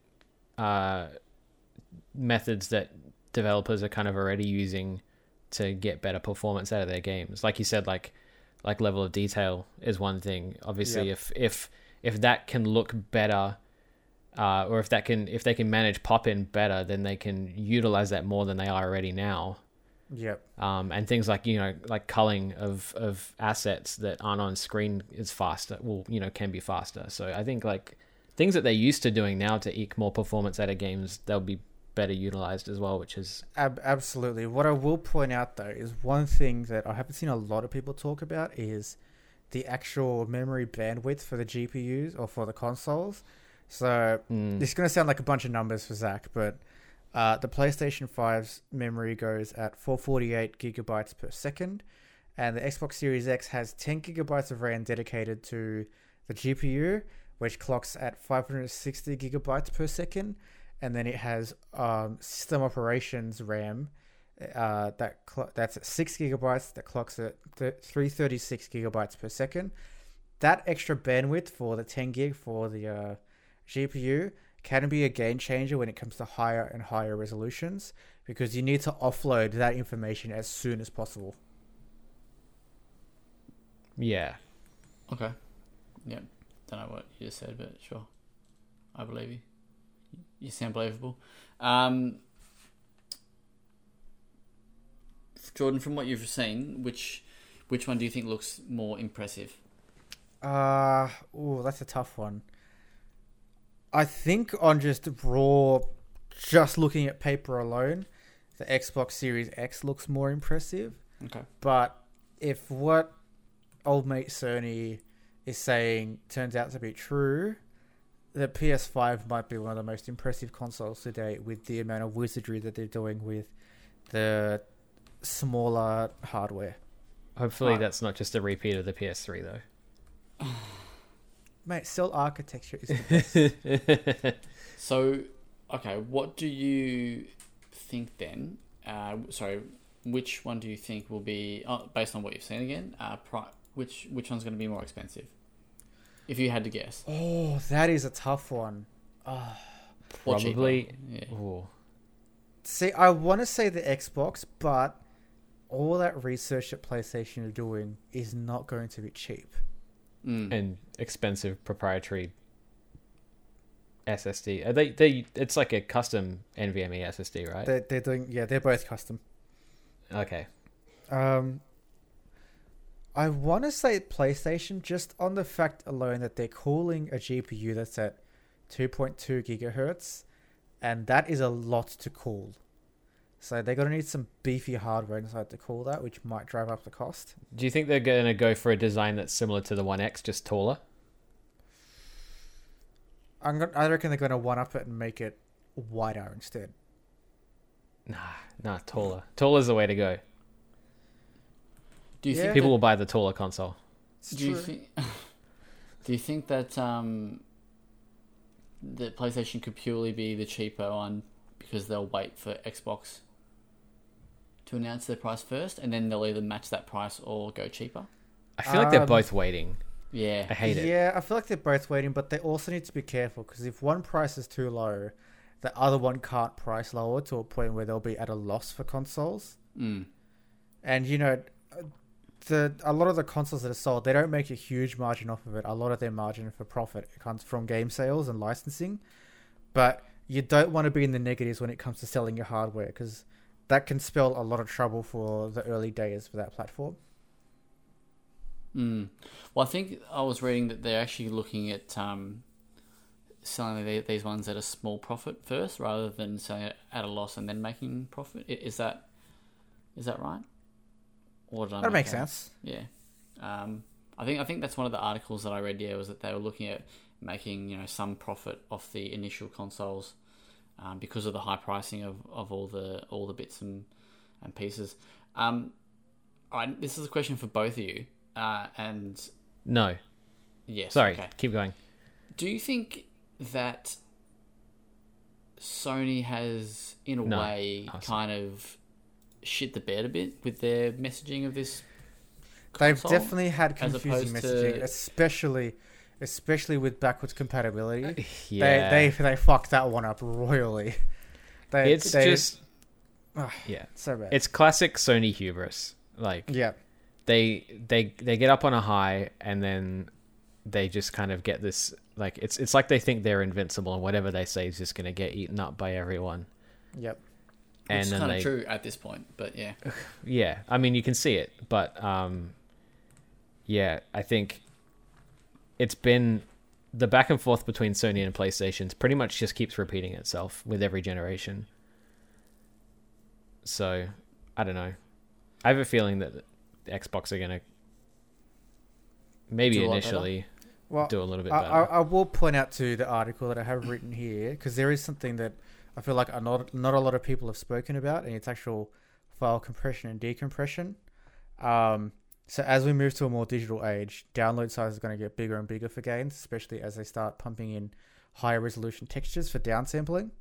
S2: uh, methods that developers are kind of already using to get better performance out of their games. Like you said, like like level of detail is one thing. Obviously,
S3: Yep.
S2: if if if that can look better. Uh, or if that can, if they can manage pop in better, then they can utilize that more than they are already now
S3: yep,
S2: um, and things like you know like culling of of assets that aren't on screen is faster well you know can be faster so i think like things that they're used to doing now to eke more performance out of games they'll be better utilized as well, which is
S3: Ab- absolutely. What I will point out though is one thing that I haven't seen a lot of people talk about is the actual memory bandwidth for the GPUs or for the consoles. So
S2: mm,
S3: is going to sound like a bunch of numbers for Zach, but uh, the PlayStation 5's memory goes at 448 gigabytes per second, and the Xbox Series X has 10 gigabytes of RAM dedicated to the GPU, which clocks at 560 gigabytes per second, and then it has um, system operations RAM uh, that cl- that's at six gigabytes that clocks at th- 336 gigabytes per second. That extra bandwidth for the 10 gig for the uh, GPU can be a game changer when it comes to higher and higher resolutions because you need to offload that information as soon as possible.
S2: yeah.
S1: Okay. Yep. Don't know what you just said, but sure. I believe you. You sound believable. Um, Jordan, from what you've seen, which which one do you think looks more impressive?
S3: Uh, oh, that's a tough one. I think on just raw, just looking at paper alone, the Xbox Series X looks more impressive.
S1: Okay.
S3: But if what old mate Sony is saying turns out to be true, the PS5 might be one of the most impressive consoles to date with the amount of wizardry that they're doing with the smaller hardware.
S2: Hopefully,
S1: Right.
S2: that's not just a repeat of the PS3 though.
S3: Mate, cell architecture is the best.
S1: So, okay, what do you think then? Uh, sorry, which one do you think will be uh, based on what you've seen again? Uh, pri- which which one's going to be more expensive? If you had to guess,
S3: oh, that is a tough one.
S1: Or cheaper.
S2: Probably.
S1: Yeah.
S2: Ooh.
S3: See, I want to say the Xbox, but all that research that PlayStation are doing is not going to be cheap.
S1: Mm.
S2: and expensive proprietary SSD. Are they they it's like a custom NVMe SSD, right?
S3: They're, they're doing, yeah, they're both custom.
S2: okay.
S3: Um, I want to say PlayStation just on the fact alone that they're calling a GPU that's at 2.2 gigahertz, and that is a lot to cool. So they're gonna need some beefy hardware inside to cool that, which might drive up the cost.
S2: Do you think they're going to go for a design that's similar to the One X, just taller?
S3: I'm gonna, I reckon they're gonna one up it and make it wider instead.
S2: Nah, nah, taller. Taller's the way to go.
S1: Do you
S3: Yeah.
S1: think
S2: People will buy the taller console.
S3: It's
S1: Do you think? do you think that um, that PlayStation could purely be the cheaper one because they'll wait for Xbox to announce their price first, and then they'll either match that price or go cheaper?
S2: I feel like they're
S3: Um,
S2: both waiting.
S1: Yeah.
S2: I hate it.
S3: Yeah, I feel like they're both waiting, but they also need to be careful because if one price is too low, the other one can't price lower to a point where they'll be at a loss for consoles.
S1: Mm.
S3: And you know, the a lot of the consoles that are sold, they don't make a huge margin off of it. A lot of their margin for profit comes from game sales and licensing, but you don't want to be in the negatives when it comes to selling your hardware because that can spell a lot of trouble for the early days for that platform.
S1: Mm. Well, I think I was reading that they're actually looking at um, selling the, these ones at a small profit first, rather than selling it at a loss and then making profit. Is that is that right? Or did I
S3: That
S1: make
S3: makes sense.
S1: Yeah. Um, I think I think that's one of the articles that I read. Yeah, was that they were looking at making you know some profit off the initial consoles um, because of the high pricing of, of all the all the bits and and pieces. Um, all right, this is a question for both of you. Uh, and
S2: No,
S1: yes,
S2: sorry.
S1: okay.
S2: Keep going.
S1: Do you think that Sony has, in a
S2: No.
S1: way,
S2: Oh,
S1: kind of shit the bed a bit with their messaging of this?
S3: They've definitely had confusing
S1: opposed
S3: messaging,
S1: to-
S3: especially especially with backwards compatibility.
S2: Yeah,
S3: They they they fucked that one up royally. They,
S2: it's
S3: they-
S2: just
S3: Ah,
S2: yeah.
S3: so bad.
S2: It's classic Sony hubris. Like
S3: yeah,
S2: they they they get up on a high and then they just kind of get this like it's it's like they think they're invincible and whatever they say is just going to get eaten up by everyone.
S3: yep.
S1: Which
S2: And
S1: is
S2: then
S1: kind
S2: they
S1: of true at this point, but yeah.
S2: yeah, I mean you can see it, but um yeah, I think it's been the back and forth between Sony and PlayStation's pretty much just keeps repeating itself with every generation. So I don't know. I have a feeling that the Xbox are gonna maybe
S1: Do
S2: initially
S3: Well,
S2: do a little bit
S3: I,
S2: better.
S3: I, I will point out to the article that I have written here because there is something that I feel like a not not a lot of people have spoken about, and it's actual file compression and decompression. Um, so as we move to a more digital age, download size is going to get bigger and bigger for games, especially as they start pumping in higher resolution textures for downsampling.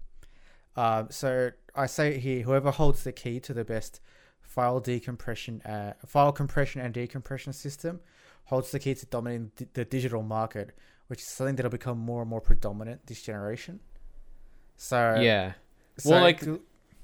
S3: Um, so I say here, whoever holds the key to the best file decompression, uh, file compression and decompression system holds the key to dominating the digital market, which is something that'll become more and more predominant this generation. So
S2: yeah.
S3: so,
S2: Well, like-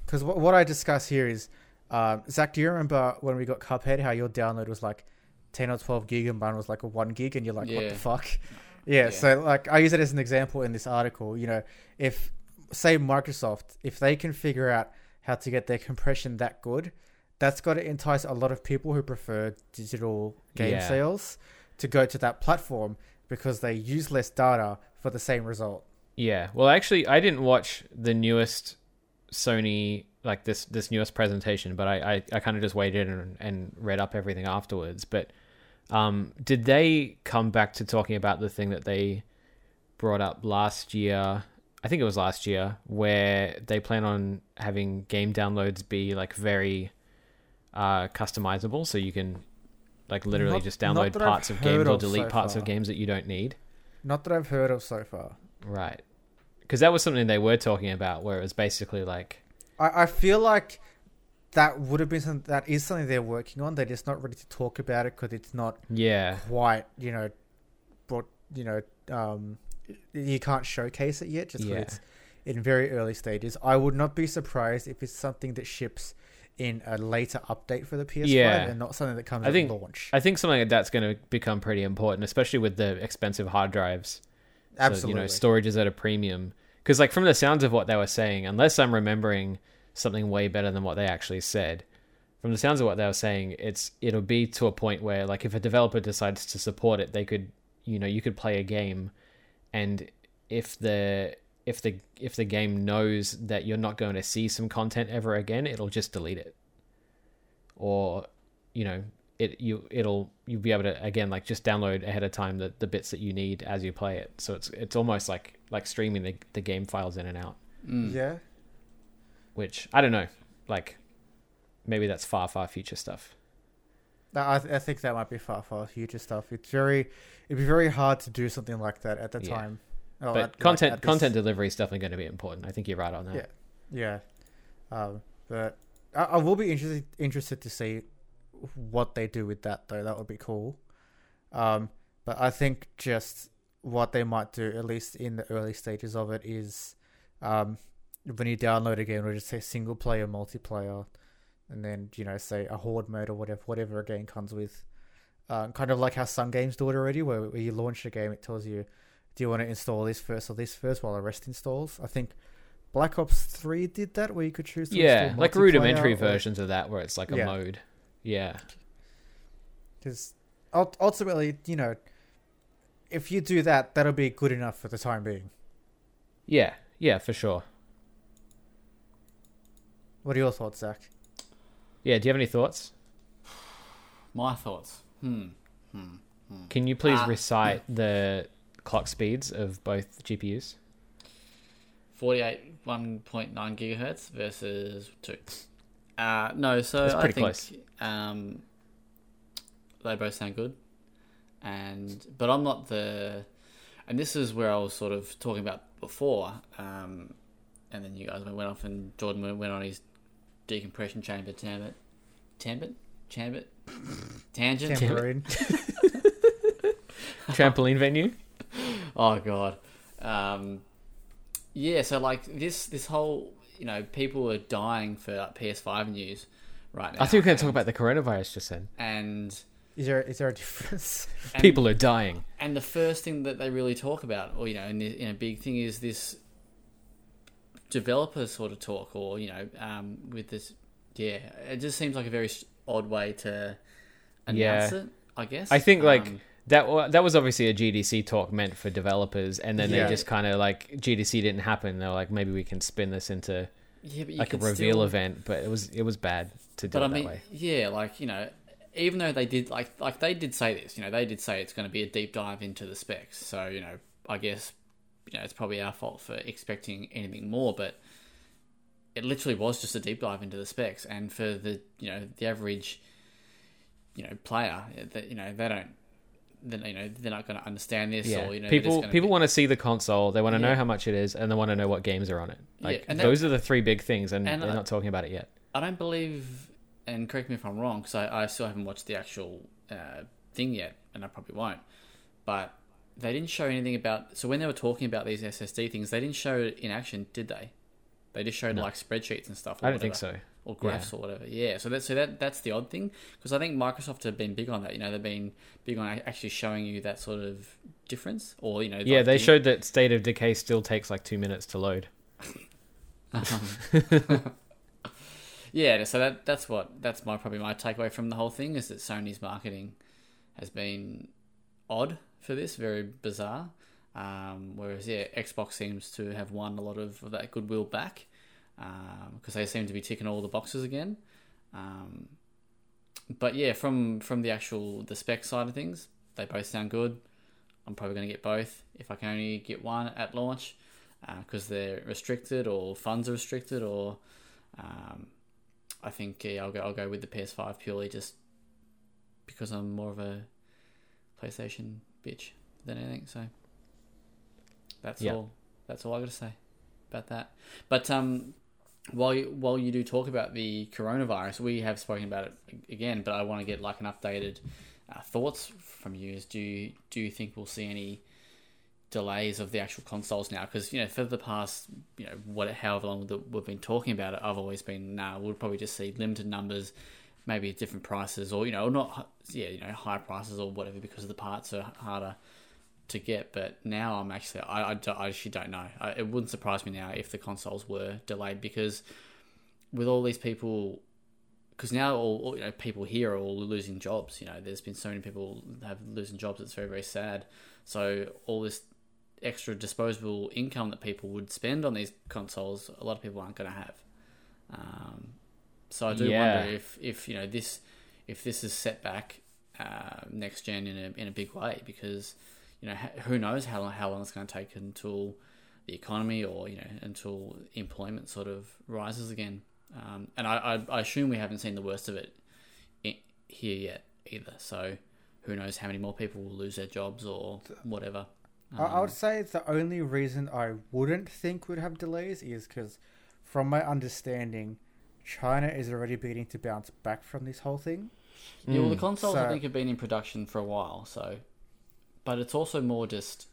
S3: because what, what I discuss here is, um, Zach, do you remember when we got Cuphead, how your download was like ten or twelve gig and mine was like a one gig, and you're like, what the fuck? Yeah,
S1: Yeah.
S3: So like, I use it as an example in this article. You know, if say Microsoft, if they can figure out how to get their compression that good, that's got to entice a lot of people who prefer digital game
S2: Yeah.
S3: sales to go to that platform because they use less data for the same result.
S2: Yeah. Well, actually, I didn't watch the newest Sony like this this newest presentation, but I I, I kind of just waited and, and read up everything afterwards. But um, did they come back to talking about the thing that they brought up last year? I think it was last year, where they plan on having game downloads be like very uh, customizable, so you can like literally
S3: Not-
S2: just download
S3: that I've
S2: parts of games or delete
S3: so
S2: parts of games that you don't need.
S3: Not that I've heard of so far.
S2: Right. Because that was something they were talking about, where it was basically like,
S3: I, I feel like that would have been something that is something they're working on. They're just not ready to talk about it because it's not
S2: yeah,
S3: quite, you know, brought, you know, um, you can't showcase it yet just
S2: Yeah.
S3: it's in very early stages. I would not be surprised if it's something that ships in a later update for the PS5
S2: Yeah.
S3: and not something that comes
S2: I
S3: at
S2: think-
S3: launch.
S2: I think something like that's going to become pretty important, especially with the expensive hard drives. So,
S3: Absolutely.
S2: you know, storage is at a premium. Because, like, from the sounds of what they were saying, unless I'm remembering something way better than what they actually said, from the sounds of what they were saying, it's it'll be to a point where, like, if a developer decides to support it, they could, you know, you could play a game, and if the if the if the game knows that you're not going to see some content ever again, it'll just delete it, or, you know, it you it'll you'll be able to again like just download ahead of time the, the bits that you need as you play it so it's it's almost like like streaming the, the game files in and out
S1: Mm.
S3: yeah.
S2: which i don't know like maybe that's far far future stuff
S3: I, th- I think that might be far, far future stuff. It's very, it'd be very hard to do something like that at the
S2: Yeah.
S3: time. Oh,
S2: but
S3: at- like,
S2: content
S3: this-
S2: content delivery is definitely going to be important i think you're right on that
S3: Yeah. Yeah, um, but I, I will be interested interested to see what they do with that though. That would be cool. Um, but I think just what they might do, at least in the early stages of it, is um, when you download a game, it'll just say single player, multiplayer, and then you know say a horde mode or whatever whatever a game comes with. Um, kind of like how some games do it already, where, where you launch a game, it tells you, do you want to install this first or this first while the rest installs. I think Black Ops Three did that, where you could choose. To
S2: yeah like rudimentary
S3: or-
S2: versions of that where it's like a
S3: Yeah.
S2: mode yeah
S3: Because ultimately, you know, if you do that, that'll be good enough for the time being.
S2: yeah yeah for sure
S3: What are your thoughts, Zach?
S2: yeah do you have any thoughts
S1: My thoughts. Hmm. Hmm.
S2: can you please
S1: Ah.
S2: recite the clock speeds of both gpus
S1: 48 1.9 gigahertz versus 2 uh no so
S2: That's
S1: i think
S2: close.
S1: um they both sound good and but i'm not the and this is where i was sort of talking about before um and then you guys went off and jordan went went on his decompression chamber tambit tambit chambit tangent
S3: Tambourine.
S2: trampoline venue
S1: Oh god. Um, yeah, so like this this whole you know people are dying for like, PS5 news right now.
S2: i think we're going to talk about the coronavirus just then
S1: and
S3: Is there is there a difference?
S1: and,
S2: people are dying
S1: and the first thing that they really talk about, or you know, in, the, in a big thing is this developer sort of talk, or you know, um, with this. Yeah, it just seems like a very odd way to announce
S2: Yeah.
S1: it. I guess.
S2: I think, like,
S1: Um,
S2: That that was obviously a GDC talk meant for developers, and then
S3: Yeah.
S2: they just kind of like GDC didn't happen. They were like, maybe we can spin this into
S1: yeah,
S2: like a reveal
S1: still-
S2: event, but it was it was bad to do
S1: But
S2: it
S1: I
S2: that
S1: mean,
S2: way.
S1: yeah, like you know, even though they did like like they did say this, you know, they did say it's going to be a deep dive into the specs. So you know, I guess you know it's probably our fault for expecting anything more, but it literally was just a deep dive into the specs, and for the you know the average you know player, eh, that you know they don't. Then you know they're not going to understand this,
S2: Yeah,
S1: or you know
S2: people people
S1: be-
S2: want to see the console. They want to know how much it is, and they want to know what games are on it.
S1: Yeah,
S2: Like
S1: and that-
S2: those are the three big things, and,
S1: and
S2: they're
S1: I-
S2: not talking about it yet.
S1: I don't believe, and correct me if I'm wrong, because I, I still haven't watched the actual uh, thing yet, and I probably won't. But they didn't show anything about. So when they were talking about these SSD things, they didn't show it in action, did they? They just showed
S2: No.
S1: like spreadsheets and stuff.
S2: I don't think so.
S1: Or graphs or whatever. Yeah. So that so that that's the odd thing because I think Microsoft have been big on that. You know, they've been big on actually showing you that sort of difference, or you know,
S2: Yeah,
S1: like
S2: they
S1: the-
S2: showed that State of Decay still takes like two minutes to load.
S1: Um, yeah, so that that's what that's my probably my takeaway from the whole thing is that Sony's marketing has been odd for this, very bizarre. Um, whereas yeah, Xbox seems to have won a lot of that goodwill back because they seem to be ticking all the boxes again. Um, but yeah, from from the actual the spec side of things, they both sound good. I'm probably going to get both if I can only get one at launch because they're restricted or funds are restricted or um, I think yeah, I'll go I'll go with the PS5 purely just because I'm more of a PlayStation bitch than anything. So that's
S2: Yeah.
S1: all. That's all I got to say about that. But um, while you, while you do talk about the coronavirus, we have spoken about it again. But I want to get like an updated uh, thoughts from you. Is do do you think we'll see any delays of the actual consoles now? Because you know, for the past you know what however long that we've been talking about it, I've always been nah. We'll probably just see limited numbers, maybe different prices, or you know, not yeah, you know, high prices or whatever because the parts are harder to get. But now I'm actually, I, I, I actually don't know. I, it wouldn't surprise me now if the consoles were delayed because with all these people, because now all, all you know, people here are all losing jobs. You know, there's been so many people have losing jobs. It's very very sad. So all this extra disposable income that people would spend on these consoles, a lot of people aren't going to have. Um, so I do
S2: Yeah.
S1: wonder if, if you know this if this is set back uh, next gen in a in a big way because you know who knows how long, how long it's going to take until the economy or you know until employment sort of rises again. Um, and I, I, I assume we haven't seen the worst of it i here yet either. So who knows how many more people will lose their jobs or whatever.
S3: I, I would
S1: Um,
S3: say the only reason I wouldn't think would have delays is because, from my understanding, China is already beginning to bounce back from this whole thing.
S1: Yeah, well, the
S2: Mm.
S1: consoles I think have been in production for a while, so, but it's also more just,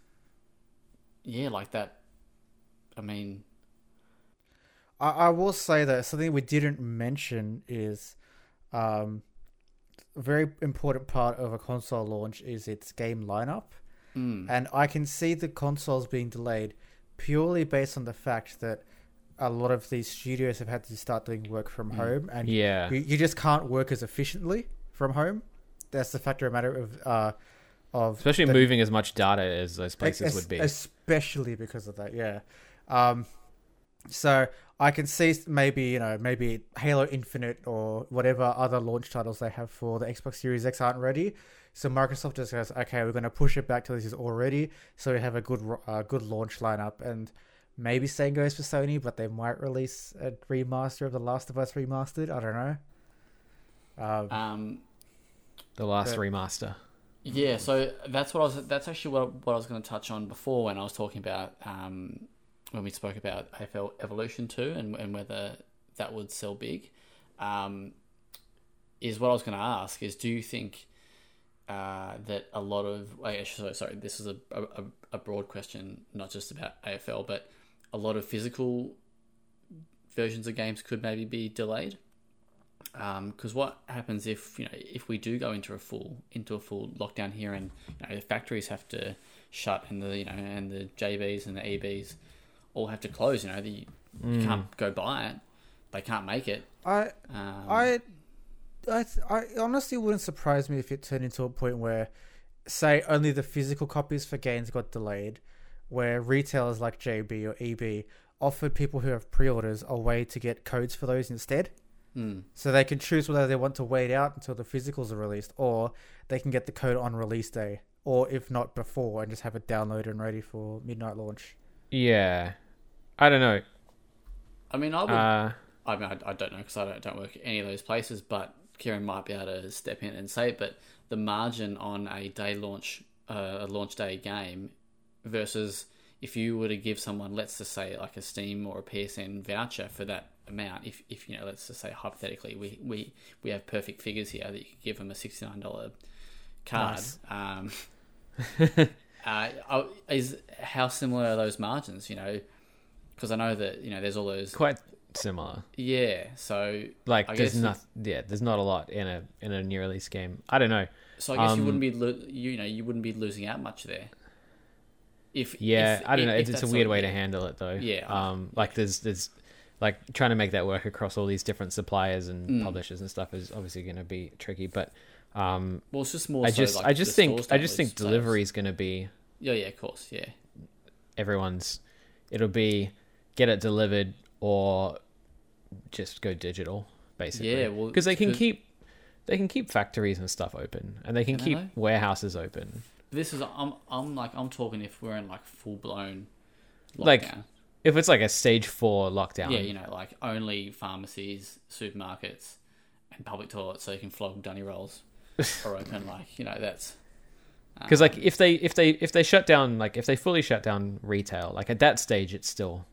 S1: yeah, like that. I mean,
S3: I, I will say that something we didn't mention is, um, a very important part of a console launch is its game lineup.
S1: mm,
S3: And I can see the consoles being delayed purely based on the fact that a lot of these studios have had to start doing work from
S1: Mm.
S3: home, and
S2: Yeah.
S3: you, you just can't work as efficiently from home. That's the factor of matter of uh, of
S2: Especially
S3: the-
S2: moving as much data as those places
S3: es-
S2: would be.
S3: especially because of that. Yeah. Um, so I can see maybe you know maybe Halo Infinite or whatever other launch titles they have for the Xbox Series X aren't ready. So Microsoft just goes, okay, we're going to push it back till this is already, so we have a good uh, good launch lineup. And maybe same goes for Sony, but they might release a remaster of The Last of Us remastered. I don't know. Um,
S1: um,
S2: the last
S3: but-
S2: remaster.
S1: Yeah. So that's what I was. That's actually what what I was going to touch on before when I was talking about um, when we spoke about AFL Evolution Two and and whether that would sell big. Um, is what I was going to ask is do you think uh, that a lot of sorry, sorry this is a, a, a broad question not just about AFL but a lot of physical versions of games could maybe be delayed because what happens if you know if we do go into a full into a full lockdown here and you know, the factories have to shut and the you know and the JBs and the EBs all have to close you know the, you
S2: Mm.
S1: can't go buy it they can't make it
S3: I
S1: um,
S3: I, I, th- I honestly wouldn't surprise me if it turned into a point where, say, only the physical copies for games got delayed, where retailers like JB or EB offered people who have pre-orders a way to get codes for those instead.
S1: Hmm.
S3: So they can choose whether they want to wait out until the physicals are released, or they can get the code on release day, or if not before, and just have it downloaded and ready for midnight launch.
S2: Yeah, I don't know.
S1: I mean, I would.
S2: Uh,
S1: I mean, I, I don't know because I don't, don't work at any of those places, but Kieran might be able to step in and say it. But the margin on a day launch, uh, a launch day game, versus if you were to give someone, let's just say, like a Steam or a PSN voucher for that amount, if, if you know, let's just say hypothetically, we, we, we have perfect figures here that you could give them a sixty nine dollar card.
S3: Nice.
S1: Um, uh, oh, is how similar are those margins? You know, because I know that you know there's all those.
S2: quite similar.
S1: Yeah, so
S2: Like
S1: I
S2: there's not yeah, there's not a lot in a in a new release game. I don't know.
S1: So I guess you
S2: Um,
S1: wouldn't be lo- you, you know you wouldn't be losing out much there. If
S2: Yeah,
S1: if-
S2: I don't
S1: if-
S2: know.
S1: if
S2: It's, it's a weird way to handle it though.
S1: Yeah.
S2: Um, like there's there's like trying to make that work across all these different suppliers and
S1: Mm.
S2: publishers and stuff is obviously going to be tricky. But um,
S1: Well, it's just more.
S2: I
S1: so,
S2: just
S1: like,
S2: I just think I just think delivery is going to be
S1: Yeah, yeah, of course, yeah,
S2: everyone's. It'll be get it delivered or just go digital basically.
S1: Yeah, well,
S2: because they can keep they can keep factories and stuff open and they can keep warehouses open.
S1: This is I'm I'm like I'm talking if we're in like full blown.
S2: Like, If it's like a stage four lockdown,
S1: yeah, you know, like only pharmacies, supermarkets, and public toilets, so you can flog dunny rolls are open. Like you know, that's
S2: because like
S1: um,
S2: if they if they if they shut down like if they fully shut down retail like at that stage it's still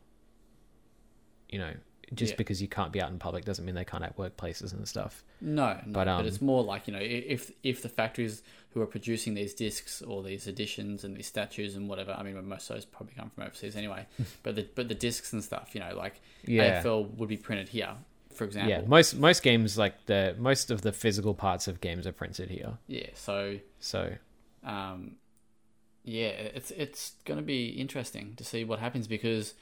S2: you know just
S1: Yeah.
S2: because you can't be out in public doesn't mean they can't have workplaces and stuff
S1: No, no,
S2: But,
S1: but,
S2: um,
S1: it's more like you know if if the factories who are producing these discs or these editions and these statues and whatever, I mean, most of those probably come from overseas anyway. but the but the discs and stuff, you know, like
S2: Yeah.
S1: AFL would be printed here, for example.
S2: yeah most most games like the most of the physical parts of games are printed here
S1: Yeah, so
S2: so
S1: um, yeah, it's it's going to be interesting to see what happens because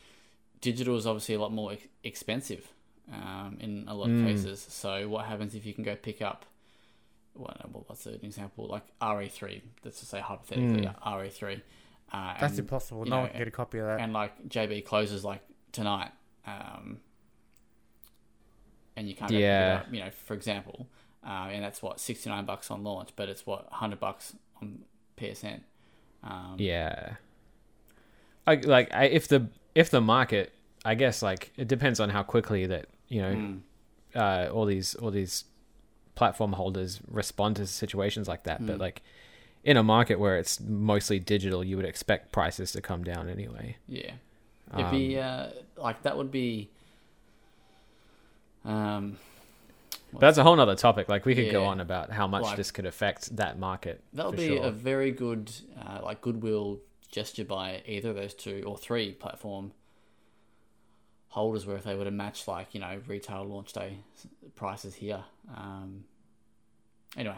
S1: digital is obviously a lot more ex- expensive um, in a lot of
S2: Mm.
S1: cases. So what happens if you can go pick up? What, what's an example like RE3? Let's just say hypothetically
S2: Mm.
S1: RE3. Uh,
S3: That's
S1: and,
S3: impossible. No
S1: know,
S3: one can get a copy of that.
S1: and like JB closes like tonight, um, and you can't
S2: Yeah.
S1: up. You know, for example, uh, and that's what sixty nine bucks on launch, but it's what hundred bucks on PSN. Um,
S2: yeah I, like I, if the if the market i guess like it depends on how quickly that you know
S1: mm,
S2: uh, all these all these platform holders respond to situations like that. But
S1: Mm.
S2: like in a market where it's mostly digital, you would expect prices to come down anyway.
S1: yeah. It'd be
S2: Um,
S1: uh, like that would be. Um,
S2: but that's a whole nother topic. Like we could go on about how much
S1: Like-
S2: this could affect that market.
S1: that would be
S2: sure.
S1: a very good uh, like goodwill gesture by either of those two or three platform holders, where if they were to match like you know retail launch day prices here. Um, anyway,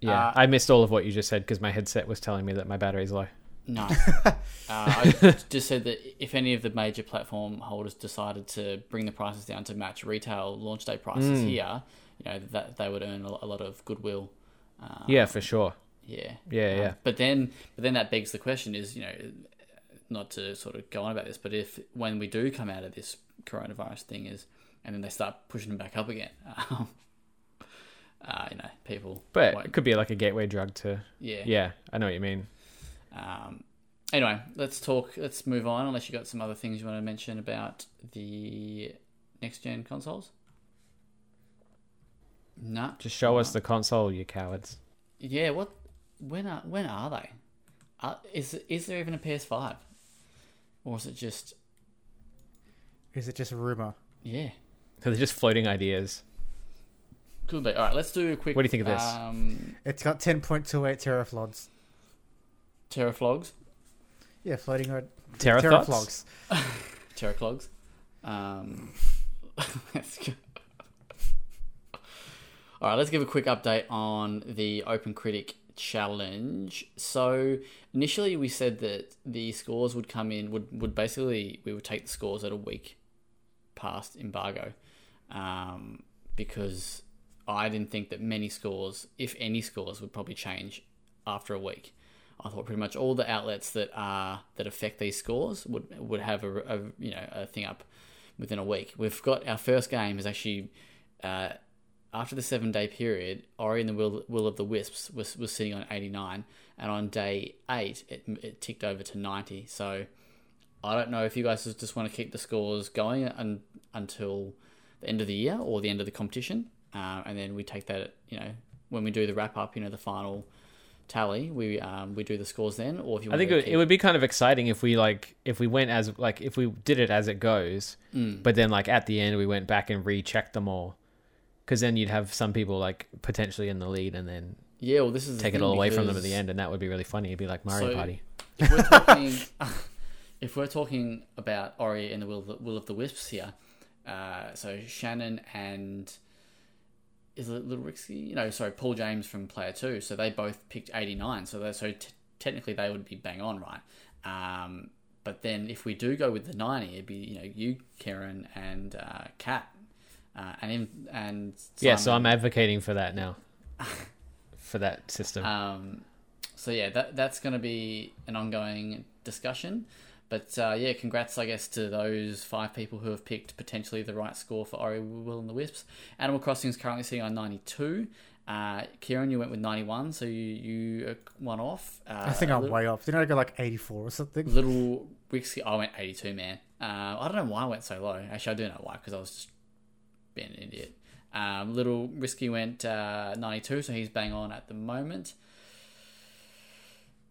S2: yeah,
S1: uh,
S2: I missed all of what you just said because my headset was telling me that my battery's low.
S1: No. uh, I just said that if any of the major platform holders decided to bring the prices down to match retail launch day prices
S2: Mm.
S1: here, you know that they would earn a a lot of goodwill. Um,
S2: yeah, for sure.
S1: Yeah,
S2: Yeah,
S1: Um,
S2: yeah.
S1: But then, but then that begs the question: is you know, not to sort of go on about this, but if when we do come out of this coronavirus thing, is and then they start pushing them back up again, um, uh, you know, people.
S2: But
S1: won't-
S2: it could be like a gateway drug to.
S1: yeah,
S2: Yeah, I know what you mean.
S1: Um, anyway, let's talk. Let's move on. Unless you got some other things you want to mention about the next gen consoles. No.
S2: Just show us the console, you cowards.
S1: Yeah. What? When are when are they? Uh, is is there even a PS5, or is it just
S3: Is it just a rumor?
S1: yeah?
S2: So they're just floating ideas.
S1: Could be. All right. Let's do a quick.
S2: What do you think of this?
S1: Um,
S3: It's got 10.28 teraflops.
S1: teraflogs,
S3: Yeah, floating around.
S2: Teraflops?
S3: Teraflops.
S1: teraclogs. Um, let's go. All right, let's give a quick update on the Open Critic Challenge. So initially, we said that the scores would come in would would basically we would take the scores at a week past embargo, um, because I didn't think that many scores, if any scores, would probably change after a week. I thought pretty much all the outlets that are that affect these scores would would have a, a you know a thing up within a week. We've got our first game is actually uh, after the seven day period. Ori and the Will, Will of the Wisps was was sitting on eighty nine, and on day eight it it ticked over to ninety. So I don't know if you guys just want to keep the scores going un, until the end of the year or the end of the competition, uh, and then we take that you know when we do the wrap up, you know the final tally, we um, we do the scores then, or if you
S2: I think it,
S1: keep,
S2: it would be kind of exciting if we like if we went as like if we did it as it goes,
S1: Mm.
S2: but then like at the end we went back and rechecked them all, because then you'd have some people like potentially in the lead and then
S1: yeah, well, this is
S2: take it all away from them at the end, and that would be really funny. It'd be like Mario
S1: So-
S2: Party.
S1: If we're talking, if we're talking about Ori and the Will of the, Will of the Wisps here, uh, so Shannon and is it Little Rixie? No, sorry, Paul James from Player Two. So they both picked eighty nine. So they so t- technically they would be bang on, right? Um, but then if we do go with the ninety, it'd be you know you, Karen, and uh, Kat, uh, and in, and
S2: Yeah, so I'm advocating for that now, for that system.
S1: Um, so yeah, that that's going to be an ongoing discussion. But uh, yeah, congrats, I guess, to those five people who have picked potentially the right score for Ori Will and the Wisps. Animal Crossing is currently sitting on 92. Uh, Kieran, you went with 91, so you, you uh, one off. Uh,
S3: I think I'm
S1: little,
S3: way off. Didn't I go like 84 or something?
S1: Little Rixie, I went 82, man. Uh, I don't know why I went so low. Actually, I do know why, because I was just being an idiot. Um, Little Risky went uh, 92, so he's bang on at the moment.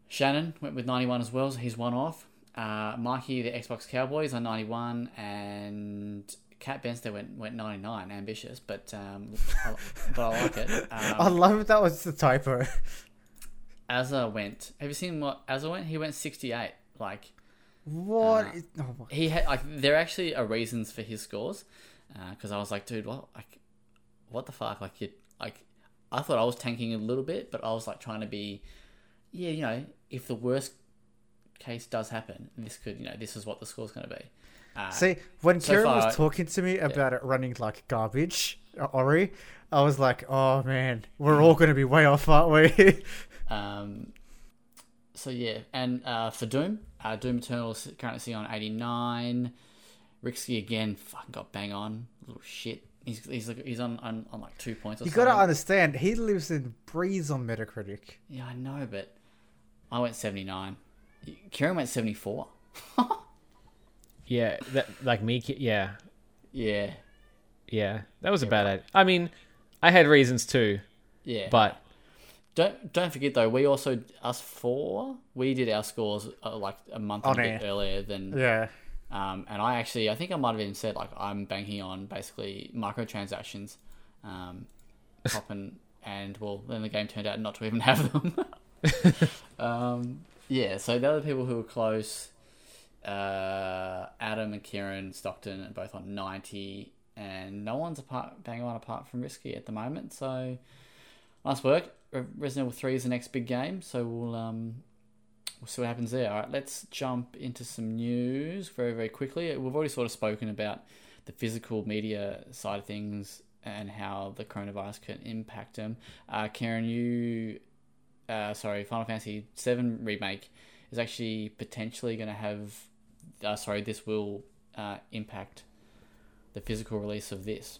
S1: Shannon went with 91 as well, so he's one off. Uh, Mikey, the Xbox Cowboys, on 91, and Cat Benster went went 99. Ambitious, but um, I, but I like it.
S3: I
S1: Um,
S3: love it. That was the typo.
S1: Azza went. Have you seen what Azza went? He went 68. Like
S3: What?
S1: Uh,
S3: is- oh
S1: he had like there actually are reasons for his scores because I was like, dude, what like what the fuck? Like you like I thought I was tanking a little bit, but I was like trying to be, yeah, you know, if the worst case does happen, this could you know this is what the score's going to be. Uh,
S3: See, when
S1: so
S3: Kieran
S1: far-
S3: was talking to me about it running like garbage, uh, Ori, I was like, oh man, we're all going to be way off, aren't we?
S1: Um, so yeah, and uh, for Doom, uh, Doom Eternal is currently on eighty nine. Rixie again, fucking got bang on, little shit. He's he's like, he's on, on on like two points. Or
S3: you
S1: something.
S3: got to understand, he lives and breathes on Metacritic.
S1: Yeah, I know, but I went 79. Kieran went 74.
S2: yeah, that like me. Yeah,
S1: Yeah,
S2: yeah, that was a bad idea. I mean, I had reasons too,
S1: yeah.
S2: but
S1: don't don't forget though, we also us four we did our scores uh, like a month and a bit earlier than.
S3: Yeah.
S1: Um, and I actually I think I might have even said like I'm banking on basically microtransactions, um, popping and well then the game turned out not to even have them. um, yeah, so the other people who were close, uh, Adam and Kieran Stockton are both on ninety, and no one's apart bang on apart from Risky at the moment. So nice work. Re- Resident Evil Three is the next big game, so we'll um we'll see what happens there. All right, let's jump into some news very very quickly. We've already sort of spoken about the physical media side of things and how the coronavirus can impact them. Uh, Karen, you uh, sorry, Final Fantasy VII remake is actually potentially going to have. Uh, sorry, this will uh, impact the physical release of this.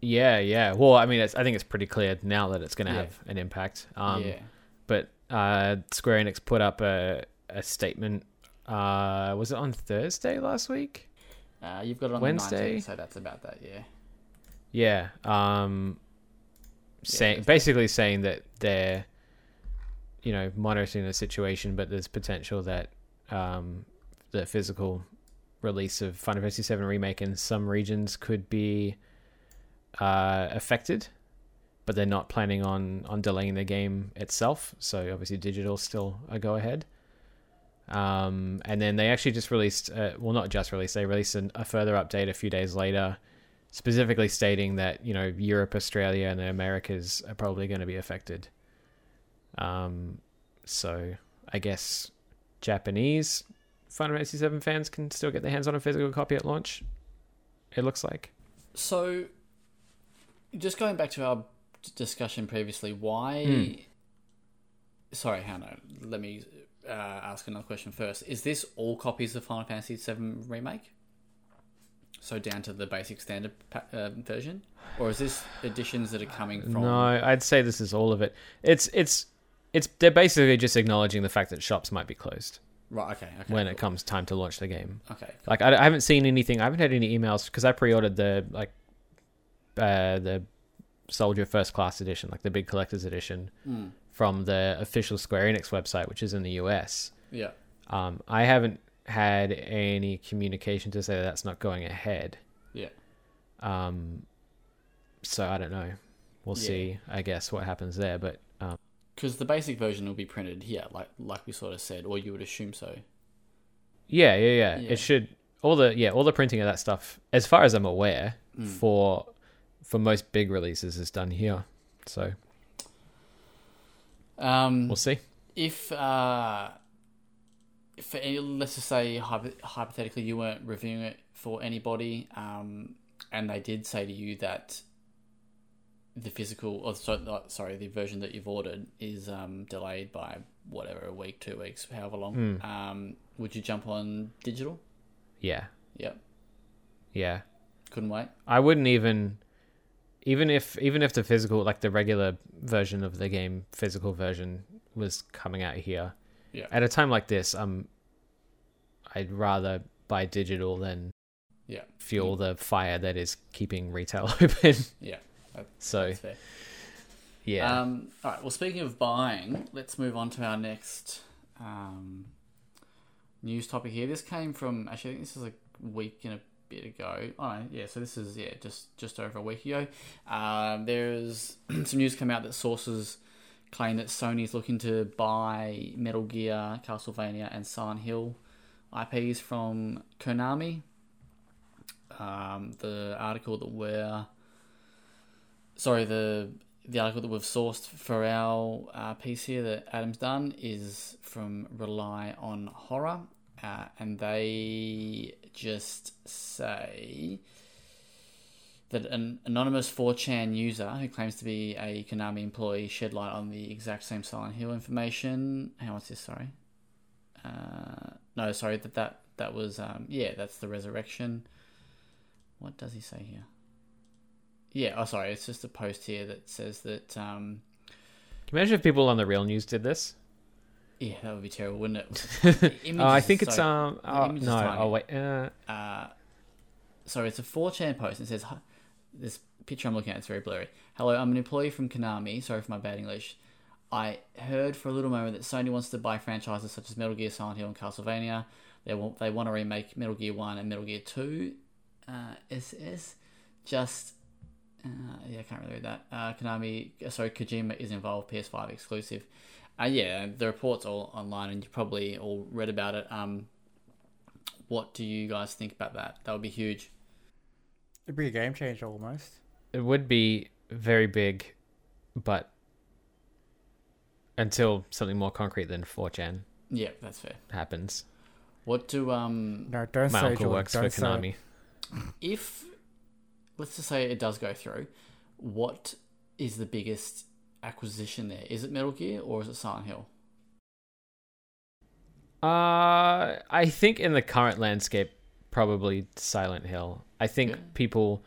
S2: yeah, yeah. Well, I mean, it's, I think it's pretty clear now that it's going to
S1: Yeah.
S2: have an impact. Um,
S1: yeah,
S2: But uh, Square Enix put up a a statement. Uh, was it on Thursday last week?
S1: uh, you've got it on
S2: Wednesday?
S1: the 19th, so that's about that. Yeah,
S2: Yeah. Um, saying
S1: that's-
S2: basically saying that they're, you know, monitoring the situation, but there's potential that um, the physical release of Final Fantasy VII remake in some regions could be uh, affected, but they're not planning on on delaying the game itself. So obviously, digital still a go ahead. Um, and then they actually just released, uh, well, not just released, they released an, a further update a few days later, specifically stating that you know Europe, Australia, and the Americas are probably going to be affected. Um, so I guess Japanese Final Fantasy VII fans can still get their hands on a physical copy at launch. It looks like.
S1: So, just going back to our discussion previously, why
S2: Hmm.
S1: sorry, Hannah. Let me uh, ask another question first. Is this all copies of Final Fantasy VII remake? So down to the basic standard pa- uh, version, or is this editions that are coming from?
S2: No, I'd say this is all of it. It's it's it's they're basically just acknowledging the fact that shops might be closed
S1: Right. Okay. Okay.
S2: when it comes time to launch the game.
S1: Okay.
S2: Like I, I haven't seen anything. I haven't had any emails because I pre-ordered the like uh, the Soldier First Class edition, like the big collector's edition
S1: Mm.
S2: from the official Square Enix website, which is in the US.
S1: Yeah.
S2: Um, I haven't had any communication to say that that's not going ahead.
S1: Yeah.
S2: Um, so I don't know. We'll
S1: Yeah.
S2: see. I guess what happens there, but um,
S1: Because the basic version will be printed here, like like we sort of said, or you would assume so.
S2: yeah, yeah, yeah,
S1: Yeah.
S2: It should all the yeah all the printing of that stuff, as far as I'm aware,
S1: Mm.
S2: for for most big releases is done here. So
S1: Um,
S2: we'll see.
S1: if uh, for any, let's just say hypothetically you weren't reviewing it for anybody, um, and they did say to you that the physical, or so, sorry, the version that you've ordered is um, delayed by whatever a week, two weeks, however long.
S2: Mm.
S1: Um, would you jump on digital?
S2: Yeah,
S1: Yep,
S2: yeah.
S1: couldn't wait.
S2: I wouldn't even even if even if the physical like the regular version of the game physical version was coming out here
S1: Yeah.
S2: at a time like this um I'd rather buy digital than
S1: Yeah,
S2: fuel the fire that is keeping retail open
S1: yeah,
S2: so yeah
S1: Um, all right. Well, speaking of buying, let's move on to our next um, news topic here. This came from actually, I think this is a week and a bit ago. Oh, yeah. So this is yeah, just just over a week ago. Um, there's some news come out that sources claim that Sony is looking to buy Metal Gear, Castlevania, and Silent Hill IPs from Konami. Um, the article that we're sorry the the article that we've sourced for our uh, piece here that Adam's done is from Rely on Horror, uh, and they just say that an anonymous 4chan user who claims to be a Konami employee shed light on the exact same Silent Hill information. Hang on, what's this? Sorry. Uh, no, sorry, that, that, that was, um, yeah, that's the resurrection. What does he say here? Yeah, oh, sorry, it's just a post here that says that, um,
S2: Can you imagine if people on the real news did this
S1: yeah, that would be terrible, wouldn't it?
S2: Oh, I think it's
S1: so-
S2: um oh, no oh wait uh,
S1: uh, sorry, it's a 4chan post and it says, this picture I'm looking at, it's very blurry. Hello, I'm an employee from Konami. Sorry for my bad English. I heard for a little moment that Sony wants to buy franchises such as Metal Gear, Silent Hill, and Castlevania. They want, they want to remake Metal Gear 1 and Metal Gear 2. Uh, SS. Just, uh, yeah, I can't really read that. Uh, Konami, uh, sorry, Kojima is involved, PS5 exclusive. Uh, yeah, the report's all online and you probably all read about it. Um, what do you guys think about that? That would be huge.
S3: It'd be a game changer almost.
S2: it would be very big but until something more concrete than 4chan
S1: Yeah, that's fair.
S2: happens
S1: What do um
S3: No, don't
S2: my
S3: say
S2: uncle
S3: Jordan,
S2: works for
S3: don't say it.
S2: Konami
S1: if let's just say it does go through, what is the biggest acquisition there? Is it Metal Gear or is it Silent Hill?
S2: Uh, I think in the current landscape, probably Silent Hill. I think
S1: Yeah.
S2: people,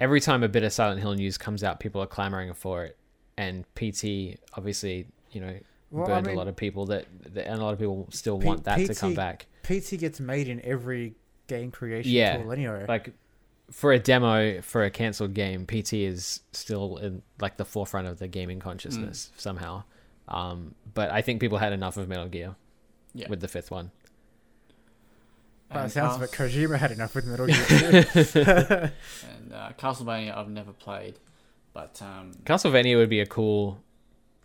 S2: every time a bit of Silent Hill news comes out, people are clamoring for it. And PT, obviously, you know,
S3: Well, I
S2: burned
S3: mean,
S2: a lot of people that, that, and a lot of people still
S3: P-
S2: want that to come back.
S3: PT gets made in every game creation
S2: Yeah,
S3: tool anyway.
S2: Like, for a demo for a cancelled game, PT is still in like the forefront of the gaming consciousness
S3: Mm.
S2: somehow. Um, but I think people had enough of Metal Gear
S1: Yeah.
S2: with the fifth one.
S3: By the
S1: And
S3: sounds of it, Kojima had enough with Metal Gear.
S1: and uh, Castlevania I've never played, but um
S2: Castlevania would be a cool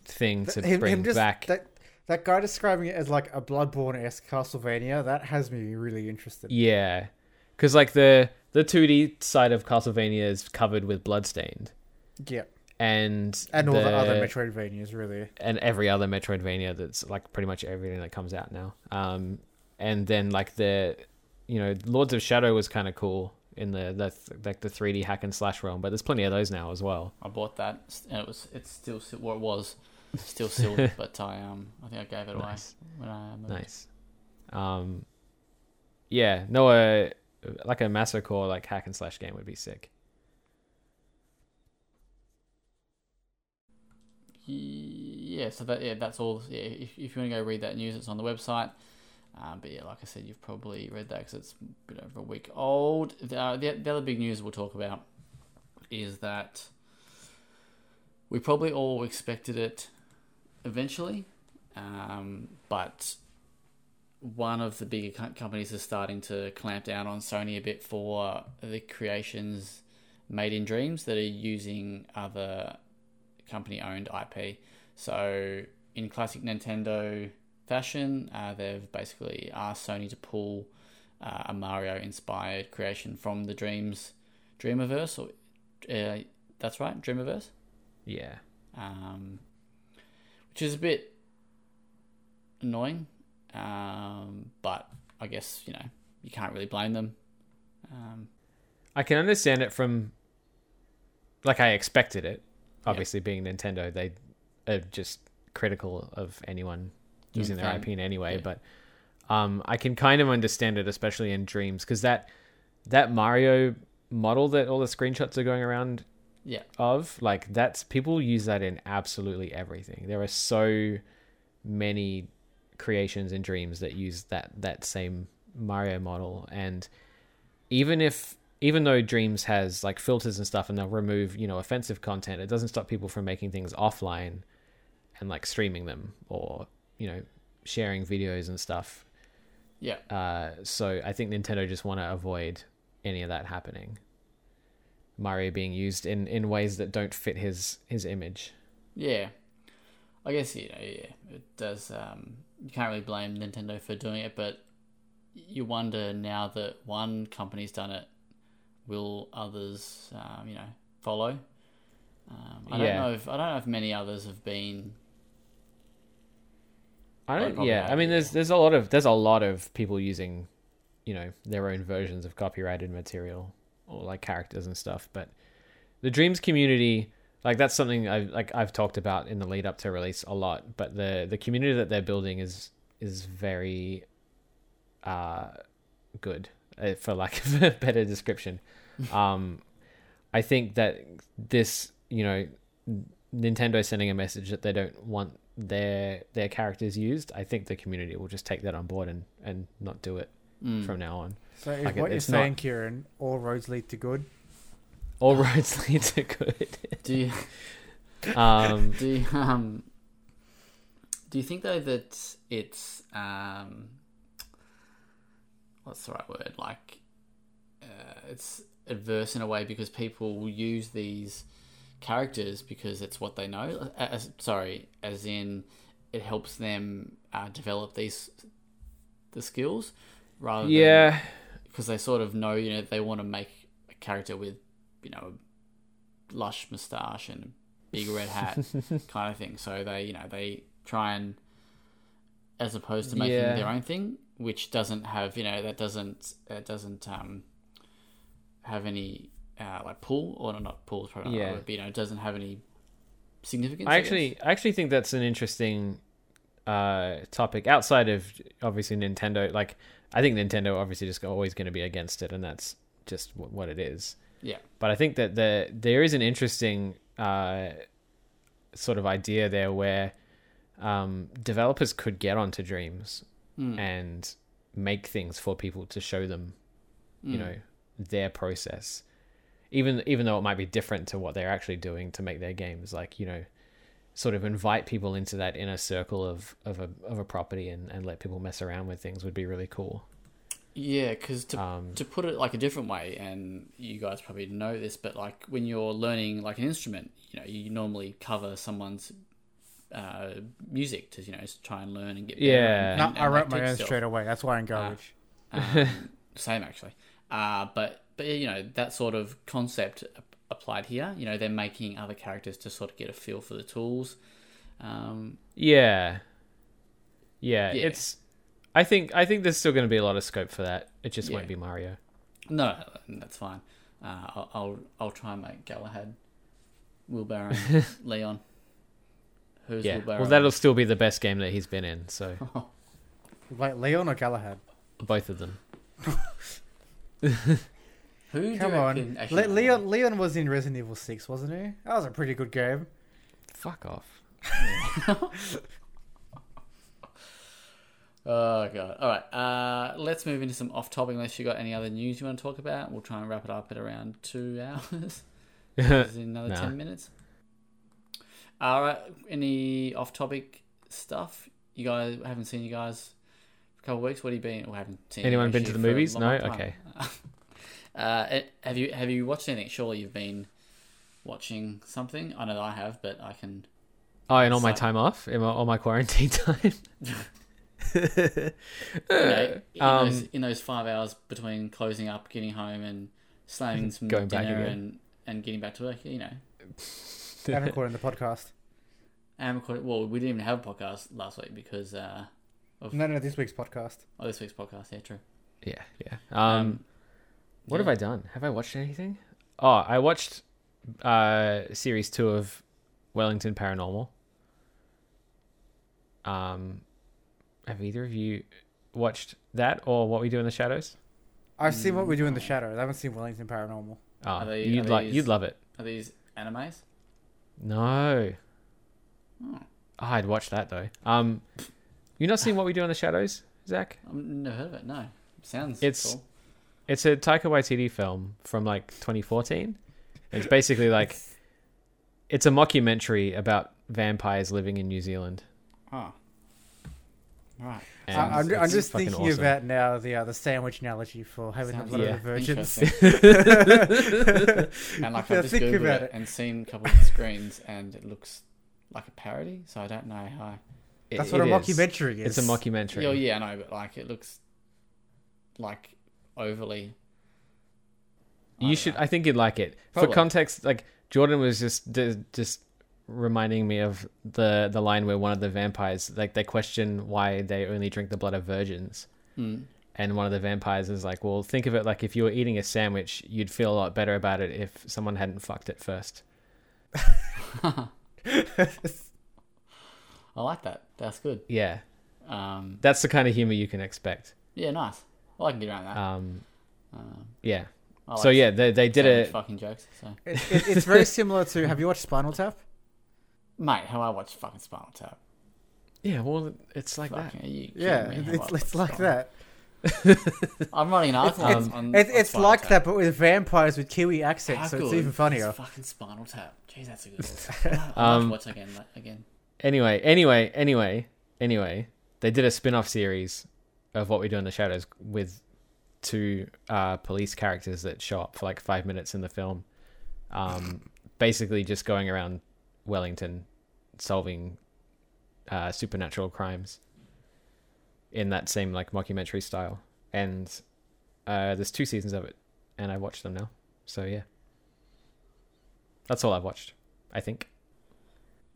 S2: thing to
S3: Him-
S2: bring
S3: him just-
S2: back.
S3: That, that guy describing it as like a Bloodborne esque Castlevania, that has me really interested.
S2: Yeah, because like the the two D side of Castlevania is covered with bloodstained,
S3: Yeah.
S2: and
S3: And all the other
S2: the-
S3: Metroidvanias, really.
S2: and every other Metroidvania that's like pretty much everything that comes out now. Um, and then like the, you know, Lords of Shadow was kind of cool in the the like the three D hack and slash realm, but there's plenty of those now as well.
S1: I bought that and it was it's still what it was. still sealed, but I um I think I gave it away
S2: Nice.
S1: when I moved.
S2: Nice. Um, yeah, no, uh, like a massacre like hack and slash game would be sick.
S1: Yeah, so that yeah, that's all. Yeah, if, if you want to go read that news, it's on the website. Um, but yeah, like I said, you've probably read that because it's a bit over a week old. The, uh, the, the other big news we'll talk about is that we probably all expected it eventually, um, but one of the bigger co- companies is starting to clamp down on Sony a bit for the creations made in Dreams that are using other company owned IP. So, in classic Nintendo fashion, uh, they've basically asked Sony to pull uh, a Mario inspired creation from the Dreams Dreamiverse, or uh, that's right, Dreamiverse,
S2: Yeah.
S1: um, which is a bit annoying, um, but I guess you know you can't really blame them. Um,
S2: I can understand it from like I expected it. Obviously, being Nintendo, they are just critical of anyone
S1: Doing
S2: using their IP in any way.
S1: yeah.
S2: But um, I can kind of understand it, especially in Dreams, because that that Mario model that all the screenshots are going around
S1: yeah,
S2: of, like that's people use that in absolutely everything. There are so many creations and Dreams that use that that same Mario model, and even if even though Dreams has like filters and stuff, and they'll remove you know offensive content, it doesn't stop people from making things offline and like streaming them or you know sharing videos and stuff.
S1: yeah,
S2: Uh, so I think Nintendo just want to avoid any of that happening. Mario being used in, in ways that don't fit his his image.
S1: yeah. I guess you know, yeah, it does. Um, you can't really blame Nintendo for doing it, but you wonder now that one company's done it, will others, um, you know, follow? Um, I
S2: Yeah.
S1: don't know if I don't know if many others have been.
S2: I don't. Yeah, I mean, there's there's a lot of there's a lot of people using, you know, their own versions of copyrighted material or like characters and stuff. But the Dreams community, like that's something I like I've talked about in the lead up to release a lot. But the the community that they're building is is very, uh, good uh, for lack of a better description. um, I think that this, you know, Nintendo sending a message that they don't want their their characters used, I think the community will just take that on board and and not do it
S1: Mm.
S2: from now on.
S3: So is
S2: Like, it-
S3: what you're
S2: it's not-
S3: saying, Kieran, all roads lead to good.
S2: All roads lead to good.
S1: Do you
S2: Um,
S1: do you, um do you think though that it's um what's the right word like uh, it's adverse in a way because people will use these characters because it's what they know as, sorry as in it helps them uh, develop these the skills rather than
S2: yeah,
S1: because they sort of know, you know, they want to make a character with, you know, a lush moustache and a big red hat kind of thing. So they, you know, they try and, as opposed to making
S2: Yeah.
S1: their own thing, which doesn't have, you know, that doesn't, that doesn't um, have any uh, like pull or not pull, probably
S2: Yeah.
S1: word, but you know, it doesn't have any significance.
S2: I
S1: I
S2: actually
S1: guess.
S2: I actually think that's an interesting uh topic outside of obviously Nintendo. Like I think Nintendo obviously just always going to be against it, and that's just what it is.
S1: Yeah,
S2: But I think that the there is an interesting uh, sort of idea there where um, developers could get onto Dreams
S1: Mm.
S2: and make things for people to show them, you
S1: Mm.
S2: know, their process, even even though it might be different to what they're actually doing to make their games. Like you know, sort of invite people into that inner circle of of a of a property and and let people mess around with things would be really cool.
S1: Yeah, because to
S2: Um,
S1: to put it like a different way, and you guys probably know this, but like when you're learning like an instrument, you know, you normally cover someone's uh, music to you know to try and learn and get
S2: Yeah.
S1: and-
S3: No,
S1: and-
S3: I wrote my own
S1: yourself.
S3: straight away. That's why I'm garbage.
S1: Um, same actually, uh, but but you know that sort of concept applied here. You know, they're making other characters to sort of get a feel for the tools. Um,
S2: Yeah. yeah.
S1: Yeah.
S2: It's I think I think there's still going to be a lot of scope for that. It just
S1: Yeah.
S2: won't be Mario.
S1: No, no, that's fine. Uh, I'll, I'll I'll try and make Galahad, Wheelbarrow, and Leon, Who's
S2: Yeah.
S1: Wheelbarrow?
S2: Well, that'll still be the best game that he's been in. So
S3: Like Leon or Galahad?
S2: both of them.
S1: Who
S3: Come on. Le- Leon Leon was in Resident Evil 6, wasn't he? That was a pretty good game.
S2: Fuck off.
S1: Oh god. All right. Uh, let's move into some off-topic. Unless you got any other news you want to talk about, we'll try and wrap it up at around two hours. Another
S2: Nah.
S1: ten minutes. All right. Any off-topic stuff? You guys I haven't seen you guys for a couple of weeks. What have you been? Or haven't seen?
S2: Anyone been to the movies? No?
S1: time.
S2: Okay.
S1: Uh, eh, have you have you watched anything? Surely you've been watching something. I know that I have, but I can.
S2: Oh, and all my time off, in all my quarantine time.
S1: You know, in,
S2: Um,
S1: those, in those five hours between closing up, getting home, and slamming some
S2: Going
S1: dinner
S2: again.
S1: and and getting back to work, you know.
S3: I'm recording the podcast.
S1: And recording, well, we didn't even have a podcast last week because uh, of
S3: No, no, this week's podcast.
S1: oh, this week's podcast. Yeah, true.
S2: yeah, yeah. Um, what have I done? Have I watched anything? Oh, I watched uh series two of Wellington Paranormal. Um, have either of you watched that or What We Do in the Shadows?
S3: I've seen what we do in the mm. shadows. I haven't seen Wellington Paranormal.
S2: Oh,
S1: Are they-
S2: you'd
S1: are
S2: like
S1: these-
S2: you'd love it.
S1: Are these animes?
S2: No,
S1: oh,
S2: I'd watch that though. Um, you not seen What We Do in the Shadows, Zach?
S1: I've never heard of it. No, sounds.
S2: It's-
S1: cool.
S2: It's a Taika Waititi film from like 2014. It's basically like it's a mockumentary about vampires living in New Zealand.
S1: Oh. Right.
S2: And
S3: I, I'm, I'm
S2: it's
S3: just thinking
S2: awesome.
S3: about now the uh, the sandwich analogy for having
S1: Sounds-
S3: a lot
S2: yeah,
S3: of virgins.
S1: And like I've just
S3: think
S1: googled
S3: about
S1: it,
S3: it.
S1: and seen a couple of screens, and it looks like a parody. So I don't know how.
S2: It-
S3: That's what a
S2: it is.
S3: mockumentary is.
S2: It's a mockumentary.
S1: Oh yeah, I know, but like it looks like overly.
S2: You
S1: don't
S2: should.
S1: know.
S2: I think you'd like it.
S1: Probably.
S2: For context, like Jordan was just d- just reminding me of the the line where one of the vampires like they question why they only drink the blood of virgins.
S1: Mm.
S2: And one of the vampires is like, "Well, think of it like if you were eating a sandwich, you'd feel a lot better about it if someone hadn't fucked it first.
S1: I like that. That's good.
S2: Yeah,
S1: Um,
S2: that's the kind of humor you can expect.
S1: yeah, nice. Well, I can get around that.
S2: Um,
S1: Um,
S2: yeah.
S1: I
S2: so yeah, they they did it.
S1: Fucking jokes. So,
S3: It, it, it's very similar to. Have you watched Spinal Tap?
S1: Mate, how I watch fucking Spinal Tap.
S2: Yeah, well, it's like
S1: Fucking,
S2: that.
S1: are you
S3: Yeah,
S1: me?
S3: It's it's like
S1: Spinal-
S3: that.
S1: I'm running an article
S3: It's,
S1: on, on,
S3: it's,
S1: on
S3: it's like
S1: Tap.
S3: that, but with vampires with Kiwi
S1: How
S3: accents, so it's even
S1: is
S3: funnier.
S1: Fucking Spinal Tap. Jeez, that's a good. one. I- I
S2: Um,
S1: watch again. Again.
S2: Anyway, anyway, anyway, anyway, they did a spin-off series of what we do in the shadows with two uh, police characters that show up for like five minutes in the film, um, basically just going around Wellington solving uh, supernatural crimes in that same like mockumentary style. And uh, there's two seasons of it, and I watched them now. So yeah, that's all I've watched. I think.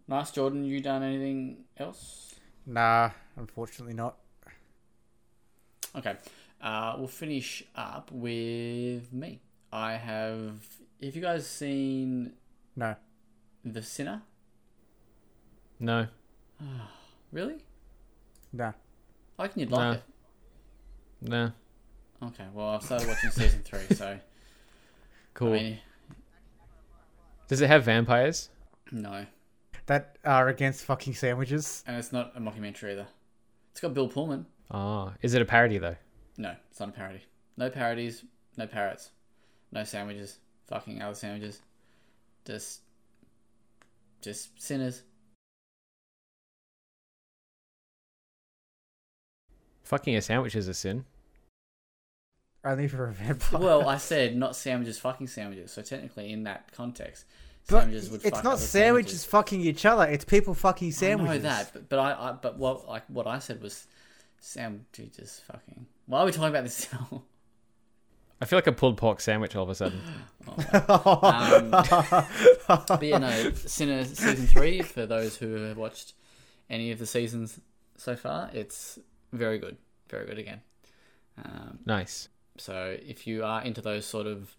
S1: Nice, Jordan. You done anything else?
S3: Nah, unfortunately not.
S1: Okay. Uh, we'll finish up with me. I have. Have you guys seen
S3: No.
S1: The Sinner?
S2: No.
S1: Really?
S3: Nah.
S1: I reckon you'd
S2: No.
S1: like it.
S2: No.
S1: Okay. Well, I've started watching season three, so
S2: Cool.
S1: I mean,
S2: Does it have vampires?
S1: no,
S3: That are against fucking sandwiches.
S1: and it's not a mockumentary either. It's got Bill Pullman.
S2: Oh, is it a parody though?
S1: No, it's not a parody. No parodies. No parrots. No sandwiches. Fucking other sandwiches. Just, just sinners.
S2: Fucking a sandwich is a sin.
S3: Only for a vampire.
S1: Well, I said not sandwiches, fucking sandwiches. So technically, in that context,
S3: but
S1: sandwiches would.
S3: it's
S1: fuck
S3: not
S1: other
S3: sandwiches fucking each other. It's people fucking sandwiches.
S1: I know that, but, but I, I, but what, like, what I said was sandwiches, fucking. Why are we talking about this now?
S2: I feel like a pulled pork sandwich all of a sudden.
S1: um, but yeah, no, Sinner season three. For those who have watched any of the seasons so far, it's very good, very good again. Um,
S2: Nice.
S1: So if you are into those sort of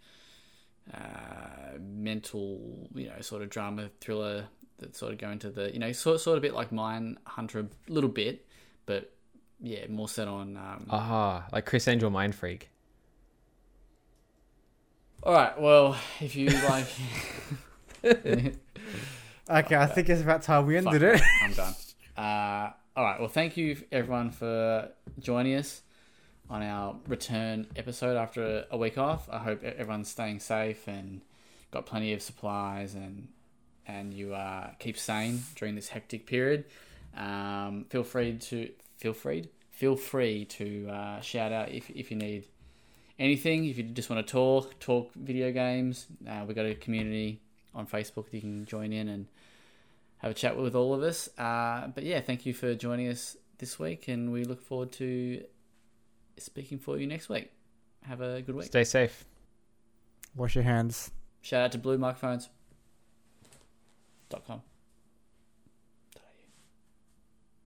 S1: uh, mental, you know, sort of drama thriller that sort of go into the you know sort sort of bit like Mindhunter a little bit, but yeah, more set on. Um,
S2: Ah, like Criss Angel Mind Freak.
S1: All right, well, if you like,
S3: Okay, I think it's about time we
S1: Fuck
S3: ended it.
S1: it, I'm done. Uh, all right, well, thank you everyone for joining us on our return episode after a, week off. I hope everyone's staying safe and got plenty of supplies and and you uh, keep sane during this hectic period. Um, feel free to feel free feel free to uh, shout out if if you need anything. If you just want to talk talk video games, uh, we got a community on Facebook that you can join in and have a chat with all of us. Uh, but yeah, thank you for joining us this week, and we look forward to speaking for you next week. Have a good week.
S2: Stay safe.
S3: Wash your hands.
S1: Shout out to Blue Microphones. Dot com.